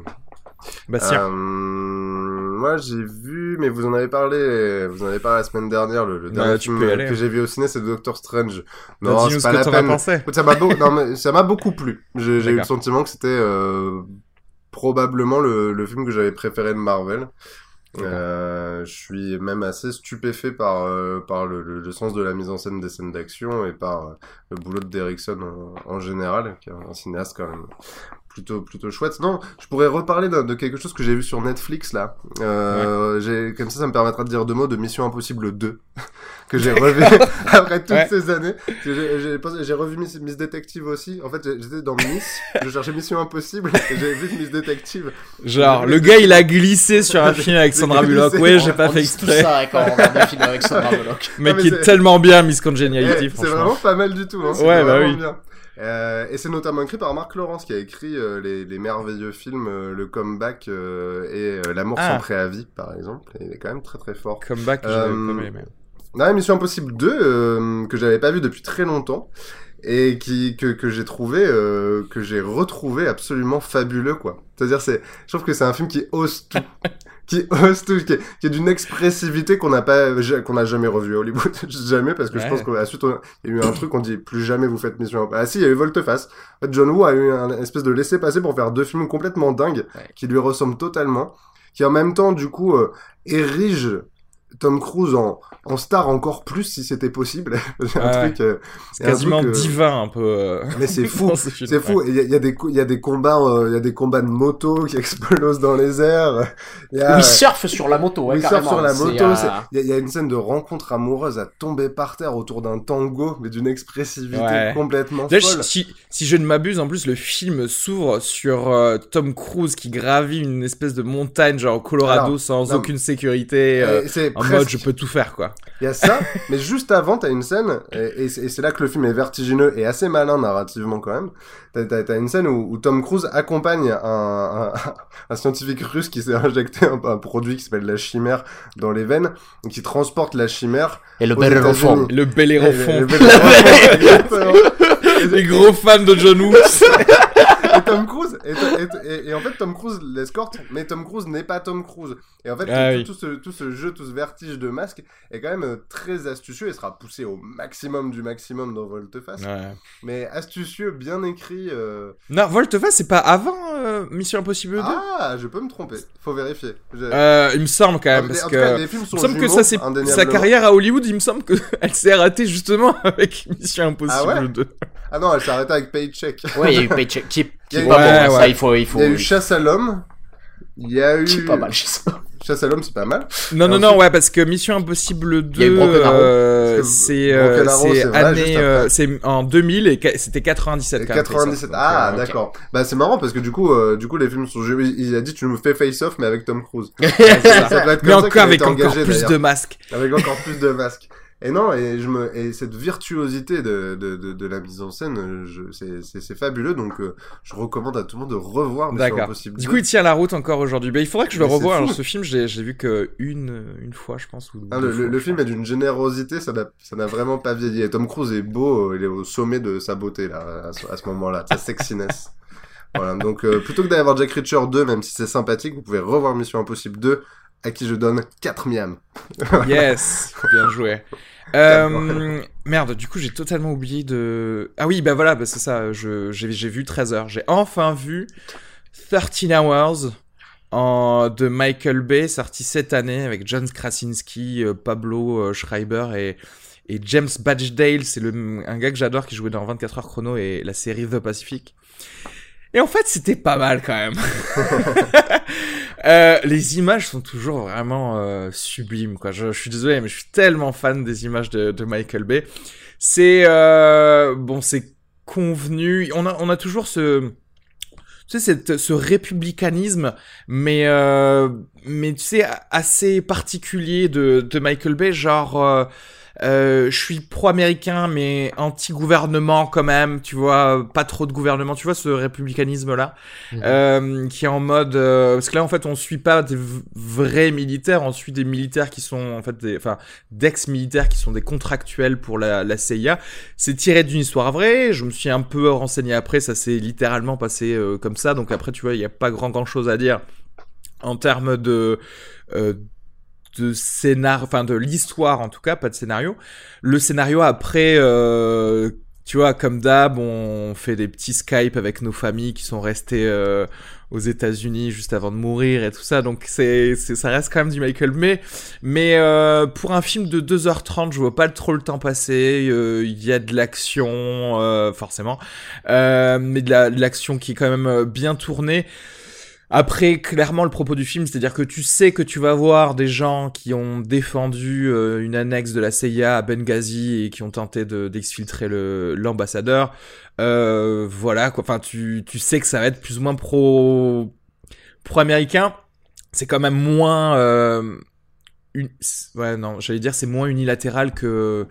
Bastien. Euh, moi, j'ai vu, mais vous en avez parlé, vous en avez parlé la semaine dernière, le, le Bah, dernier film aller, que hein. j'ai vu au ciné, c'est Doctor Strange. Non, c'est ce pas la peine. pensé. Ça m'a beau- beaucoup plu. J'ai eu le sentiment que c'était euh, probablement le, le film que j'avais préféré de Marvel. Euh, je suis même assez stupéfait par euh, par le, le, le sens de la mise en scène des scènes d'action et par euh, le boulot de Derrickson en, en général, qui est un cinéaste quand même plutôt plutôt chouette. Non, je pourrais reparler de, de quelque chose que j'ai vu sur Netflix là. Euh, j'ai comme ça, ça me permettra de dire deux mots de Mission Impossible 2 que j'ai revu après toutes Ouais. ces années. J'ai- J'ai j'ai revu Miss, Miss Detective aussi. En fait, j'ai- j'étais dans Miss, je cherchais Mission Impossible et j'avais vu Miss Detective. Genre, le gars, il a glissé sur un film avec Sandra J'ai Bullock. Ouais, j'ai pas On fait dit tout exprès. ça quand on regarde des films avec Sandra Bullock. Mais qui est tellement bien, Miss Congeniality, Eh, C'est vraiment pas mal du tout. Hein. Ouais, bah oui. bien. Euh, et c'est notamment écrit par Marc Laurence qui a écrit euh, les, les merveilleux films euh, Le Comeback et L'amour Ah. sans préavis par exemple. Et il est quand même très très fort. Comeback, j'avais pas Mission Impossible 2 euh, que j'avais pas vu depuis très longtemps et qui que, que j'ai trouvé euh, que j'ai retrouvé absolument fabuleux quoi. C'est-à-dire c'est je trouve que c'est un film qui ose tout qui ose tout qui est, d'une expressivité qu'on n'a pas qu'on n'a jamais revu à Hollywood jamais parce que je pense qu'à la suite il y a eu un truc on dit plus jamais vous faites Mission Impossible. Ah si, il y a eu Volteface. John Woo a eu un espèce de laisser-passer pour faire deux films complètement dingues Ouais. qui lui ressemblent totalement qui en même temps du coup euh, érige Tom Cruise en, en star encore plus si c'était possible. C'est un Ouais. truc. euh, C'est un quasiment truc, euh, divin, un peu. euh, Mais c'est fou. ce C'est fou. Il y, a- il y a des cou- il y a des combats, euh, il y a des combats de moto qui explosent dans les airs. Il a, surfe sur la moto, ouais, il surfe sur la moto. Il y, a- il y a une scène de rencontre amoureuse à tomber par terre autour d'un tango, mais d'une expressivité Ouais. complètement folle. si, je ne m'abuse, en plus, le film s'ouvre sur euh, Tom Cruise qui gravit une espèce de montagne, genre au Colorado, Alors, sans non, aucune sécurité, euh, c'est mode je peux tout faire, quoi. Il y a ça, mais juste avant, t'as une scène, et, et c'est là que le film est vertigineux et assez malin narrativement quand même. T'as t'as une scène où, où Tom Cruise accompagne un, un, un scientifique russe qui s'est injecté un, un produit qui s'appelle la chimère dans les veines, et qui transporte la chimère. Et le aux bel États-Unis. enfant. Le bel Et- fond. et- et- exactement. Les gros fans de John Woo. Et Tom Cruise et, et- et- et en fait Tom Cruise l'escorte, mais Tom Cruise n'est pas Tom Cruise. Et en fait Ah tout, oui. tout ce, tout ce jeu, tout ce vertige de masque est quand même euh, très astucieux et sera poussé au maximum du maximum dans Volteface. Ouais. Mais astucieux, bien écrit. euh, Non, Volteface, c'est pas avant euh, Mission Impossible 2 Ah, je peux me tromper. Faut vérifier. Euh, Il me semble quand même, En parce cas, que... les films sont Il me semble que ça, c'est sa carrière à Hollywood, il me semble qu'elle s'est ratée justement avec Mission Impossible Ah ouais? 2. Ah non, elle s'est arrêtée avec Paycheck. Ouais, il y a eu Paycheck qui est, qui pas Ouais, bon. Ouais. Ça, il faut, il faut. Il y a eu Chasse à l'homme. Il y a eu. qui est pas mal chez ça. Chasse à l'homme, c'est pas mal. Non, non, ensuite- non, ouais, parce que Mission Impossible Il y a eu 2, Broken Arrow. euh, c'est euh, c'est c'est euh, c'est en 2000 et c'était 97 quand même, 97. Face Off. Ah, d'accord. Bah, c'est marrant parce que du coup, euh, du coup, les films sont. Il a dit, tu nous fais face off, mais avec Tom Cruise. ça, ça Mais encore avec encore engagé, plus de masques. Avec encore plus de masques. Et non, et je me, et cette virtuosité de, de, de, de la mise en scène, c'est, fabuleux, donc, euh, je recommande à tout le monde de revoir Mission. Impossible. Du 2. coup, il tient la route encore aujourd'hui. Bah, il faudrait que je le Mais revoie. Alors, fou. ce film, j'ai vu que une, une fois, je pense. Ou Ah, le, fois, le, le film est d'une générosité, ça n'a, vraiment pas vieilli. Et Tom Cruise est beau, il est au sommet de sa beauté, là, à ce, ce moment-là, de sa sexiness. voilà, donc, euh, plutôt que d'aller voir Jack Reacher 2, même si c'est sympathique, vous pouvez revoir Mission Impossible 2, à qui je donne 4 miams. Yes, bien joué. Euh, merde, du coup, j'ai totalement oublié de. Ah oui, bah voilà, bah c'est ça. J'ai vu 13 heures. J'ai enfin vu 13 Hours en, de Michael Bay, sorti cette année avec John Krasinski, euh, Pablo euh, Schreiber et, et James Badgedale. C'est un gars que j'adore qui jouait dans 24 heures chrono et la série The Pacific. Et en fait, c'était pas mal quand même. Euh, les images sont toujours vraiment euh, sublimes, quoi. Je, suis désolé, mais je suis tellement fan des images de, de Michael Bay. C'est euh, bon, c'est convenu. On a, on a toujours ce, tu sais, cette, ce républicanisme, mais euh, mais tu sais assez particulier de, de Michael Bay, genre. euh, euh, je suis pro-américain, mais anti-gouvernement quand même, tu vois, pas trop de gouvernement, tu vois, ce républicanisme-là, Mhm. euh, qui est en mode... euh, parce que là, en fait, on suit pas des vrais militaires, on suit des militaires qui sont, en fait, des, enfin, d'ex-militaires qui sont des contractuels pour la, la CIA. C'est tiré d'une histoire vraie, je me suis un peu renseigné après, ça s'est littéralement passé comme ça, donc après, tu vois, il n'y a pas grand, grand chose à dire en termes de... euh, de scénar, enfin de l'histoire en tout cas, pas de scénario. Le scénario après, euh, tu vois, comme d'hab, on fait des petits Skype avec nos familles qui sont restées euh, aux États-Unis juste avant de mourir et tout ça. Donc c'est, ça reste quand même du Michael Bay. Mais euh, pour un film de 2h30, je vois pas trop le temps passer. Euh, Il y a de l'action, euh, forcément, mais de, la, de l'action qui est quand même bien tournée. Après, clairement, le propos du film, c'est-à-dire que tu sais que tu vas voir des gens qui ont défendu euh, une annexe de la CIA à Benghazi et qui ont tenté de d'exfiltrer l'ambassadeur. Euh, voilà, quoi. Enfin, tu, tu sais que ça va être plus ou moins pro pro-américain. C'est quand même moins euh, une... ouais non, j'allais dire c'est moins unilatéral que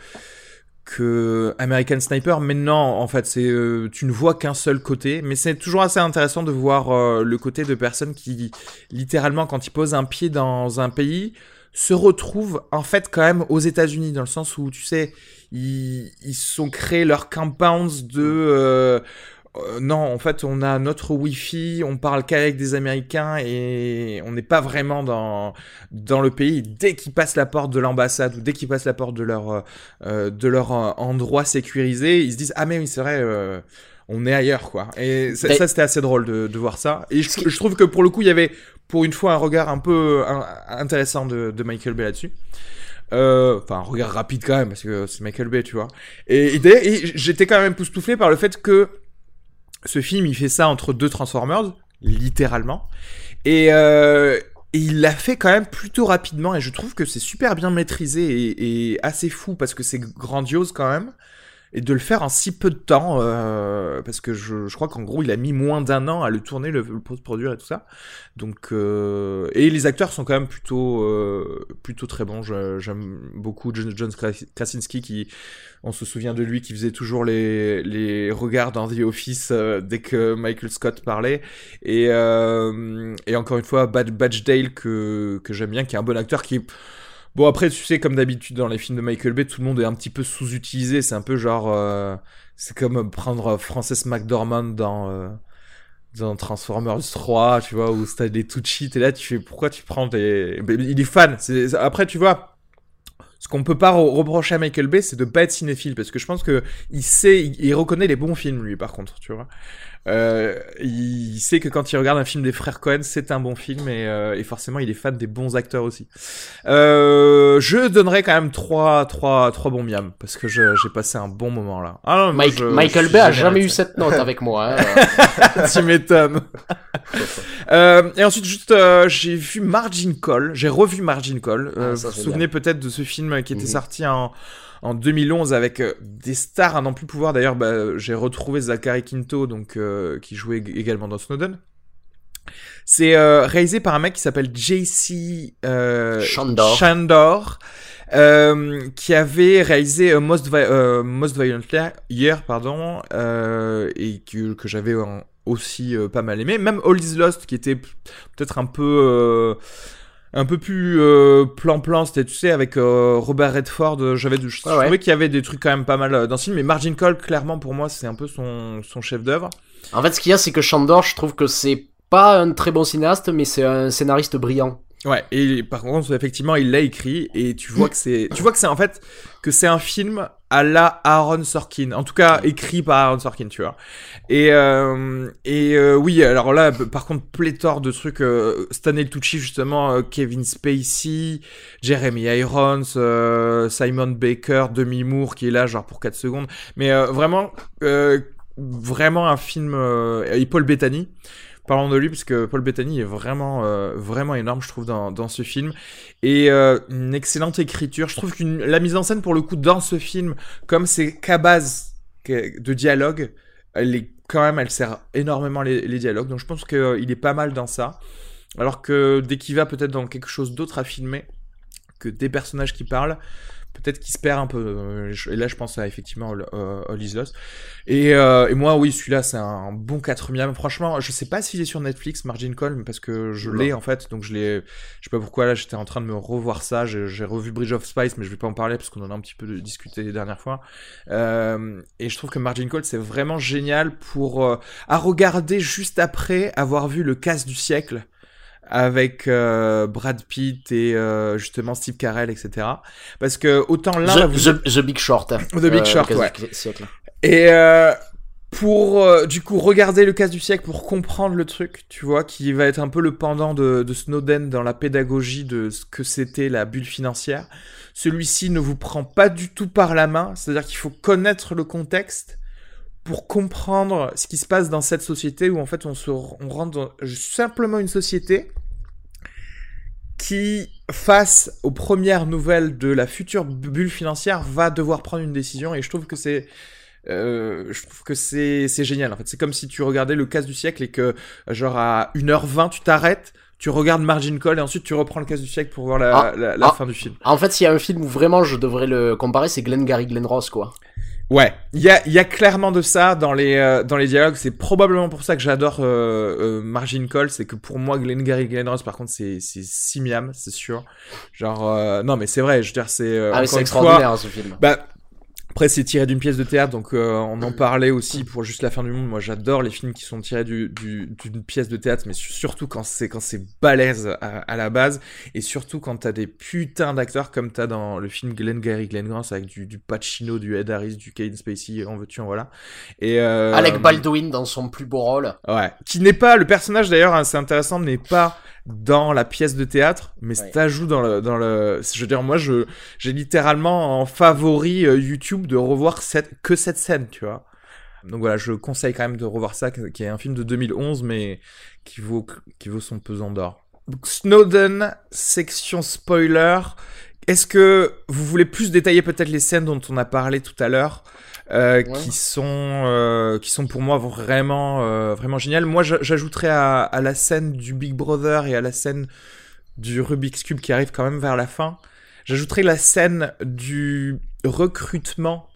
que American Sniper, mais non, en fait, c'est euh, tu ne vois qu'un seul côté, mais c'est toujours assez intéressant de voir euh, le côté de personnes qui, littéralement, quand ils posent un pied dans un pays, se retrouvent en fait quand même aux États-Unis, dans le sens où tu sais, ils, ils sont créés leurs compounds de euh, euh, non, en fait, on a notre Wi-Fi, on parle qu'avec des Américains et on n'est pas vraiment dans dans le pays. Dès qu'ils passent la porte de l'ambassade ou dès qu'ils passent la porte de leur euh, de leur euh, endroit sécurisé, ils se disent ah mais oui c'est vrai. euh, on est ailleurs quoi et ça, Mais- ça, c'était assez drôle de, de voir ça et je, je trouve que pour le coup il y avait pour une fois un regard un peu un- intéressant de, de Michael Bay là-dessus Euh, enfin un regard rapide quand même parce que c'est Michael Bay tu vois et, et j'étais quand même époustouflé par le fait que ce film, il fait ça entre deux Transformers, littéralement. Et, euh, et il l'a fait quand même plutôt rapidement. Et je trouve que c'est super bien maîtrisé et assez fou parce que c'est grandiose quand même. Et de le faire en si peu de temps, euh, parce que je, je crois qu'en gros il a mis moins d'un an à le tourner, le, le post-produire et tout ça. Donc euh, et les acteurs sont quand même plutôt euh, plutôt très bons. J'aime beaucoup John, John Krasinski qui, on se souvient de lui qui faisait toujours les les regards dans The Office euh, dès que Michael Scott parlait. Et euh, et encore une fois Bad Batchdale que que j'aime bien, qui est un bon acteur qui Bon après tu sais comme d'habitude dans les films de Michael Bay tout le monde est un petit peu sous-utilisé c'est un peu genre euh, c'est comme prendre Frances McDormand dans euh, dans Transformers 3, tu vois, où t'as des Tucci, t'es là, tu fais pourquoi tu prends des. Il est fan. Après, tu vois, ce qu'on peut pas re- reprocher à Michael Bay, c'est de pas être cinéphile, parce que je pense que il sait, il reconnaît les bons films, lui, par contre, tu vois. Euh, il sait que quand il regarde un film des frères Cohen, c'est un bon film, et, euh, et forcément, il est fan des bons acteurs aussi. Euh, je donnerais quand même trois, trois, trois bons miams, parce que j'ai passé un bon moment là. Ah non, moi, Mike- je- Michael je Bay a jamais eu cette note avec moi. hein. tu m'étonnes. Euh, et ensuite, juste, euh, j'ai vu Margin Call. J'ai revu Margin Call. Euh, Ah, vous vous souvenez peut-être de ce film qui était Mhm. sorti en, en 2011 avec euh, des stars à n'en plus pouvoir. D'ailleurs, bah, j'ai retrouvé Zachary Quinto, donc, euh, qui jouait ég- également dans Snowden. C'est euh, réalisé par un mec qui s'appelle JC euh, Chandor. Chandor, euh, qui avait réalisé Most, Vi- Most Violent Year, pardon, et que, que j'avais aussi pas mal aimé. Même All Is Lost, qui était peut-être un peu un peu plus euh, plan-plan, c'était tu sais avec euh, Robert Redford. euh, J'avais, je, Ouais, trouvais qu'il y avait des trucs quand même pas mal dans ce film. Mais Margin Call, clairement pour moi, c'est un peu son son chef-d'œuvre. En fait, ce qu'il y a, c'est que Chandor, je trouve que c'est pas un très bon cinéaste, mais c'est un scénariste brillant. Ouais, et par contre, effectivement, il l'a écrit et tu vois que c'est, tu vois que c'est en fait que c'est un film à la Aaron Sorkin, en tout cas écrit par Aaron Sorkin, tu vois. Et euh, et euh, oui, alors là, par contre, pléthore de trucs. Euh, Stanley Tucci justement, euh, Kevin Spacey, Jeremy Irons, euh, Simon Baker, Demi Moore qui est là genre pour 4 secondes, mais euh, vraiment, euh, vraiment un film euh, et Paul Bettany. Parlons de lui parce que Paul Bettany est vraiment euh, vraiment énorme je trouve dans, ce film et euh, une excellente écriture. Je trouve que la mise en scène pour le coup dans ce film comme c'est qu'à base de dialogue, elle est quand même elle sert énormément les, dialogues donc je pense qu'il est pas mal dans ça. Alors que dès qu'il va peut-être dans quelque chose d'autre à filmer que des personnages qui parlent, peut-être qu'il se perd un peu. Euh, Et là, je pense à effectivement All, euh, All Is Lost. Et, euh, et moi, oui, celui-là, c'est un bon 4 miam. Franchement, je sais pas s'il est sur Netflix, Margin Call, parce que je l'ai en fait. Donc, je l'ai. Je sais pas pourquoi, là, j'étais en train de me revoir ça. J'ai j'ai revu Bridge of Spice, mais je vais pas en parler parce qu'on en a un petit peu discuté les dernières fois. Euh, et je trouve que Margin Call, c'est vraiment génial pour. euh, à regarder juste après avoir vu le casse du siècle avec euh, Brad Pitt et euh, justement Steve Carell, etc. Parce que autant l'un, The, vous- The- The Big Short. hein. The Big Short, quasi- ouais. et euh, pour euh, du coup regarder le cas du siècle pour comprendre le truc, tu vois, qui va être un peu le pendant de, de Snowden dans la pédagogie de ce que c'était la bulle financière. Celui-ci ne vous prend pas du tout par la main, c'est-à-dire qu'il faut connaître le contexte pour comprendre ce qui se passe dans cette société où en fait on se on rentre dans simplement une société qui face aux premières nouvelles de la future bulle financière va devoir prendre une décision et je trouve que c'est euh, je trouve que c'est génial en fait c'est comme si tu regardais le casse du siècle et que genre à 1h20 tu t'arrêtes tu regardes Margin Call et ensuite tu reprends le casse du siècle pour voir la, Ah, la, la ah. fin du film En fait, s'il y a un film où vraiment je devrais le comparer, c'est Glengarry Glen Ross, quoi. Ouais, il y a, y a clairement de ça dans les, euh, dans les dialogues. C'est probablement pour ça que j'adore euh, euh, Margin Call. C'est que pour moi, Glengarry Glen Ross, par contre, c'est c'est si miam, c'est sûr. Genre, euh, non, mais c'est vrai. Je veux dire, c'est euh, ah, c'est fois- extraordinaire, hein, ce film. Bah, après, c'est tiré d'une pièce de théâtre, donc euh, on en parlait aussi pour juste la fin du monde. Moi, j'adore les films qui sont tirés du- du- d'une pièce de théâtre, mais su- surtout quand c'est quand c'est balèze à, à la base, et surtout quand t'as des putains d'acteurs comme t'as dans le film Glengarry Glen Ross avec du, du Pacino, du Ed Harris, du Kevin Spacey, en veux-tu, en voilà. Et euh, Alec Baldwin dans son plus beau rôle. Ouais. Qui n'est pas, le personnage d'ailleurs, hein, c'est intéressant, n'est pas dans la pièce de théâtre, mais Ouais. s'ajoute dans le, dans le, je veux dire, moi, je, j'ai littéralement en favori euh, YouTube de revoir cette, que cette scène, tu vois. Donc voilà, je conseille quand même de revoir ça, qui est un film de 2011, mais qui vaut, qui vaut son pesant d'or. Snowden, section spoiler. Est-ce que vous voulez plus détailler peut-être les scènes dont on a parlé tout à l'heure? Euh, Ouais. qui sont euh, qui sont pour moi vraiment euh, vraiment géniales. Moi, j'a- j'ajouterais à, à la scène du Big Brother et à la scène du Rubik's Cube qui arrive quand même vers la fin. J'ajouterais la scène du recrutement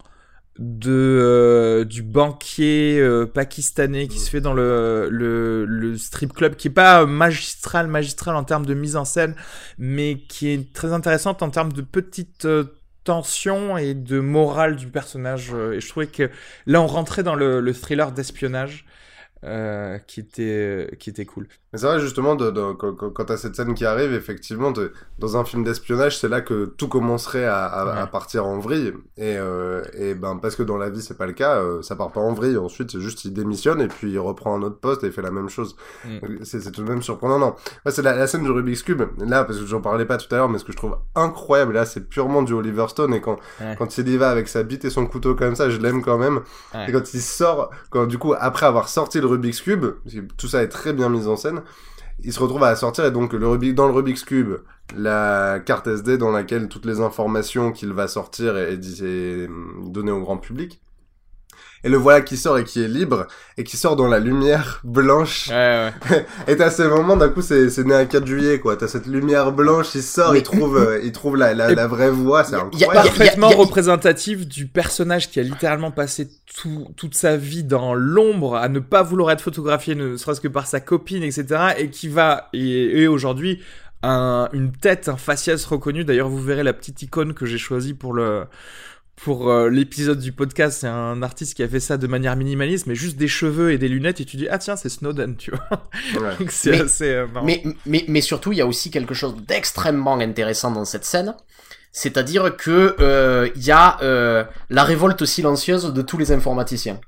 de euh, du banquier euh, pakistanais qui se fait dans le, le le strip club qui est pas magistral magistral en termes de mise en scène mais qui est très intéressante en termes de petites tensions et de morale du personnage euh, et je trouvais que là on rentrait dans le, le thriller d'espionnage euh, qui était qui était cool. Mais c'est vrai justement de, de- quand, t'as cette scène qui arrive, effectivement, de- dans un film d'espionnage, c'est là que tout commencerait à, à, à partir en vrille. Et, euh, et ben parce que dans la vie c'est pas le cas, euh, ça part pas en vrille. Ensuite, c'est juste il démissionne et puis il reprend un autre poste et il fait la même chose. Mm. C'est tout de même surprenant. Non, ouais, c'est la, la scène du Rubik's cube. Là, parce que j'en parlais pas tout à l'heure, mais ce que je trouve incroyable, là, c'est purement du Oliver Stone. Et quand Ouais. quand il y va avec sa bite et son couteau comme ça, je l'aime quand même. Et quand il sort, quand du coup après avoir sorti le Rubik's cube, tout ça est très bien mis en scène, il se retrouve à sortir et donc le dans le Rubik's cube, la carte SD dans laquelle toutes les informations qu'il va sortir est, est, est données au grand public. Et le voilà qui sort et qui est libre et qui sort dans la lumière blanche. Ouais, ouais. Et t'as ce moment d'un coup c'est c'est né un 4 juillet quoi. T'as cette lumière blanche, il sort, Mais- il trouve euh, il trouve la la, la vraie voix, c'est Y a- y a- incroyable. y a- Parfaitement y a- représentatif du personnage qui a littéralement passé tout, toute sa vie dans l'ombre, à ne pas vouloir être photographié, ne serait-ce que par sa copine, etc. Et qui va, et, et aujourd'hui, un, une tête, un faciès reconnu. D'ailleurs, vous verrez la petite icône que j'ai choisie pour le pour euh, l'épisode du podcast, c'est un artiste qui a fait ça de manière minimaliste, mais juste des cheveux et des lunettes, et tu dis ah tiens c'est Snowden, tu vois. Ouais. Donc c'est Mais- assez euh, marrant. Mais, mais, mais surtout, il y a aussi quelque chose d'extrêmement intéressant dans cette scène. C'est-à-dire que euh, il y a euh, la révolte silencieuse de tous les informaticiens.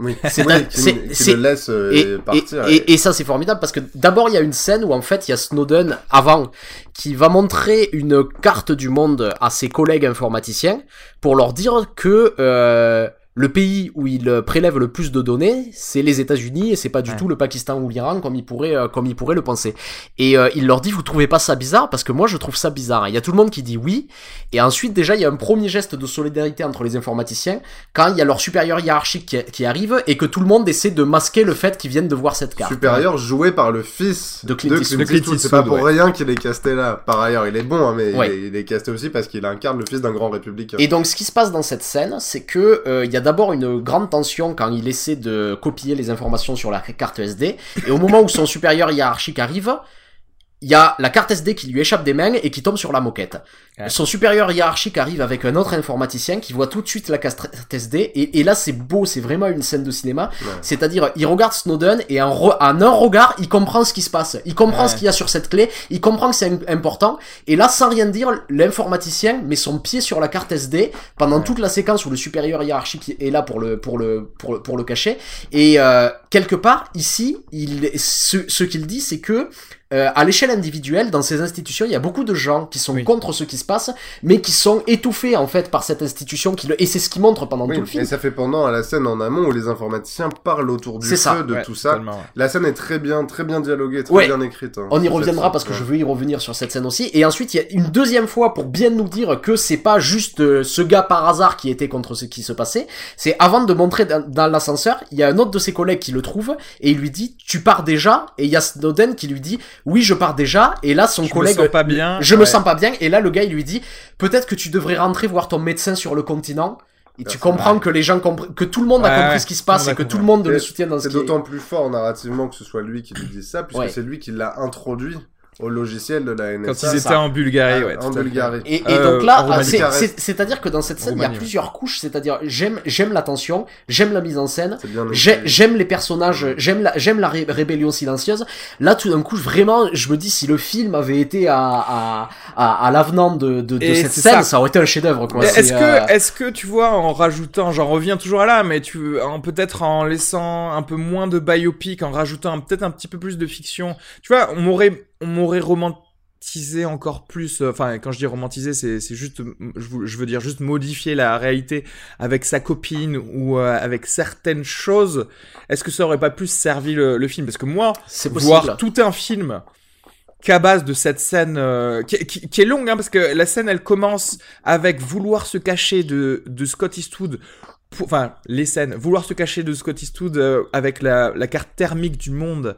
Oui, C'est le laisse euh, Et, partir. et, et, et ça c'est formidable parce que d'abord il y a une scène où en fait il y a Snowden avant qui va montrer une carte du monde à ses collègues informaticiens pour leur dire que euh, le pays où il prélève le plus de données, c'est les États-Unis et c'est pas du Ouais. tout le Pakistan ou l'Iran comme il pourrait euh, comme il pourrait le penser. Et euh, il leur dit vous trouvez pas ça bizarre? Parce que moi je trouve ça bizarre. Il y a tout le monde qui dit oui et ensuite déjà il y a un premier geste de solidarité entre les informaticiens quand il y a leur supérieur hiérarchique qui, qui arrive et que tout le monde essaie de masquer le fait qu'ils viennent de voir cette carte. supérieur joué par le fils De Clint Eastwood. C'est pas pour rien qu'il est casté là. Par ailleurs, il est bon, hein, mais Ouais. il, est, il est casté aussi parce qu'il incarne le fils d'un grand républicain. Et donc, ce qui se passe dans cette scène, c'est que euh, il y a d'abord une grande tension quand il essaie de copier les informations sur la carte SD, et au moment où son supérieur hiérarchique arrive, il y a la carte SD qui lui échappe des mains et qui tombe sur la moquette. Ouais. Son supérieur hiérarchique arrive avec un autre informaticien qui voit tout de suite la carte SD, et, et là c'est beau, c'est vraiment une scène de cinéma. Ouais. C'est-à-dire, il regarde Snowden et en, re- en un regard, il comprend ce qui se passe. Il comprend Ouais. ce qu'il y a sur cette clé, il comprend que c'est im- important, et là, sans rien dire, l'informaticien met son pied sur la carte SD pendant toute la séquence où le supérieur hiérarchique est là pour le pour le pour le, pour le cacher. Et euh, quelque part ici, il ce, ce qu'il dit, c'est que euh, à l'échelle individuelle, dans ces institutions, il y a beaucoup de gens qui sont Oui. contre ce qui se passe, mais qui sont étouffés en fait par cette institution. Qui le... Et c'est ce qui montre pendant Oui, tout le film. et ça fait pendant à la scène en amont où les informaticiens parlent autour du feu ça, de Ouais, tout ça. ouais. La scène est très bien, très bien dialoguée, très Ouais. bien écrite. hein, On y reviendra parce que Ouais. je veux y revenir sur cette scène aussi. Et ensuite, il y a une deuxième fois pour bien nous dire que c'est pas juste euh, ce gars par hasard qui était contre ce qui se passait. C'est avant de montrer dans, dans l'ascenseur, il y a un autre de ses collègues qui le trouve et il lui dit tu pars déjà? Et il y a Snowden qui lui dit oui je pars déjà. Et là son Je me collègue sens pas bien. je me Ouais. sens pas bien. Et là le gars il lui dit peut-être que tu devrais rentrer voir ton médecin sur le continent. Et tu comprends vrai. que les gens compre- que tout le monde a compris ouais, ce qui se passe et que tout le monde le soutient dans ce C'est qui est... d'autant plus fort narrativement que ce soit lui qui lui dise ça, puisque Ouais. c'est lui qui l'a introduit au logiciel de la NSA. Quand ils ça. étaient en Bulgarie, ouais. en. Bulgarie. Et, et Euh, donc là, c'est-à-dire que dans cette scène, il y a plusieurs couches. C'est-à-dire, j'aime, j'aime la tension, j'aime la mise en scène, j'aime les personnages, j'aime la, j'aime la ré- rébellion silencieuse. Là, tout d'un coup, vraiment, je me dis si le film avait été à, à, à, à l'avenant de, de, de Et cette scène, ça. ça. aurait été un chef-d'œuvre. Est-ce euh, que, est-ce que tu vois, en rajoutant, j'en reviens toujours à là, mais tu, en peut-être en laissant un peu moins de biopic, en rajoutant peut-être un petit peu plus de fiction, tu vois, on m'aurait, on m'aurait romantisé encore plus. euh, Enfin, quand je dis romantisé, c'est, c'est juste, je veux, je veux dire juste modifier la réalité avec sa copine ou euh, avec certaines choses. Est-ce que ça aurait pas plus servi le, le film? Parce que moi, c'est voir tout un film qu'à base de cette scène euh, qui, qui- qui est longue hein, parce que la scène elle commence avec vouloir se cacher de, de Scott Eastwood pour- enfin les scènes vouloir se cacher de Scott Eastwood euh, avec la, la carte thermique du monde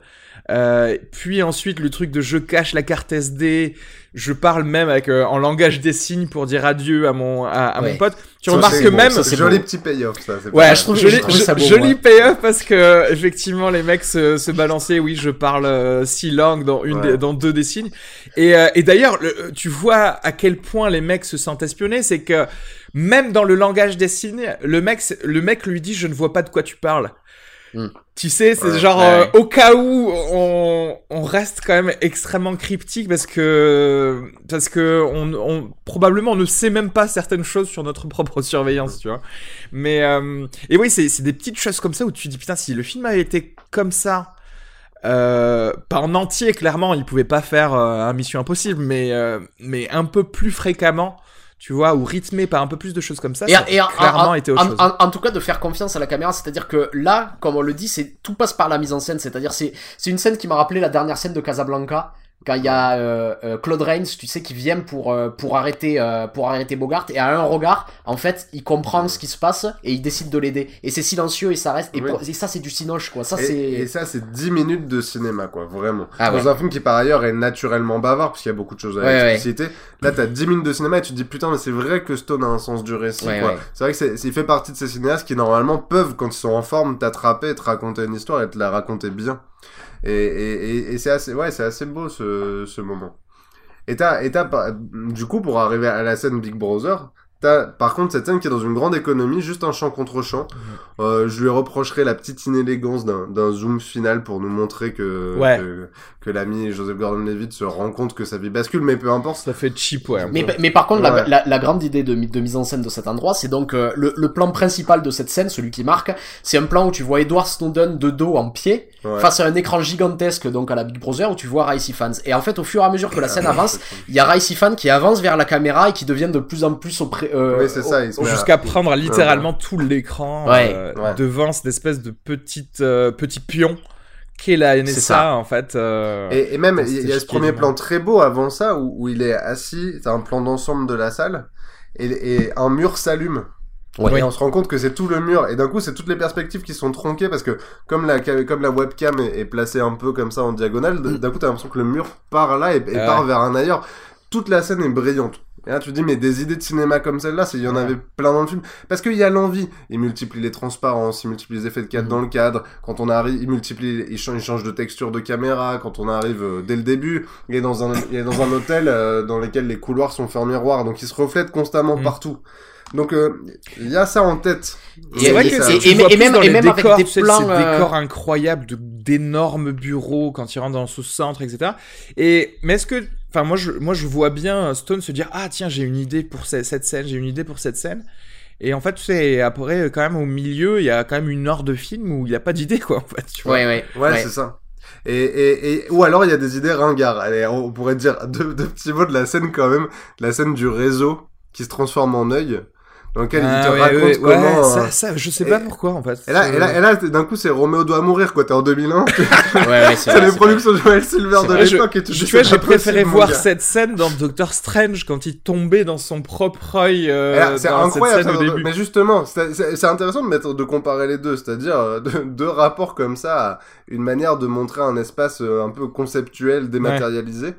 euh, puis ensuite le truc de je cache la carte SD je parle même avec euh, en langage des signes pour dire adieu à mon à, à Ouais. mon pote tu Ça, remarques c'est que bon, même ça, c'est joli petit payoff, ça. c'est Ouais, pas- je trouve- joli, je trouve ça beau, joli payoff parce que effectivement les mecs se, se balançaient. Oui, je parle euh, six langues dans une, Ouais. des- dans deux des signes. Et, euh, et d'ailleurs, le- tu vois à quel point les mecs se sentent espionnés, c'est que même dans le langage des signes, le mec, le mec lui dit je ne vois pas de quoi tu parles. Hmm. Tu sais, c'est Ouais. genre Ouais, euh, au cas où on, on reste quand même extrêmement cryptique parce que parce que on, on probablement on ne sait même pas certaines choses sur notre propre surveillance, tu vois. Mais euh, et oui, c'est c'est des petites choses comme ça où tu te dis putain si le film avait été comme ça. Euh, pas en entier, clairement, il pouvait pas faire un Mission Impossible, mais, mais un peu plus fréquemment, tu vois, ou rythmé par un peu plus de choses comme ça, Et, ça aurait et en- clairement en, été autre en- chose. en- en tout cas, de faire confiance à la caméra, c'est-à-dire que là, comme on le dit, c'est tout passe par la mise en scène. C'est-à-dire, c'est c'est une scène qui m'a rappelé la dernière scène de Casablanca. Quand il y a euh, euh, Claude Rains, tu sais, qui vient pour euh, pour arrêter euh, pour arrêter Bogart et à un regard, en fait, il comprend ce qui se passe et il décide de l'aider. Et c'est silencieux et ça reste. Et, Oui. pour- et ça, c'est du cinoche, quoi. Ça, Et, c'est. et ça, c'est 10 minutes de cinéma, quoi, vraiment. Ah Dans ouais. un film qui, par ailleurs, est naturellement bavard, parce qu'il y a beaucoup de choses à Ouais, ouais. expliciter. Là, t'as 10 minutes de cinéma et tu te dis, putain, mais c'est vrai que Stone a un sens du récit, Ouais, quoi. ouais. C'est vrai que c'est- il fait partie de ces cinéastes qui, normalement, peuvent, quand ils sont en forme, t'attraper, te raconter une histoire et te la raconter bien. Et, et, et, et c'est assez, ouais, c'est assez beau, ce, ce moment. Et t'as, et t'as, du coup, pour arriver à la scène Big Brother, t'as, par contre, cette scène qui est dans une grande économie, juste un champ contre champ. Euh, je lui reprocherai la petite inélégance d'un, d'un zoom final pour nous montrer que, Ouais. que, que l'ami Joseph Gordon-Levitt se rend compte que sa vie bascule, mais peu importe. Ça fait cheap, ouais. Mais, mais par contre, la, Ouais. la, la grande idée de, de mise en scène de cet endroit, c'est donc euh, le, le plan principal de cette scène, celui qui marque, c'est un plan où tu vois Edward Snowden de dos en pied, Ouais. face à un écran gigantesque, donc à la Big Brother, où tu vois Ray Fans. Et en fait, au fur et à mesure que la scène avance, il y a Ray Fan qui avance vers la caméra et qui devient de plus en plus auprès. Euh, Oui, c'est ça, Jusqu'à prendre littéralement tout l'écran Ouais. euh, Ouais. devant cette espèce de petite, euh, petit pion qu'est la C'est NSA, ça. en fait. euh, Et, et même, il y, a ce premier plan très beau avant ça, où, où il est assis, t'as un plan d'ensemble de la salle, et, et un mur s'allume. Ouais. Et on se rend compte que c'est tout le mur, et d'un coup, c'est toutes les perspectives qui sont tronquées, parce que comme la, comme la webcam est, est placée un peu comme ça en diagonale, d- d'un coup, t'as l'impression que le mur part là et, et Ah part vers un ailleurs. Toute la scène est brillante. Et là, tu te dis, mais des idées de cinéma comme celle-là, c'est- il y en Ouais. avait plein dans le film. Parce qu'il y a l'envie. Il multiplie les transparences, il multiplie les effets de cadre Mhm. dans le cadre. Quand on arrive, il multiplie, il change, il change de texture de caméra. Quand on arrive euh, dès le début, il est dans un, il est dans un hôtel euh, dans lequel les couloirs sont faits en miroir. Donc il se reflète constamment Mhm. partout. Donc euh, il y a ça en tête. Et- vrai que ça- même- même avec décors, des tu sais, plans, ces euh, décors incroyables de- d'énormes bureaux quand il rentre dans ce centre, etc. Et mais est-ce que, enfin moi je, moi je vois bien Stone se dire ah tiens j'ai une idée pour ce- cette scène, j'ai une idée pour cette scène. Et en fait tu sais après quand même au milieu il y a quand même une heure de film où il n'y a pas d'idée quoi en fait. Tu vois. Ouais, ouais. Ouais, c'est ça. Et, et, et, ou alors il y a des idées ringards. Allez, on pourrait dire deux, deux petits mots de la scène quand même. La scène du réseau qui se transforme en œil. Dans lequel Ah, il te ouais, raconte ouais, ouais, comment. ça, euh, ça, je sais et- pas pourquoi en fait. Et là, et là, et là, d'un coup, c'est Roméo doit mourir, quoi. T'es en 2001. Ouais, ouais, c'est les productions de Joel Silver C'est de l'époque et dis, tu vois, j'ai préféré voir gars. cette scène dans Doctor Strange quand il tombait dans son propre œil. euh, C'est incroyable, cette scène ça, au début. mais justement, c'est intéressant de mettre, de comparer les deux, c'est-à-dire euh, de- deux rapports comme ça, une manière de montrer un espace euh, un peu conceptuel, dématérialisé.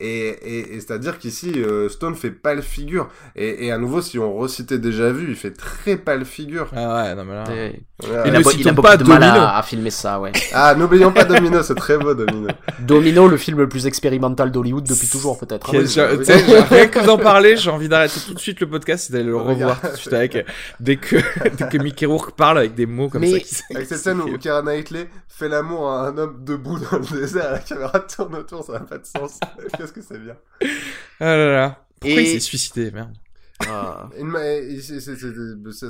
Et, et, et c'est-à-dire qu'ici, euh, Stone fait pâle figure. Et, et à nouveau, si on recitait déjà vu, il fait très pâle figure. Ah ouais, non mais là. Ouais. Ouais. Il, a, il a beaucoup pas de mal Domino. à, à filmer ça, ouais. Ah, n'oublions pas Domino, c'est très beau Domino. Domino, le film le plus expérimental d'Hollywood depuis toujours, peut-être. Ok, oui, rien que d'en parler, j'ai envie d'arrêter tout de suite le podcast et d'aller le revoir tout de suite avec dès que dès que Mickey Rourke parle avec des mots comme Mais- ça. Avec cette scène où Keira Knightley fait l'amour à un homme debout dans le désert, la caméra tourne autour, ça n'a pas de sens. Qu'est-ce que c'est bien. Ah là là. Pourquoi Et- il s'est suicidé merde Ah.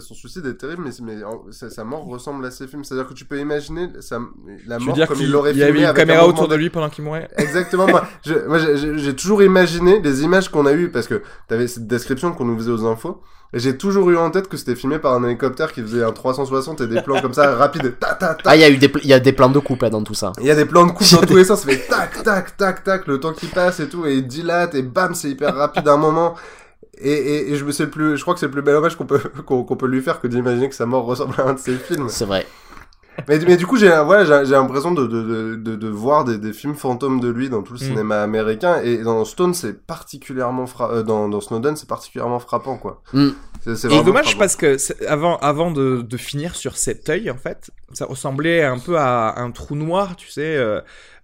Son suicide est terrible, mais, sa, sa mort ressemble à ses films. C'est-à-dire que tu peux imaginer sa, la mort dire comme il l'aurait il y avait filmé une un caméra autour de lui pendant qu'il mourait? Exactement. moi, j'ai- toujours imaginé les images qu'on a eues parce que t'avais cette description qu'on nous faisait aux infos. Et j'ai toujours eu en tête que c'était filmé par un hélicoptère qui faisait un 360 et des plans comme ça rapides. Ta, ta, ta. Ah, il y a eu des, pl- il y a des plans de couple là, dans tout ça. Il y a des plans de coupe dans tous les sens, ça fait tac, tac, tac, tac, le temps qui passe et tout, et il dilate, et bam, c'est hyper rapide à un moment. Et, et, et je me plus, je crois que c'est le plus bel hommage qu'on peut, qu'on qu'on peut lui faire que d'imaginer que sa mort ressemble à un de ses films. C'est vrai. Mais, mais du coup, j'ai, voilà, j'ai, j'ai l'impression de, de, de, de, de voir des, des films fantômes de lui dans tout le Mm. cinéma américain, et dans Stone, c'est particulièrement fra- euh, dans, dans Snowden, c'est particulièrement frappant, quoi. Mm. C'est, c'est C'est vraiment dommage frappant. parce que c'est- avant, avant de, de finir sur cet œil, en fait, ça ressemblait un peu à un trou noir, tu sais. euh,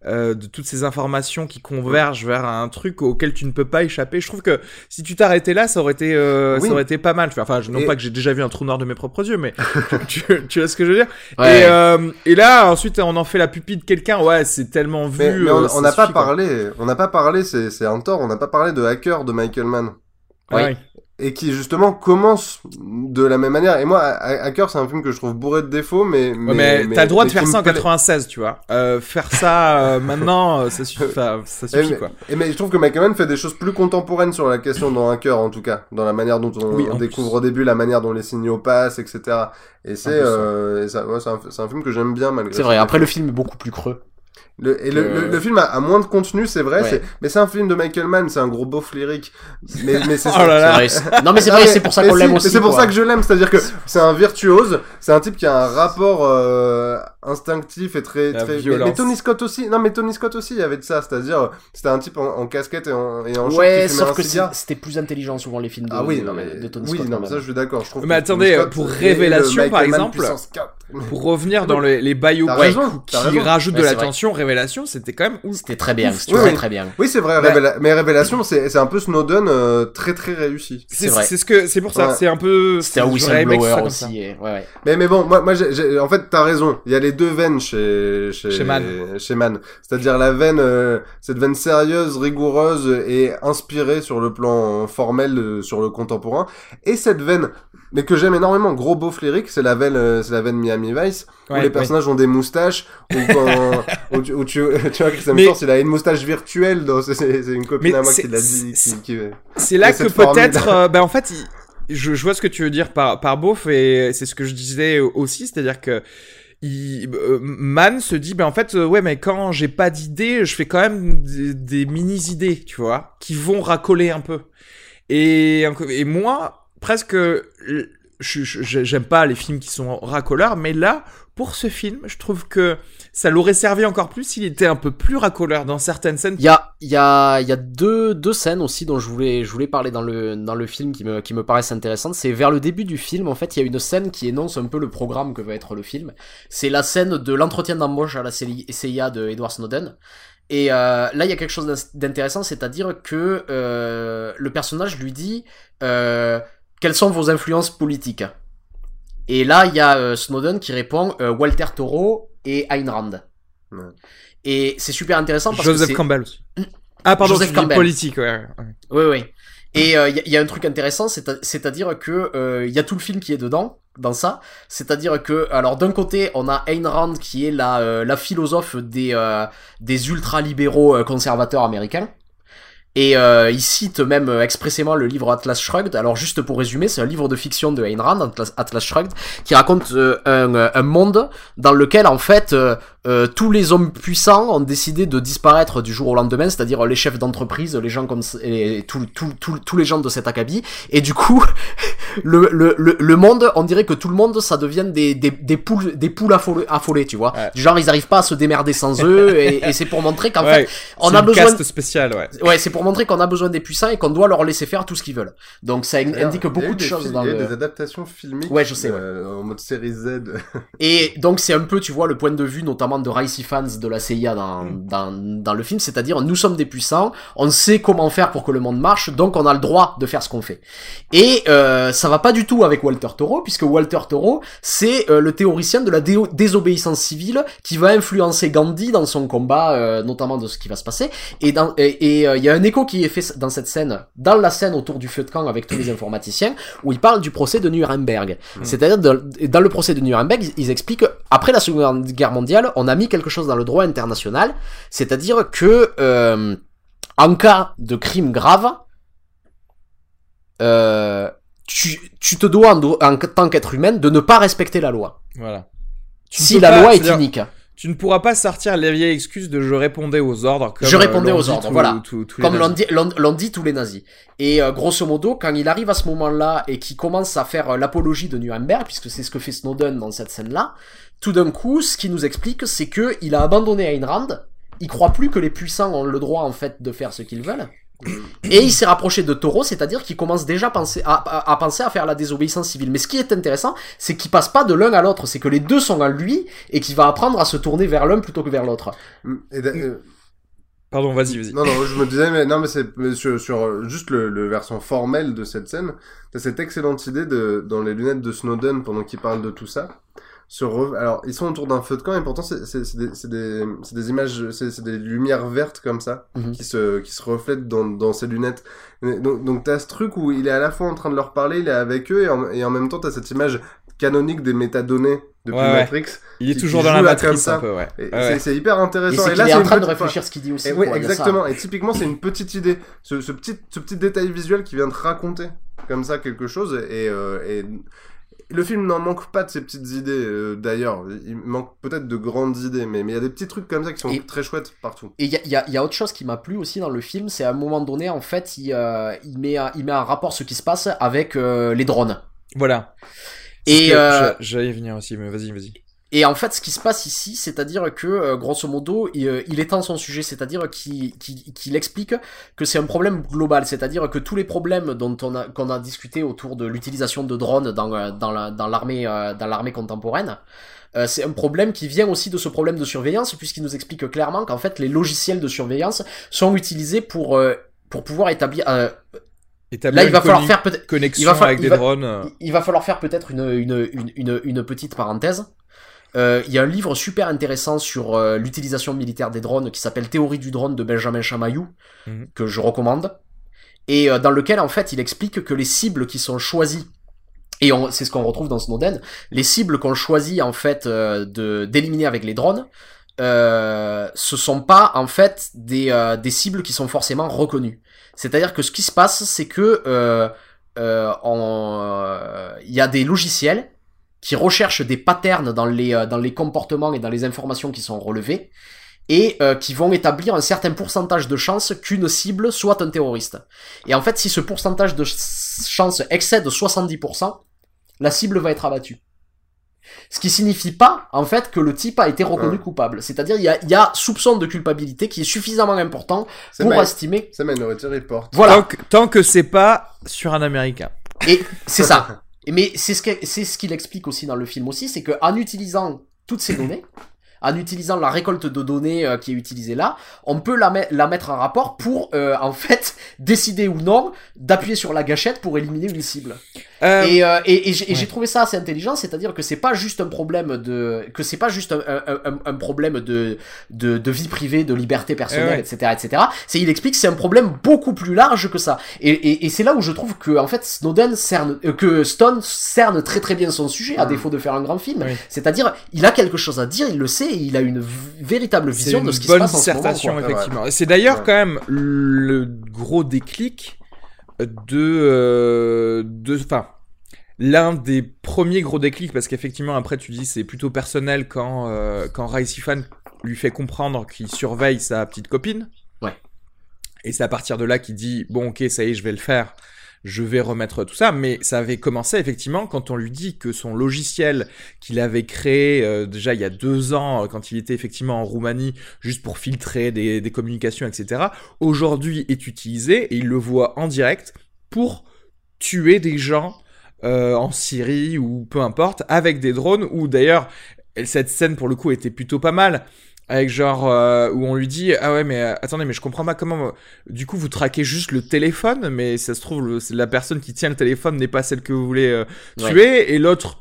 euh, de toutes ces informations qui convergent vers un truc auquel tu ne peux pas échapper. Je trouve que si tu t'arrêtais là, ça aurait été, euh, Oui. ça aurait été pas mal. Enfin, je, non Et- pas que j'ai déjà vu un trou noir de mes propres yeux, mais tu, tu vois ce que je veux dire? Ouais. Et, euh, et là, ensuite, on en fait la pupille de quelqu'un. Ouais, c'est tellement vu. Mais, mais euh, on on n'a pas parlé, on n'a pas parlé, c'est un tort, on n'a pas parlé de Hacker de Michael Mann. Ah Oui. oui. Et qui justement commence de la même manière. Et moi, Ha- Hacker, c'est un film que je trouve bourré de défauts, mais. Ouais, mais, t'as le droit de faire ça en me plaît. 96, tu vois. Euh, faire ça euh, maintenant, euh, ça suffit, ça suffit mais, quoi. eh, mais je trouve que Michael Mann fait des choses plus contemporaines sur la question dans Hacker, en tout cas. Dans la manière dont on, Oui, on en découvre plus. au début la manière dont les signaux passent, etc. Et c'est euh, et ça- ouais, c'est un, c'est un film que j'aime bien malgré C'est vrai. Après, le film est beaucoup plus creux. Le, et le, le, le film a, a moins de contenu, c'est vrai, Ouais. c'est, mais c'est un film de Michael Mann, c'est un gros beauf lyrique. Mais, mais c'est Oh Non, mais c'est Ah, vrai. C'est pour ça qu'on si, l'aime aussi. C'est pour quoi. ça que je l'aime, c'est-à-dire que c'est un virtuose, c'est un type qui a un rapport euh, instinctif et très La très. Mais, violence. mais Tony Scott aussi, non mais Tony Scott aussi, il y avait de ça, c'est-à-dire c'était un type en, en casquette et en, et en Ouais, sauf un que c'était plus intelligent souvent les films de, Ah oui, non mais de Tony oui, Scott. non quand mais ça je suis d'accord. Je trouve. Mais attendez, pour Révélation, par exemple, puissance 4. Pour revenir dans les, les biopics qui rajoutent de la tension, Révélation, c'était quand même ouf. C'était très bien. C'était Oui, très oui. très bien. Oui, c'est vrai, Bah- Révéla- mais Révélation, c'est c'est un peu Snowden euh, très très réussi. C'est vrai. c'est ce que c'est pour ça, Ouais. c'est un peu. C'était un whistleblower aussi. et- Ouais, ouais. Mais, mais bon, moi, moi j'ai- j'ai- en fait, t'as raison. Il y a les deux veines chez, chez, Chez Mann. chez Mann. C'est-à-dire la veine, euh, cette veine sérieuse, rigoureuse et inspirée sur le plan formel, euh, sur le contemporain. Et cette veine, mais que j'aime énormément, gros beauf lyrique, c'est la veine, euh, c'est la veine Miami Vice, où Ouais, les ouais. personnages ont des moustaches, quand, où tu, où tu, tu vois, Chris Mais- il a une moustache virtuelle, dans, c'est, c'est c'est une copine Mais à moi c'est- qui l'a dit, c'est- qui, C'est là que peut-être, euh, ben en fait, il- je, je vois ce que tu veux dire par par beauf et c'est ce que je disais aussi, c'est-à-dire que il, euh, Man se dit, ben en fait, euh, ouais, mais quand j'ai pas d'idées, je fais quand même des, des mini idées, tu vois, qui vont racoler un peu. Et et moi, presque, euh, j'aime pas les films qui sont racoleurs, mais là, pour ce film, je trouve que ça l'aurait servi encore plus s'il était un peu plus racoleur dans certaines scènes. Il y a, y a, y a deux, deux scènes aussi dont je voulais, je voulais parler dans le, dans le film qui me, qui me paraissent intéressantes. C'est vers le début du film, en fait, il y a une scène qui énonce un peu le programme que va être le film. C'est la scène de l'entretien d'embauche à la CI CIA de Edward Snowden. Et euh, là, il y a quelque chose d'in- d'intéressant, c'est-à-dire que euh, le personnage lui dit quelles sont vos influences politiques? Et là, il y a euh, Snowden qui répond euh, Walter Toro et Ayn Rand. Ouais. Et c'est super intéressant parce que Joseph Campbell aussi. Ah, pardon, Joseph tu dis Campbell. politique, ouais. Oui, oui. Et il y, a- y a un truc intéressant, c'est-à-dire que il y a tout le film qui est dedans, dans ça. C'est-à-dire que, alors d'un côté, on a Ayn Rand qui est la, euh, la philosophe des, euh, des ultra-libéraux euh, conservateurs américains. Et euh, il cite même euh, expressément le livre Atlas Shrugged. Alors juste pour résumer, c'est un livre de fiction de Ayn Rand, Atlas, Shrugged, qui raconte euh, un, euh, un monde dans lequel en fait euh, tous les hommes puissants ont décidé de disparaître du jour au lendemain, c'est-à-dire les chefs d'entreprise, les gens comme et tous tout, tout, tous les gens de cet acabit. Et du coup, le, le, le, le monde, on dirait que tout le monde, ça devienne des, des, des poules, des poules affolées, affolées, tu vois. Ouais. Du genre, ils arrivent pas à se démerder sans eux, et, et c'est pour montrer qu'en Ouais, fait, on a une besoin. caste spéciale, ouais. Ouais, c'est pour montrer qu'on a besoin des puissants et qu'on doit leur laisser faire tout ce qu'ils veulent. Donc ça indique il y a eu beaucoup de des choses dans Il y a des adaptations filmiques. Ouais, je sais, ouais. euh, en mode série Z. Et donc c'est un peu, tu vois, le point de vue notamment de Ricey fans de la CIA dans, dans, dans le film, c'est-à-dire nous sommes des puissants, on sait comment faire pour que le monde marche, donc on a le droit de faire ce qu'on fait. Et euh, ça va pas du tout avec Walter Toro, puisque Walter Toro, c'est euh, le théoricien de la désobéissance civile qui va influencer Gandhi dans son combat, euh, notamment de ce qui va se passer. Et dans et et, euh, il y a un écho qui est fait dans cette scène, dans la scène autour du feu de camp avec tous les informaticiens, où il parle du procès de Nuremberg. C'est-à-dire dans, dans le procès de Nuremberg, ils, ils expliquent après la Seconde Guerre mondiale, on a mis quelque chose dans le droit international, c'est-à-dire que euh, en cas de crime grave, euh, tu, tu te dois en, tant qu'être humain de ne pas respecter la loi. Voilà. Tu Si la pas- loi est inique. Tu ne pourras pas sortir les vieilles excuses de je répondais aux ordres comme Je répondais euh, l'ont aux ordres, voilà. Comme l'ont nazis. dit, tous les nazis. Et euh, grosso modo, quand il arrive à ce moment-là et qu'il commence à faire euh, l'apologie de Nuremberg, puisque c'est ce que fait Snowden dans cette scène-là, tout d'un coup, ce qui nous explique, c'est que il a abandonné Ayn Rand. Il croit plus que les puissants ont le droit en fait de faire ce qu'ils veulent. Et il s'est rapproché de Taureau, c'est-à-dire qu'il commence déjà à penser à, à- à penser à faire la désobéissance civile. Mais ce qui est intéressant, c'est qu'il passe pas de l'un à l'autre, c'est que les deux sont en lui et qu'il va apprendre à se tourner vers l'un plutôt que vers l'autre. Euh, Pardon, vas-y, vas-y. Non, non, je me disais, mais non, mais c'est sur, sur euh, juste le, le versant formel de cette scène. T'as cette excellente idée de, dans les lunettes de Snowden pendant qu'il parle de tout ça. Se re- Alors, ils sont autour d'un feu de camp et pourtant, c'est des, images, c'est des lumières vertes comme ça Mhm. qui, se, qui se reflètent dans, dans ces lunettes. Et Donc, donc t'as ce truc où il est à la fois en train de leur parler, il est avec eux et en, et en même temps, t'as cette image canonique des métadonnées depuis Ouais. Matrix. Il est qui- toujours qui dans la matrice ça. un peu, ouais. C'est- hyper Et intéressant. Et, là, est c'est en train de réfléchir ce qu'il dit aussi. et oui, il exactement. Et typiquement, c'est une petite idée. Ce, ce petit, ce petit détail visuel qui vient de raconter comme ça quelque chose. Et, euh, et le film n'en manque pas de ces petites idées. euh, D'ailleurs, il manque peut-être de grandes idées, mais mais il y a des petits trucs comme ça qui sont Et- très chouettes partout. Et il y a, il y a- il y a autre chose qui m'a plu aussi dans le film, c'est à un moment donné, en fait, il, euh, il, met, un- il met en rapport ce qui se passe avec euh, les drones. Voilà. Et, euh, J'allais y venir aussi, mais vas-y, vas-y. Et en fait, ce qui se passe ici, c'est-à-dire que, euh, grosso modo, il, euh, il étend son sujet, c'est-à-dire qu'il qu'il explique que c'est un problème global, c'est-à-dire que tous les problèmes dont on a qu'on a discuté autour de l'utilisation de drones dans euh, dans la- dans l'armée dans l'armée contemporaine, c'est un problème qui vient aussi de ce problème de surveillance, puisqu'il nous explique clairement qu'en fait, les logiciels de surveillance sont utilisés pour pour pouvoir établir. euh, là, il va falloir faire peut-être connexion il va fa- avec il des va- drones. il va falloir faire peut-être une, une, une, une, une petite parenthèse. Euh, Il y a un livre super intéressant sur euh, l'utilisation militaire des drones qui s'appelle Théorie du drone de Benjamin Chamaillou, Mhm. que je recommande, et euh, dans lequel en fait il explique que les cibles qui sont choisies et on- c'est ce qu'on retrouve dans Snowden, les cibles qu'on choisit en fait euh, de d'éliminer avec les drones, euh, ce sont pas en fait des, euh, des cibles qui sont forcément reconnues. C'est-à-dire que ce qui se passe, c'est que euh, euh, euh, il y a des logiciels qui recherchent des patterns dans les euh, dans les comportements et dans les informations qui sont relevées et euh, qui vont établir un certain pourcentage de chances qu'une cible soit un terroriste. Et en fait, si ce pourcentage de ch- chance excède 70%, la cible va être abattue. Ce qui signifie pas, en fait, que le type a été reconnu Ouais. coupable. C'est-à-dire, il y a, il y a soupçon de culpabilité qui est suffisamment important C'est pour ma- estimer. c'est Minority Report. Voilà. Tant que, tant que c'est pas sur un américain. Et c'est ça. Mais c'est ce qu'il explique aussi dans le film aussi, c'est que en utilisant toutes ces données, en utilisant la récolte de données euh, qui est utilisée là, on peut la, met- la mettre en rapport pour euh, en fait décider ou non d'appuyer sur la gâchette pour éliminer une cible. Euh, Et, euh, et, et j'ai ouais. trouvé ça assez intelligent, c'est-à-dire que c'est pas juste un problème de, que c'est pas juste un, un, un- un problème de, de, de vie privée, de liberté personnelle, ouais. etc., etc. C'est, il explique que c'est un problème beaucoup plus large que ça. Et, c'est là où je trouve que, en fait, Snowden cerne, que Stone cerne très très bien son sujet, à Mm. défaut de faire un grand film. Oui. C'est-à-dire, il a quelque chose à dire, il le sait, et il a une véritable C'est vision une de ce qui se passe en ce moment. dissertation, quoi. effectivement. C'est d'ailleurs Ouais. quand même le gros déclic de, euh, de, enfin, l'un des premiers gros déclics, parce qu'effectivement, après, tu dis, c'est plutôt personnel quand, euh, quand Rai Sifan lui fait comprendre qu'il surveille sa petite copine. Ouais. Et c'est à partir de là qu'il dit, bon, ok, ça y est, je vais le faire. Je vais remettre tout ça, mais ça avait commencé effectivement quand on lui dit que son logiciel qu'il avait créé euh, déjà il y a deux ans, euh, quand il était effectivement en Roumanie, juste pour filtrer des, communications, etc., aujourd'hui est utilisé et il le voit en direct pour tuer des gens euh, en Syrie ou peu importe, avec des drones, ou d'ailleurs, cette scène pour le coup était plutôt pas mal. Avec genre euh, où on lui dit ah ouais mais euh, attendez mais je comprends pas comment euh, du coup vous traquez juste le téléphone mais ça se trouve le- la personne qui tient le téléphone n'est pas celle que vous voulez euh, Ouais. tuer et l'autre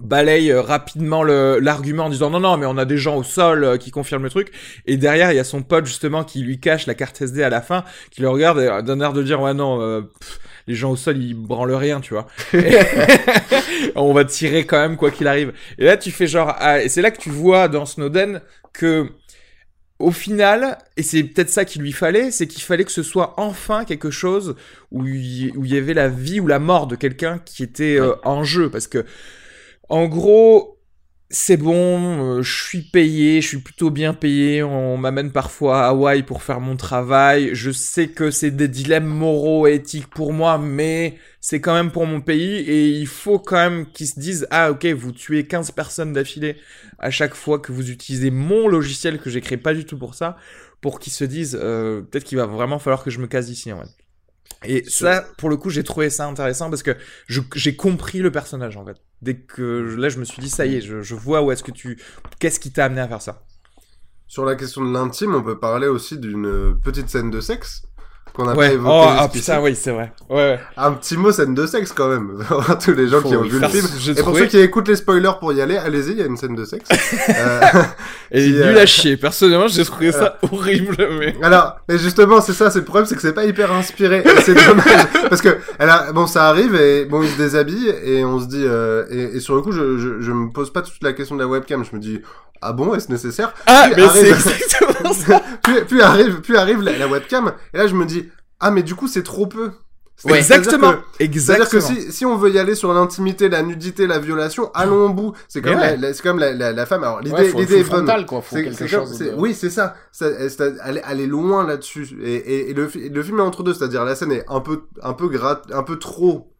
balaye rapidement le- l'argument en disant non non mais on a des gens au sol qui confirment le truc et derrière il y a son pote justement qui lui cache la carte SD à la fin qui le regarde et donne l'air de dire ouais non euh, pff, les gens au sol ils branlent rien tu vois. On va tirer quand même quoi qu'il arrive. Et là tu fais genre ah, et c'est là que tu vois dans Snowden que au final, et c'est peut-être ça qu'il lui fallait, c'est qu'il fallait que ce soit enfin quelque chose où il, où il y avait la vie ou la mort de quelqu'un qui était euh, en jeu. Parce que, en gros, c'est bon, euh, je suis payé, je suis plutôt bien payé, on m'amène parfois à Hawaï pour faire mon travail, je sais que c'est des dilemmes moraux et éthiques pour moi, mais c'est quand même pour mon pays et il faut quand même qu'ils se disent ah ok vous tuez 15 personnes d'affilée à chaque fois que vous utilisez mon logiciel que j'ai créé pas du tout pour ça, pour qu'ils se disent euh, peut-être qu'il va vraiment falloir que je me case ici en fait. Et ça, pour le coup, j'ai trouvé ça intéressant parce que j'ai compris le personnage en fait. Dès que là, je me suis dit ça y est, je, je vois où est-ce que tu, qu'est-ce qui t'a amené à faire ça. Sur la question de l'intime, on peut parler aussi d'une petite scène de sexe qu'on a pas Ouais. évoquée Oh ah, putain, oui, c'est vrai. Ouais. ouais. Un petit mot scène de sexe quand même. Tous les gens Faut qui ont vu le film. Et pour ceux qui écoutent les spoilers pour y aller, allez-y, il y a une scène de sexe. Euh, Et Qui, nul euh, à chier. Personnellement, j'ai trouvé ça horrible, mais. Alors, mais justement, c'est ça, c'est le problème, c'est que c'est pas hyper inspiré. C'est dommage parce que elle a, bon, ça arrive et bon, il se déshabille et on se dit euh, et, et sur le coup, je, je, je me pose pas toute la question de la webcam. Je me dis ah bon, est-ce nécessaire? Ah, Puis mais c'est arrive- exactement ça. puis, puis arrive, puis arrive la, la webcam et là je me dis ah mais du coup c'est trop peu. Ouais, exactement. C'est-à-dire que si, si on veut y aller sur l'intimité, la nudité, la violation, allons au bout. C'est même, ouais. la, la- c'est quand même la, la, la femme. Alors l'idée, Ouais, l'idée est bonne. quoi. Faut C'est- quelque c'est comme- chose. de- Oui, c'est ça. ça elle, elle est loin là-dessus. Et, et, et le, le film est entre deux, c'est-à-dire la scène est un peu, un peu grat, un peu trop,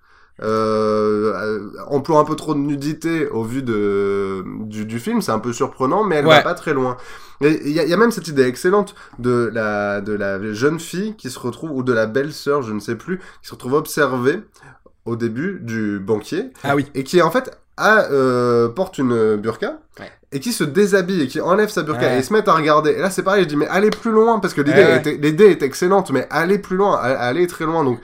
euh, euh, emploie un peu trop de nudité au vu de, du, du film. C'est un peu surprenant, mais elle Ouais. va pas très loin. Il y, a- il y a même cette idée excellente de la, de la jeune fille qui se retrouve, ou de la belle-sœur, je ne sais plus, qui se retrouve observée au début du banquier Ah oui. et qui en fait a, euh, porte une burqa Ouais. et qui se déshabille et qui enlève sa burqa Ouais. et se met à regarder. Et là c'est pareil, je dis mais allez plus loin parce que l'idée Ouais, est excellente, mais allez plus loin, allez très loin. Donc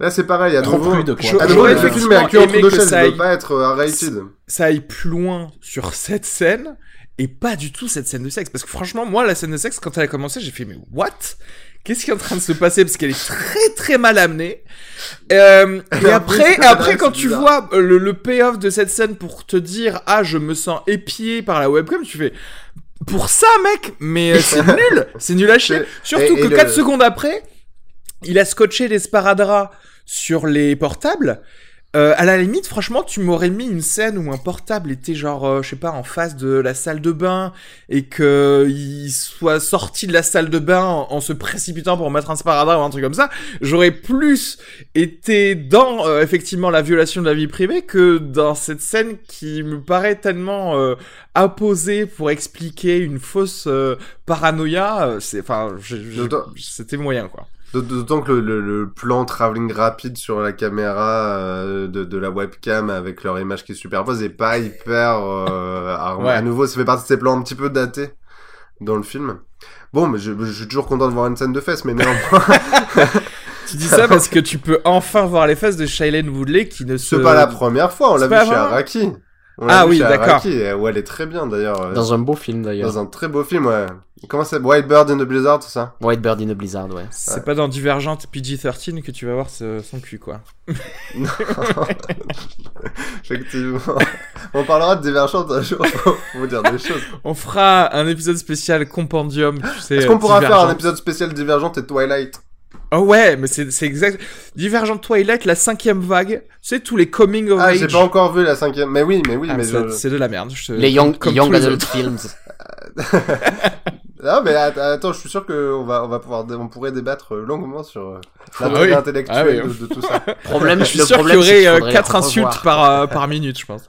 là c'est pareil, à Trop nouveau, prude, quoi. à je- nouveau J'aurais le film est cul entre deux chaises, il veut pas être euh, rated. ça aille plus loin sur cette scène et pas du tout cette scène de sexe. Parce que franchement, moi, la scène de sexe, quand elle a commencé, j'ai fait, mais what? Qu'est-ce qui est en train de se passer? Parce qu'elle est très très mal amenée. Euh, et après, et après quand tu vois euh, le, le payoff de cette scène pour te dire, ah, je me sens épié par la webcam, tu fais, pour ça, mec, mais euh, c'est nul, c'est nul à chier. Surtout et- et que le- 4 secondes après, il a scotché des sparadraps sur les portables. Euh, à la limite, franchement, tu m'aurais mis une scène où un portable était genre, euh, je sais pas, en face de la salle de bain et que il soit sorti de la salle de bain en, en se précipitant pour mettre un sparadrap ou un truc comme ça. J'aurais plus été dans euh, effectivement la violation de la vie privée que dans cette scène qui me paraît tellement euh, apposée pour expliquer une fausse paranoïa. C'est, enfin, c'était moyen quoi. D'autant que le, le, le plan travelling rapide sur la caméra euh, de, de la webcam avec leur image qui se superpose est pas hyper... Euh, à, Ouais. à nouveau, ça fait partie de ces plans un petit peu datés dans le film. Bon, mais je, je suis toujours content de voir une scène de fesses, mais néanmoins, Tu dis ça parce que tu peux enfin voir les fesses de Shailene Woodley qui ne se. c'est pas la première fois, on l'a vu chez Araki. On Ah oui, d'accord. Où elle est très bien d'ailleurs. euh, Dans un beau film d'ailleurs. dans un très beau film, ouais. Comment c'est White Bird in the Blizzard, c'est ça? White Bird in a Blizzard, ouais. C'est pas dans Divergente PG-13 que tu vas voir ce- son cul quoi. Non. Effectivement. On parlera de Divergente un jour pour vous dire des choses. On fera un épisode spécial compendium, tu sais. Est-ce qu'on pourra faire un épisode spécial Divergente et Twilight? Oh ouais, mais c'est c'est exact. Divergent Twilight, la cinquième vague. Tu sais tous les coming of Ah, age. j'ai pas encore vu la cinquième. Mais oui, mais oui, Ah, mais c'est je... c'est de la merde. je te- Les Young, comme young tous les Adult autres. Films. Ah, mais att- attends, je suis sûr qu'on va, on va pouvoir, on pourrait débattre longuement sur euh, Ah l'intérêt oui. intellectuel Ah oui. de, de tout ça. Problème, Je suis le sûr qu'il y aurait 4 revoir. insultes par, euh, par minute, je pense.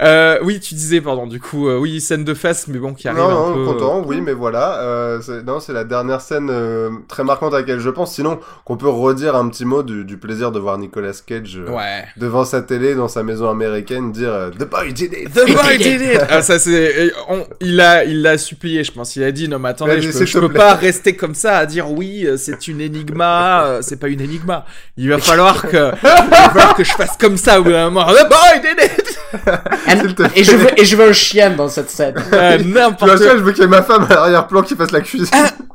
Euh, oui, tu disais, pardon, du coup, euh, oui, scène de fesses, mais bon, qui arrive non, un non, peu... content, oui, mais voilà. Euh, c'est- non, c'est la dernière scène euh, très marquante à laquelle je pense. Sinon, qu'on peut redire un petit mot du, du plaisir de voir Nicolas Cage euh, Ouais. devant sa télé dans sa maison américaine dire euh, The boy did it. The boy did it! Ah, ça, c'est, on- il a, il l'a supplié, je pense. Il a dit, non, mais a attendez, dit, je peux, je peux pas rester comme ça à dire oui, euh, c'est une énigma, euh, c'est pas une énigma. Il va falloir que, il va falloir que je fasse comme ça au bout d'un moment. The boy did it! S'il te Et je veux, et je veux un chien dans cette scène. Euh, Tu vois, n'importe ça, je veux qu'il y ait ma femme à l'arrière-plan qui fasse la cuisine.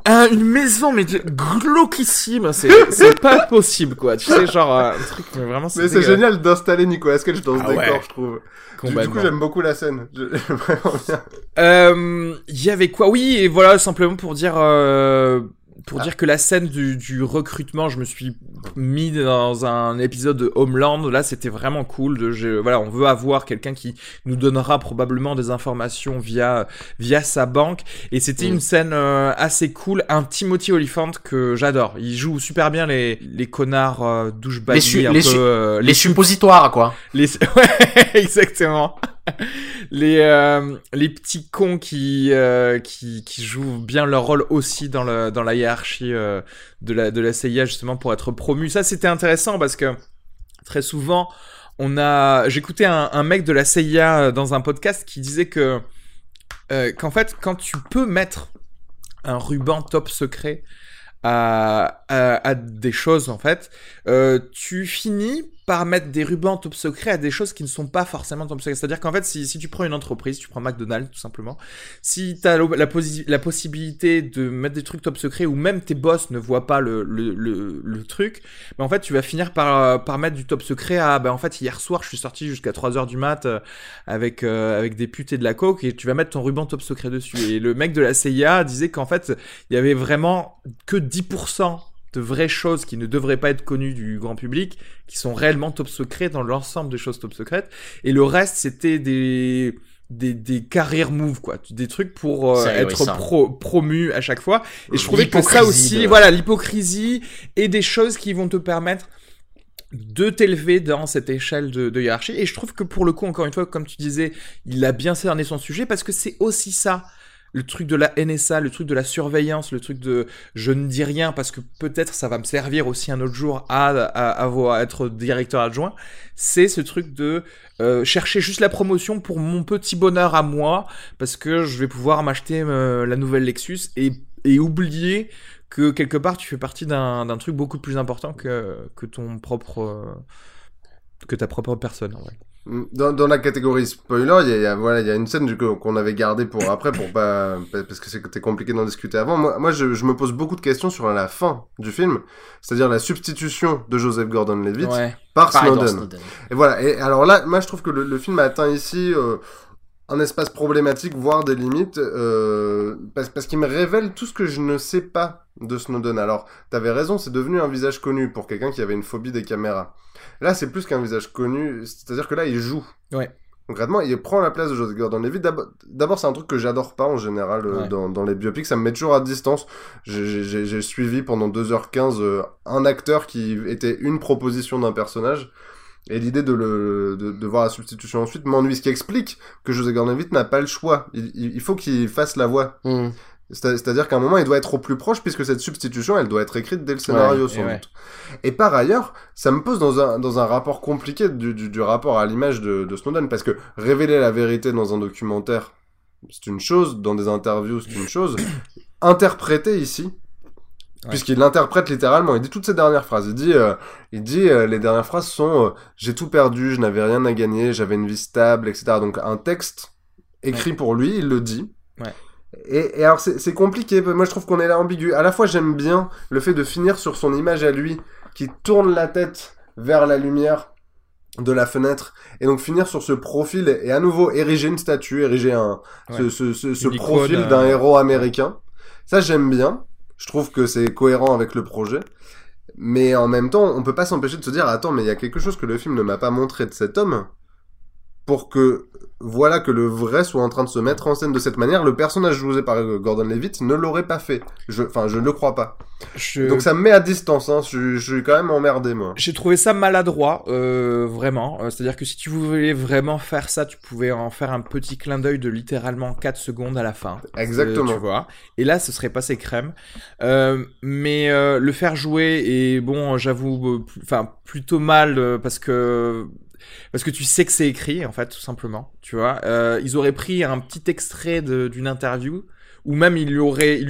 un- une maison mais glauquissime c'est c'est pas possible quoi tu sais genre euh, un truc mais vraiment Mais c'est génial d'installer Nicolas Cage dans ce Ah décor, ouais. je trouve. Du, coup, j'aime beaucoup la scène. Je- J'aime vraiment bien. Euh, il y avait quoi? Oui et voilà simplement pour dire euh, pour Ah. dire que la scène du, du recrutement, je me suis mis dans un épisode de Homeland. Là, c'était vraiment cool. De, je- voilà, on veut avoir quelqu'un qui nous donnera probablement des informations via via sa banque. Et c'était Mm. une scène euh, assez cool. Un Timothy Olyphant que j'adore. Il joue super bien les les connards euh, douchebags. Les su- un les su- euh, Les suppositoires, quoi. les ouais, exactement. Les euh, les petits cons qui euh, qui qui jouent bien leur rôle aussi dans le dans la hiérarchie euh, de la de la CIA justement pour être promu. Ça c'était intéressant parce que très souvent on a j'écoutais un, un mec de la CIA dans un podcast qui disait que qu'en fait quand tu peux mettre un ruban top secret à, à, à des choses en fait, tu finis par mettre des rubans top secret à des choses qui ne sont pas forcément top secret. C'est-à-dire qu'en fait, si, si tu prends une entreprise, tu prends McDonald's tout simplement, si tu as la, la possibilité de mettre des trucs top secret ou même tes boss ne voient pas le, le, le, truc, ben en fait, tu vas finir par, par mettre du top secret à, ben en fait, hier soir, je suis sorti jusqu'à 3h du mat euh, avec, euh, avec des putes de la coke et tu vas mettre ton ruban top secret dessus. Et le mec de la CIA disait qu'en fait, il y avait vraiment que 10% de vraies choses qui ne devraient pas être connues du grand public, qui sont réellement top secrets dans l'ensemble des choses top secrètes. Et le reste, c'était des, des, des career moves, quoi. Des trucs pour euh, être ahurissant. pro, promu à chaque fois. Et je trouvais que ça aussi, de- voilà, l'hypocrisie et des choses qui vont te permettre de t'élever dans cette échelle de, de hiérarchie. Et je trouve que pour le coup, encore une fois, comme tu disais, il a bien cerné son sujet parce que c'est aussi ça. Le truc de la NSA, le truc de la surveillance, le truc de je ne dis rien parce que peut-être ça va me servir aussi un autre jour à, à, à être directeur adjoint. C'est ce truc de euh, chercher juste la promotion pour mon petit bonheur à moi parce que je vais pouvoir m'acheter euh, la nouvelle Lexus et, et oublier que quelque part tu fais partie d'un truc beaucoup plus important que, que ton propre que ta propre personne en vrai. Dans, dans la catégorie spoiler, il y a, y a- voilà, il y a une scène qu'on avait gardée pour après, pour pas, parce que c'était compliqué d'en discuter avant. Moi, moi je, je me pose beaucoup de questions sur la fin du film, c'est-à-dire la substitution de Joseph Gordon-Levitt Ouais. par Snowden. Snowden. Et voilà. Et alors là, moi, je trouve que le, le film a atteint ici euh, un espace problématique, voire des limites, euh, parce, parce qu'il me révèle tout ce que je ne sais pas de Snowden. Alors, t'avais raison, c'est devenu un visage connu pour quelqu'un qui avait une phobie des caméras. Là, c'est plus qu'un visage connu, c'est-à-dire que là, il joue. Ouais. Concrètement, il prend la place de Joseph Gordon-Levitt. D'ab- D'abord, c'est un truc que j'adore pas en général euh, Ouais. dans, dans les biopics. Ça me met toujours à distance. J'ai- suivi pendant 2h15 euh, un acteur qui était une proposition d'un personnage. Et l'idée de, le, de, de voir la substitution ensuite m'ennuie. Ce qui explique que Joseph Gordon-Levitt n'a pas le choix. Il, il- il faut qu'il fasse la voix. Hmm. C'est- C'est-à-dire qu'à un moment, il doit être au plus proche, puisque cette substitution, elle doit être écrite dès le scénario, et sans ouais. doute. Et par ailleurs, ça me pose dans un, dans un rapport compliqué du, du, du rapport à l'image de, de Snowden, parce que révéler la vérité dans un documentaire, c'est une chose, dans des interviews, c'est une chose. Interpréter ici, Ouais. puisqu'il l'interprète littéralement, il dit toutes ces dernières phrases. Il dit, euh, il dit euh, les dernières phrases sont euh, j'ai tout perdu, je n'avais rien à gagner, j'avais une vie stable, etc. Donc un texte écrit pour lui, il le dit. Ouais. Et, et alors c'est compliqué. Moi je trouve qu'on est là ambigu. À la fois j'aime bien le fait de finir sur son image à lui qui tourne la tête vers la lumière de la fenêtre et donc finir sur ce profil et, à nouveau ériger une statue, ériger un ce, Ouais. ce, ce, ce Une icône, profil euh, d'un héros américain. Ça j'aime bien. Je trouve que c'est cohérent avec le projet. Mais en même temps, on peut pas s'empêcher de se dire attends, mais il y a quelque chose que le film ne m'a pas montré de cet homme pour que voilà que le vrai soit en train de se mettre en scène de cette manière. Le personnage joué par euh, Gordon Levitt ne l'aurait pas fait. Je, enfin, je ne le crois pas. Je... Donc ça me met à distance. Hein. Je, je suis quand même emmerdé moi. J'ai trouvé ça maladroit, euh, vraiment. Euh, C'est-à-dire que si tu voulais vraiment faire ça, tu pouvais en faire un petit clin d'œil de littéralement 4 secondes à la fin. Exactement. Euh, tu vois. Et là, ce serait passé crème. Euh, mais euh, le faire jouer et bon, j'avoue, enfin plutôt mal parce que parce que tu sais que c'est écrit en fait, tout simplement. Tu vois. Euh, ils auraient pris un petit extrait d'une interview. Ou même il aurait,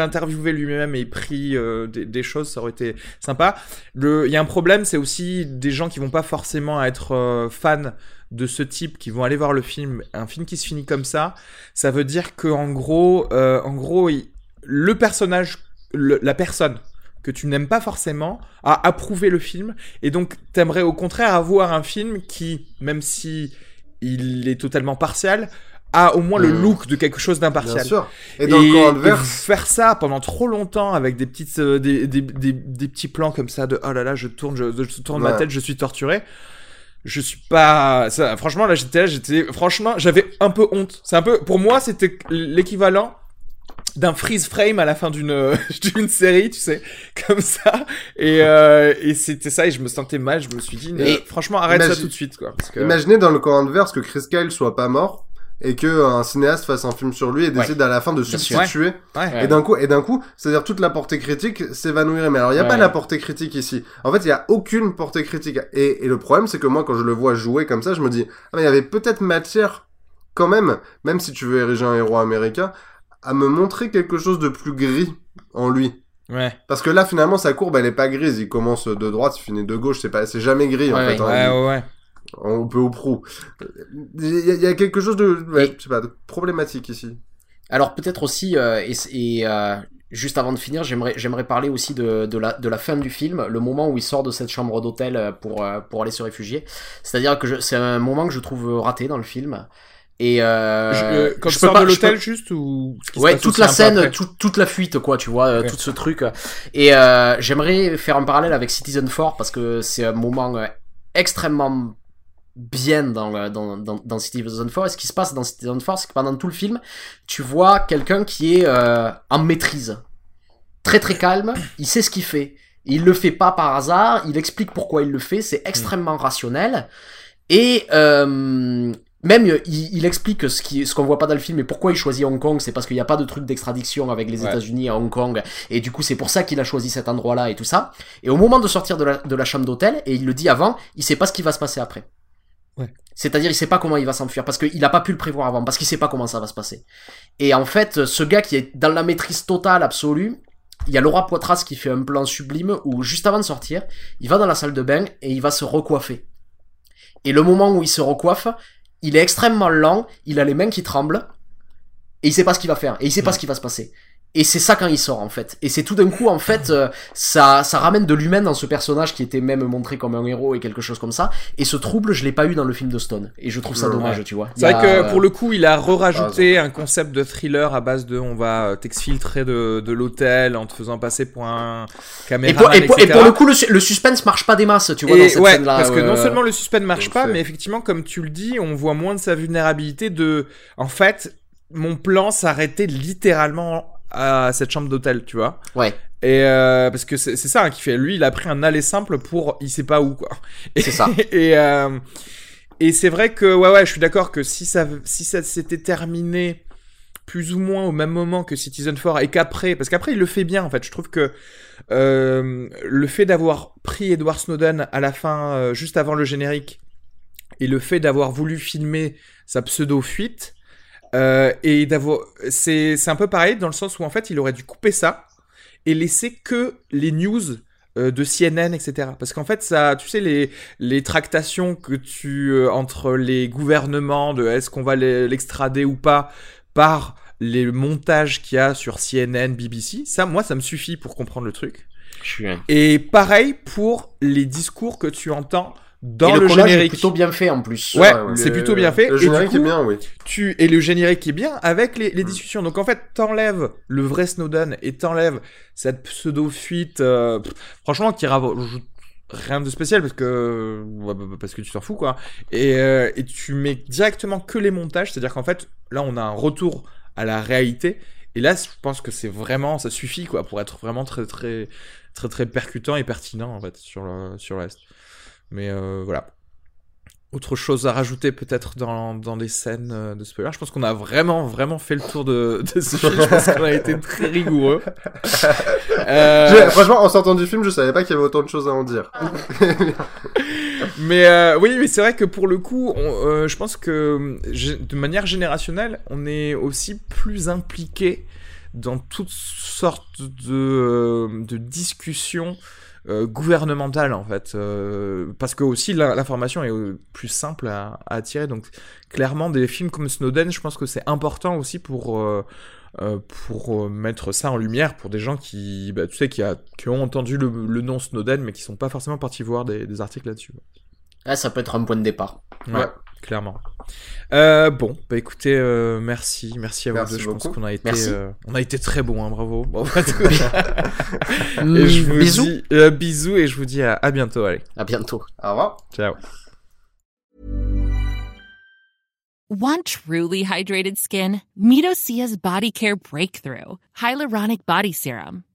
interviewé lui-même et pris euh, des, choses, ça aurait été sympa. Il y a un problème, c'est aussi des gens qui vont pas forcément être euh, fans de ce type, qui vont aller voir le film, un film qui se finit comme ça. Ça veut dire que en gros, en gros, le personnage, la personne que tu n'aimes pas forcément a approuvé le film et donc t'aimerais au contraire avoir un film qui, même si il est totalement partial, a au moins le Mm. look de quelque chose Bien d'impartial. sûr. Et dans le adverse, faire ça pendant trop longtemps avec des petites euh, des, des, des, des petits plans comme ça de oh là là je tourne je, je tourne ma tête je suis torturé je suis pas ça franchement là j'étais là j'étais franchement j'avais un peu honte c'est un peu pour moi c'était l'équivalent d'un freeze frame à la fin d'une d'une série tu sais comme ça et euh, et c'était ça et je me sentais mal je me suis dit Et franchement arrête ça imagine- tout de suite quoi parce que imaginez dans le camp adverse que Chris Kyle soit pas mort et que un cinéaste fasse un film sur lui et décide à la fin de substituer. ouais Et d'un coup, et d'un coup, c'est-à-dire toute la portée critique s'évanouirait. Mais alors, il n'y a Ouais. pas la portée critique ici. En fait, il y a aucune portée critique. Et, et le problème, c'est que moi, quand je le vois jouer comme ça, je me dis, ah, mais il y avait peut-être matière, quand même, même si tu veux ériger un héros américain, à me montrer quelque chose de plus gris en lui. ouais Parce que là, finalement, sa courbe, elle est pas grise. Il commence de droite, il finit de gauche. C'est pas, c'est jamais gris, en Ouais, fait. ouais. hein. ouais ouais, ouais. On peut au prou. Il y, a- il y a quelque chose de, Et- je sais pas, de problématique ici. Alors peut-être aussi, euh, et, et, euh, juste avant de finir, j'aimerais j'aimerais parler aussi de, de, la, de la fin du film, le moment où il sort de cette chambre d'hôtel euh, pour, pour aller se réfugier. C'est-à-dire que c'est un moment que je trouve raté dans le film. Et euh, Je- euh, je peux pas- de peux- l'hôtel juste ou Ouais, toute la scène, tout- toute la fuite, quoi, tu vois, euh, Ouais. tout ce truc. Et euh, j'aimerais faire un parallèle avec Citizen 4 parce que c'est un moment euh, extrêmement bien dans, dans, dans, dans Citizen 4. Et ce qui se passe dans Citizen 4, c'est que pendant tout le film, tu vois quelqu'un qui est euh, en maîtrise. Très très calme, il sait ce qu'il fait. Il le fait pas par hasard, il explique pourquoi il le fait, c'est extrêmement rationnel. Et euh, même il, il explique ce qui ce qu'on voit pas dans le film et pourquoi il choisit Hong Kong, c'est parce qu'il n'y a pas de truc d'extradiction avec les Ouais. États-Unis à Hong Kong et du coup c'est pour ça qu'il a choisi cet endroit-là et tout ça. Et au moment de sortir de la, de la chambre d'hôtel et il le dit avant, il sait pas ce qui va se passer après. Ouais. C'est-à-dire il sait pas comment il va s'enfuir parce qu'il a pas pu le prévoir avant parce qu'il sait pas comment ça va se passer. Et en fait ce gars qui est dans la maîtrise totale absolue, il y a Laura Poitras qui fait un plan sublime où juste avant de sortir, il va dans la salle de bain et il va se recoiffer. Et le moment où il se recoiffe, il est extrêmement lent, il a les mains qui tremblent, et il sait pas ce qu'il va faire, et il sait pas ce qui va se passer. Et c'est ça quand il sort en fait. Et c'est tout d'un coup en fait, euh, ça, ça ramène de l'humain dans ce personnage qui était même montré comme un héros et quelque chose comme ça. Et ce trouble, je l'ai pas eu dans le film de Stone. Et je trouve ça Ouais. dommage, tu vois. C'est vrai a, que euh, pour le coup, il a re-rajouté un concept de thriller à base de on va t'exfiltrer de, de l'hôtel en te faisant passer pour un caméraman, et, pour, et etc. pour le coup, le, le suspense marche pas des masses, tu vois, Et dans cette ouais, scène-là. parce que non euh, seulement le suspense marche pas, mais effectivement, comme tu le dis, on voit moins de sa vulnérabilité de... En fait, mon plan s'arrêtait littéralement à cette chambre d'hôtel, tu vois. Ouais, Et euh, parce que c'est ça hein, qui fait. Lui, il a pris un aller simple pour il sait pas où quoi. C'est ça. et euh, et c'est vrai que ouais ouais, je suis d'accord que si ça si ça s'était terminé plus ou moins au même moment que Citizen 4 et qu'après parce qu'après il le fait bien en fait. Je trouve que euh, le fait d'avoir pris Edward Snowden à la fin juste avant le générique et le fait d'avoir voulu filmer sa pseudo fuite euh, et d'avoir c'est c'est un peu pareil dans le sens où en fait il aurait dû couper ça et laisser que les news euh, de CNN etc parce qu'en fait ça tu sais les les tractations que tu euh, entre les gouvernements de est-ce qu'on va l'extrader ou pas par les montages qu'il y a sur CNN BBC ça moi ça me suffit pour comprendre le truc. Je suis et pareil pour les discours que tu entends dans et le, le, collage est générique plutôt bien fait en plus. Ouais, Ouais, c'est plutôt bien fait. Le Et du générique coup, est bien, oui. tu et le générique est bien avec les, les Mm. discussions. Donc en fait, t'enlèves le vrai Snowden et t'enlèves cette pseudo fuite. euh, franchement, qui rajoute rien de spécial parce que bah, bah, parce que tu t'en fous quoi. Et, euh, et tu mets directement que les montages, c'est-à-dire qu'en fait, là, on a un retour à la réalité. Et là, je pense que c'est vraiment, ça suffit quoi pour être vraiment très très très très percutant et pertinent en fait sur le sur l'est. Mais euh, voilà. Autre chose à rajouter peut-être dans, dans les scènes euh, de spoiler. Je pense qu'on a vraiment vraiment fait le tour de, de ce film. Je pense qu'on a été très rigoureux. Euh, Franchement, en sortant du film, je savais pas qu'il y avait autant de choses à en dire. mais euh, oui, mais c'est vrai que pour le coup, on- euh, je pense que de manière générationnelle, on est aussi plus impliqué dans toutes sortes de, de discussions euh, gouvernementales en fait, euh, parce que aussi l'information est plus simple à, à attirer. Donc clairement, des films comme Snowden, je pense que c'est important aussi pour euh, euh, pour euh, mettre ça en lumière pour des gens qui, bah, tu sais, qui, a- qui ont entendu le, le nom Snowden, mais qui sont pas forcément partis voir des, des articles là-dessus. Ah, ça peut être un point de départ. Ouais, clairement. Euh, bon, bah écoutez, euh, merci, merci à vous Merci deux. Je pense qu'on a été, euh, on a été très bon, hein, bravo. Bon, et Mm, je vous Bisous. dis euh, bisous et je vous dis à, à bientôt. Allez, À bientôt. Au revoir. ciao. Want truly hydrated skin? Meet Osea's Body Care Breakthrough Hyaluronic Body Serum.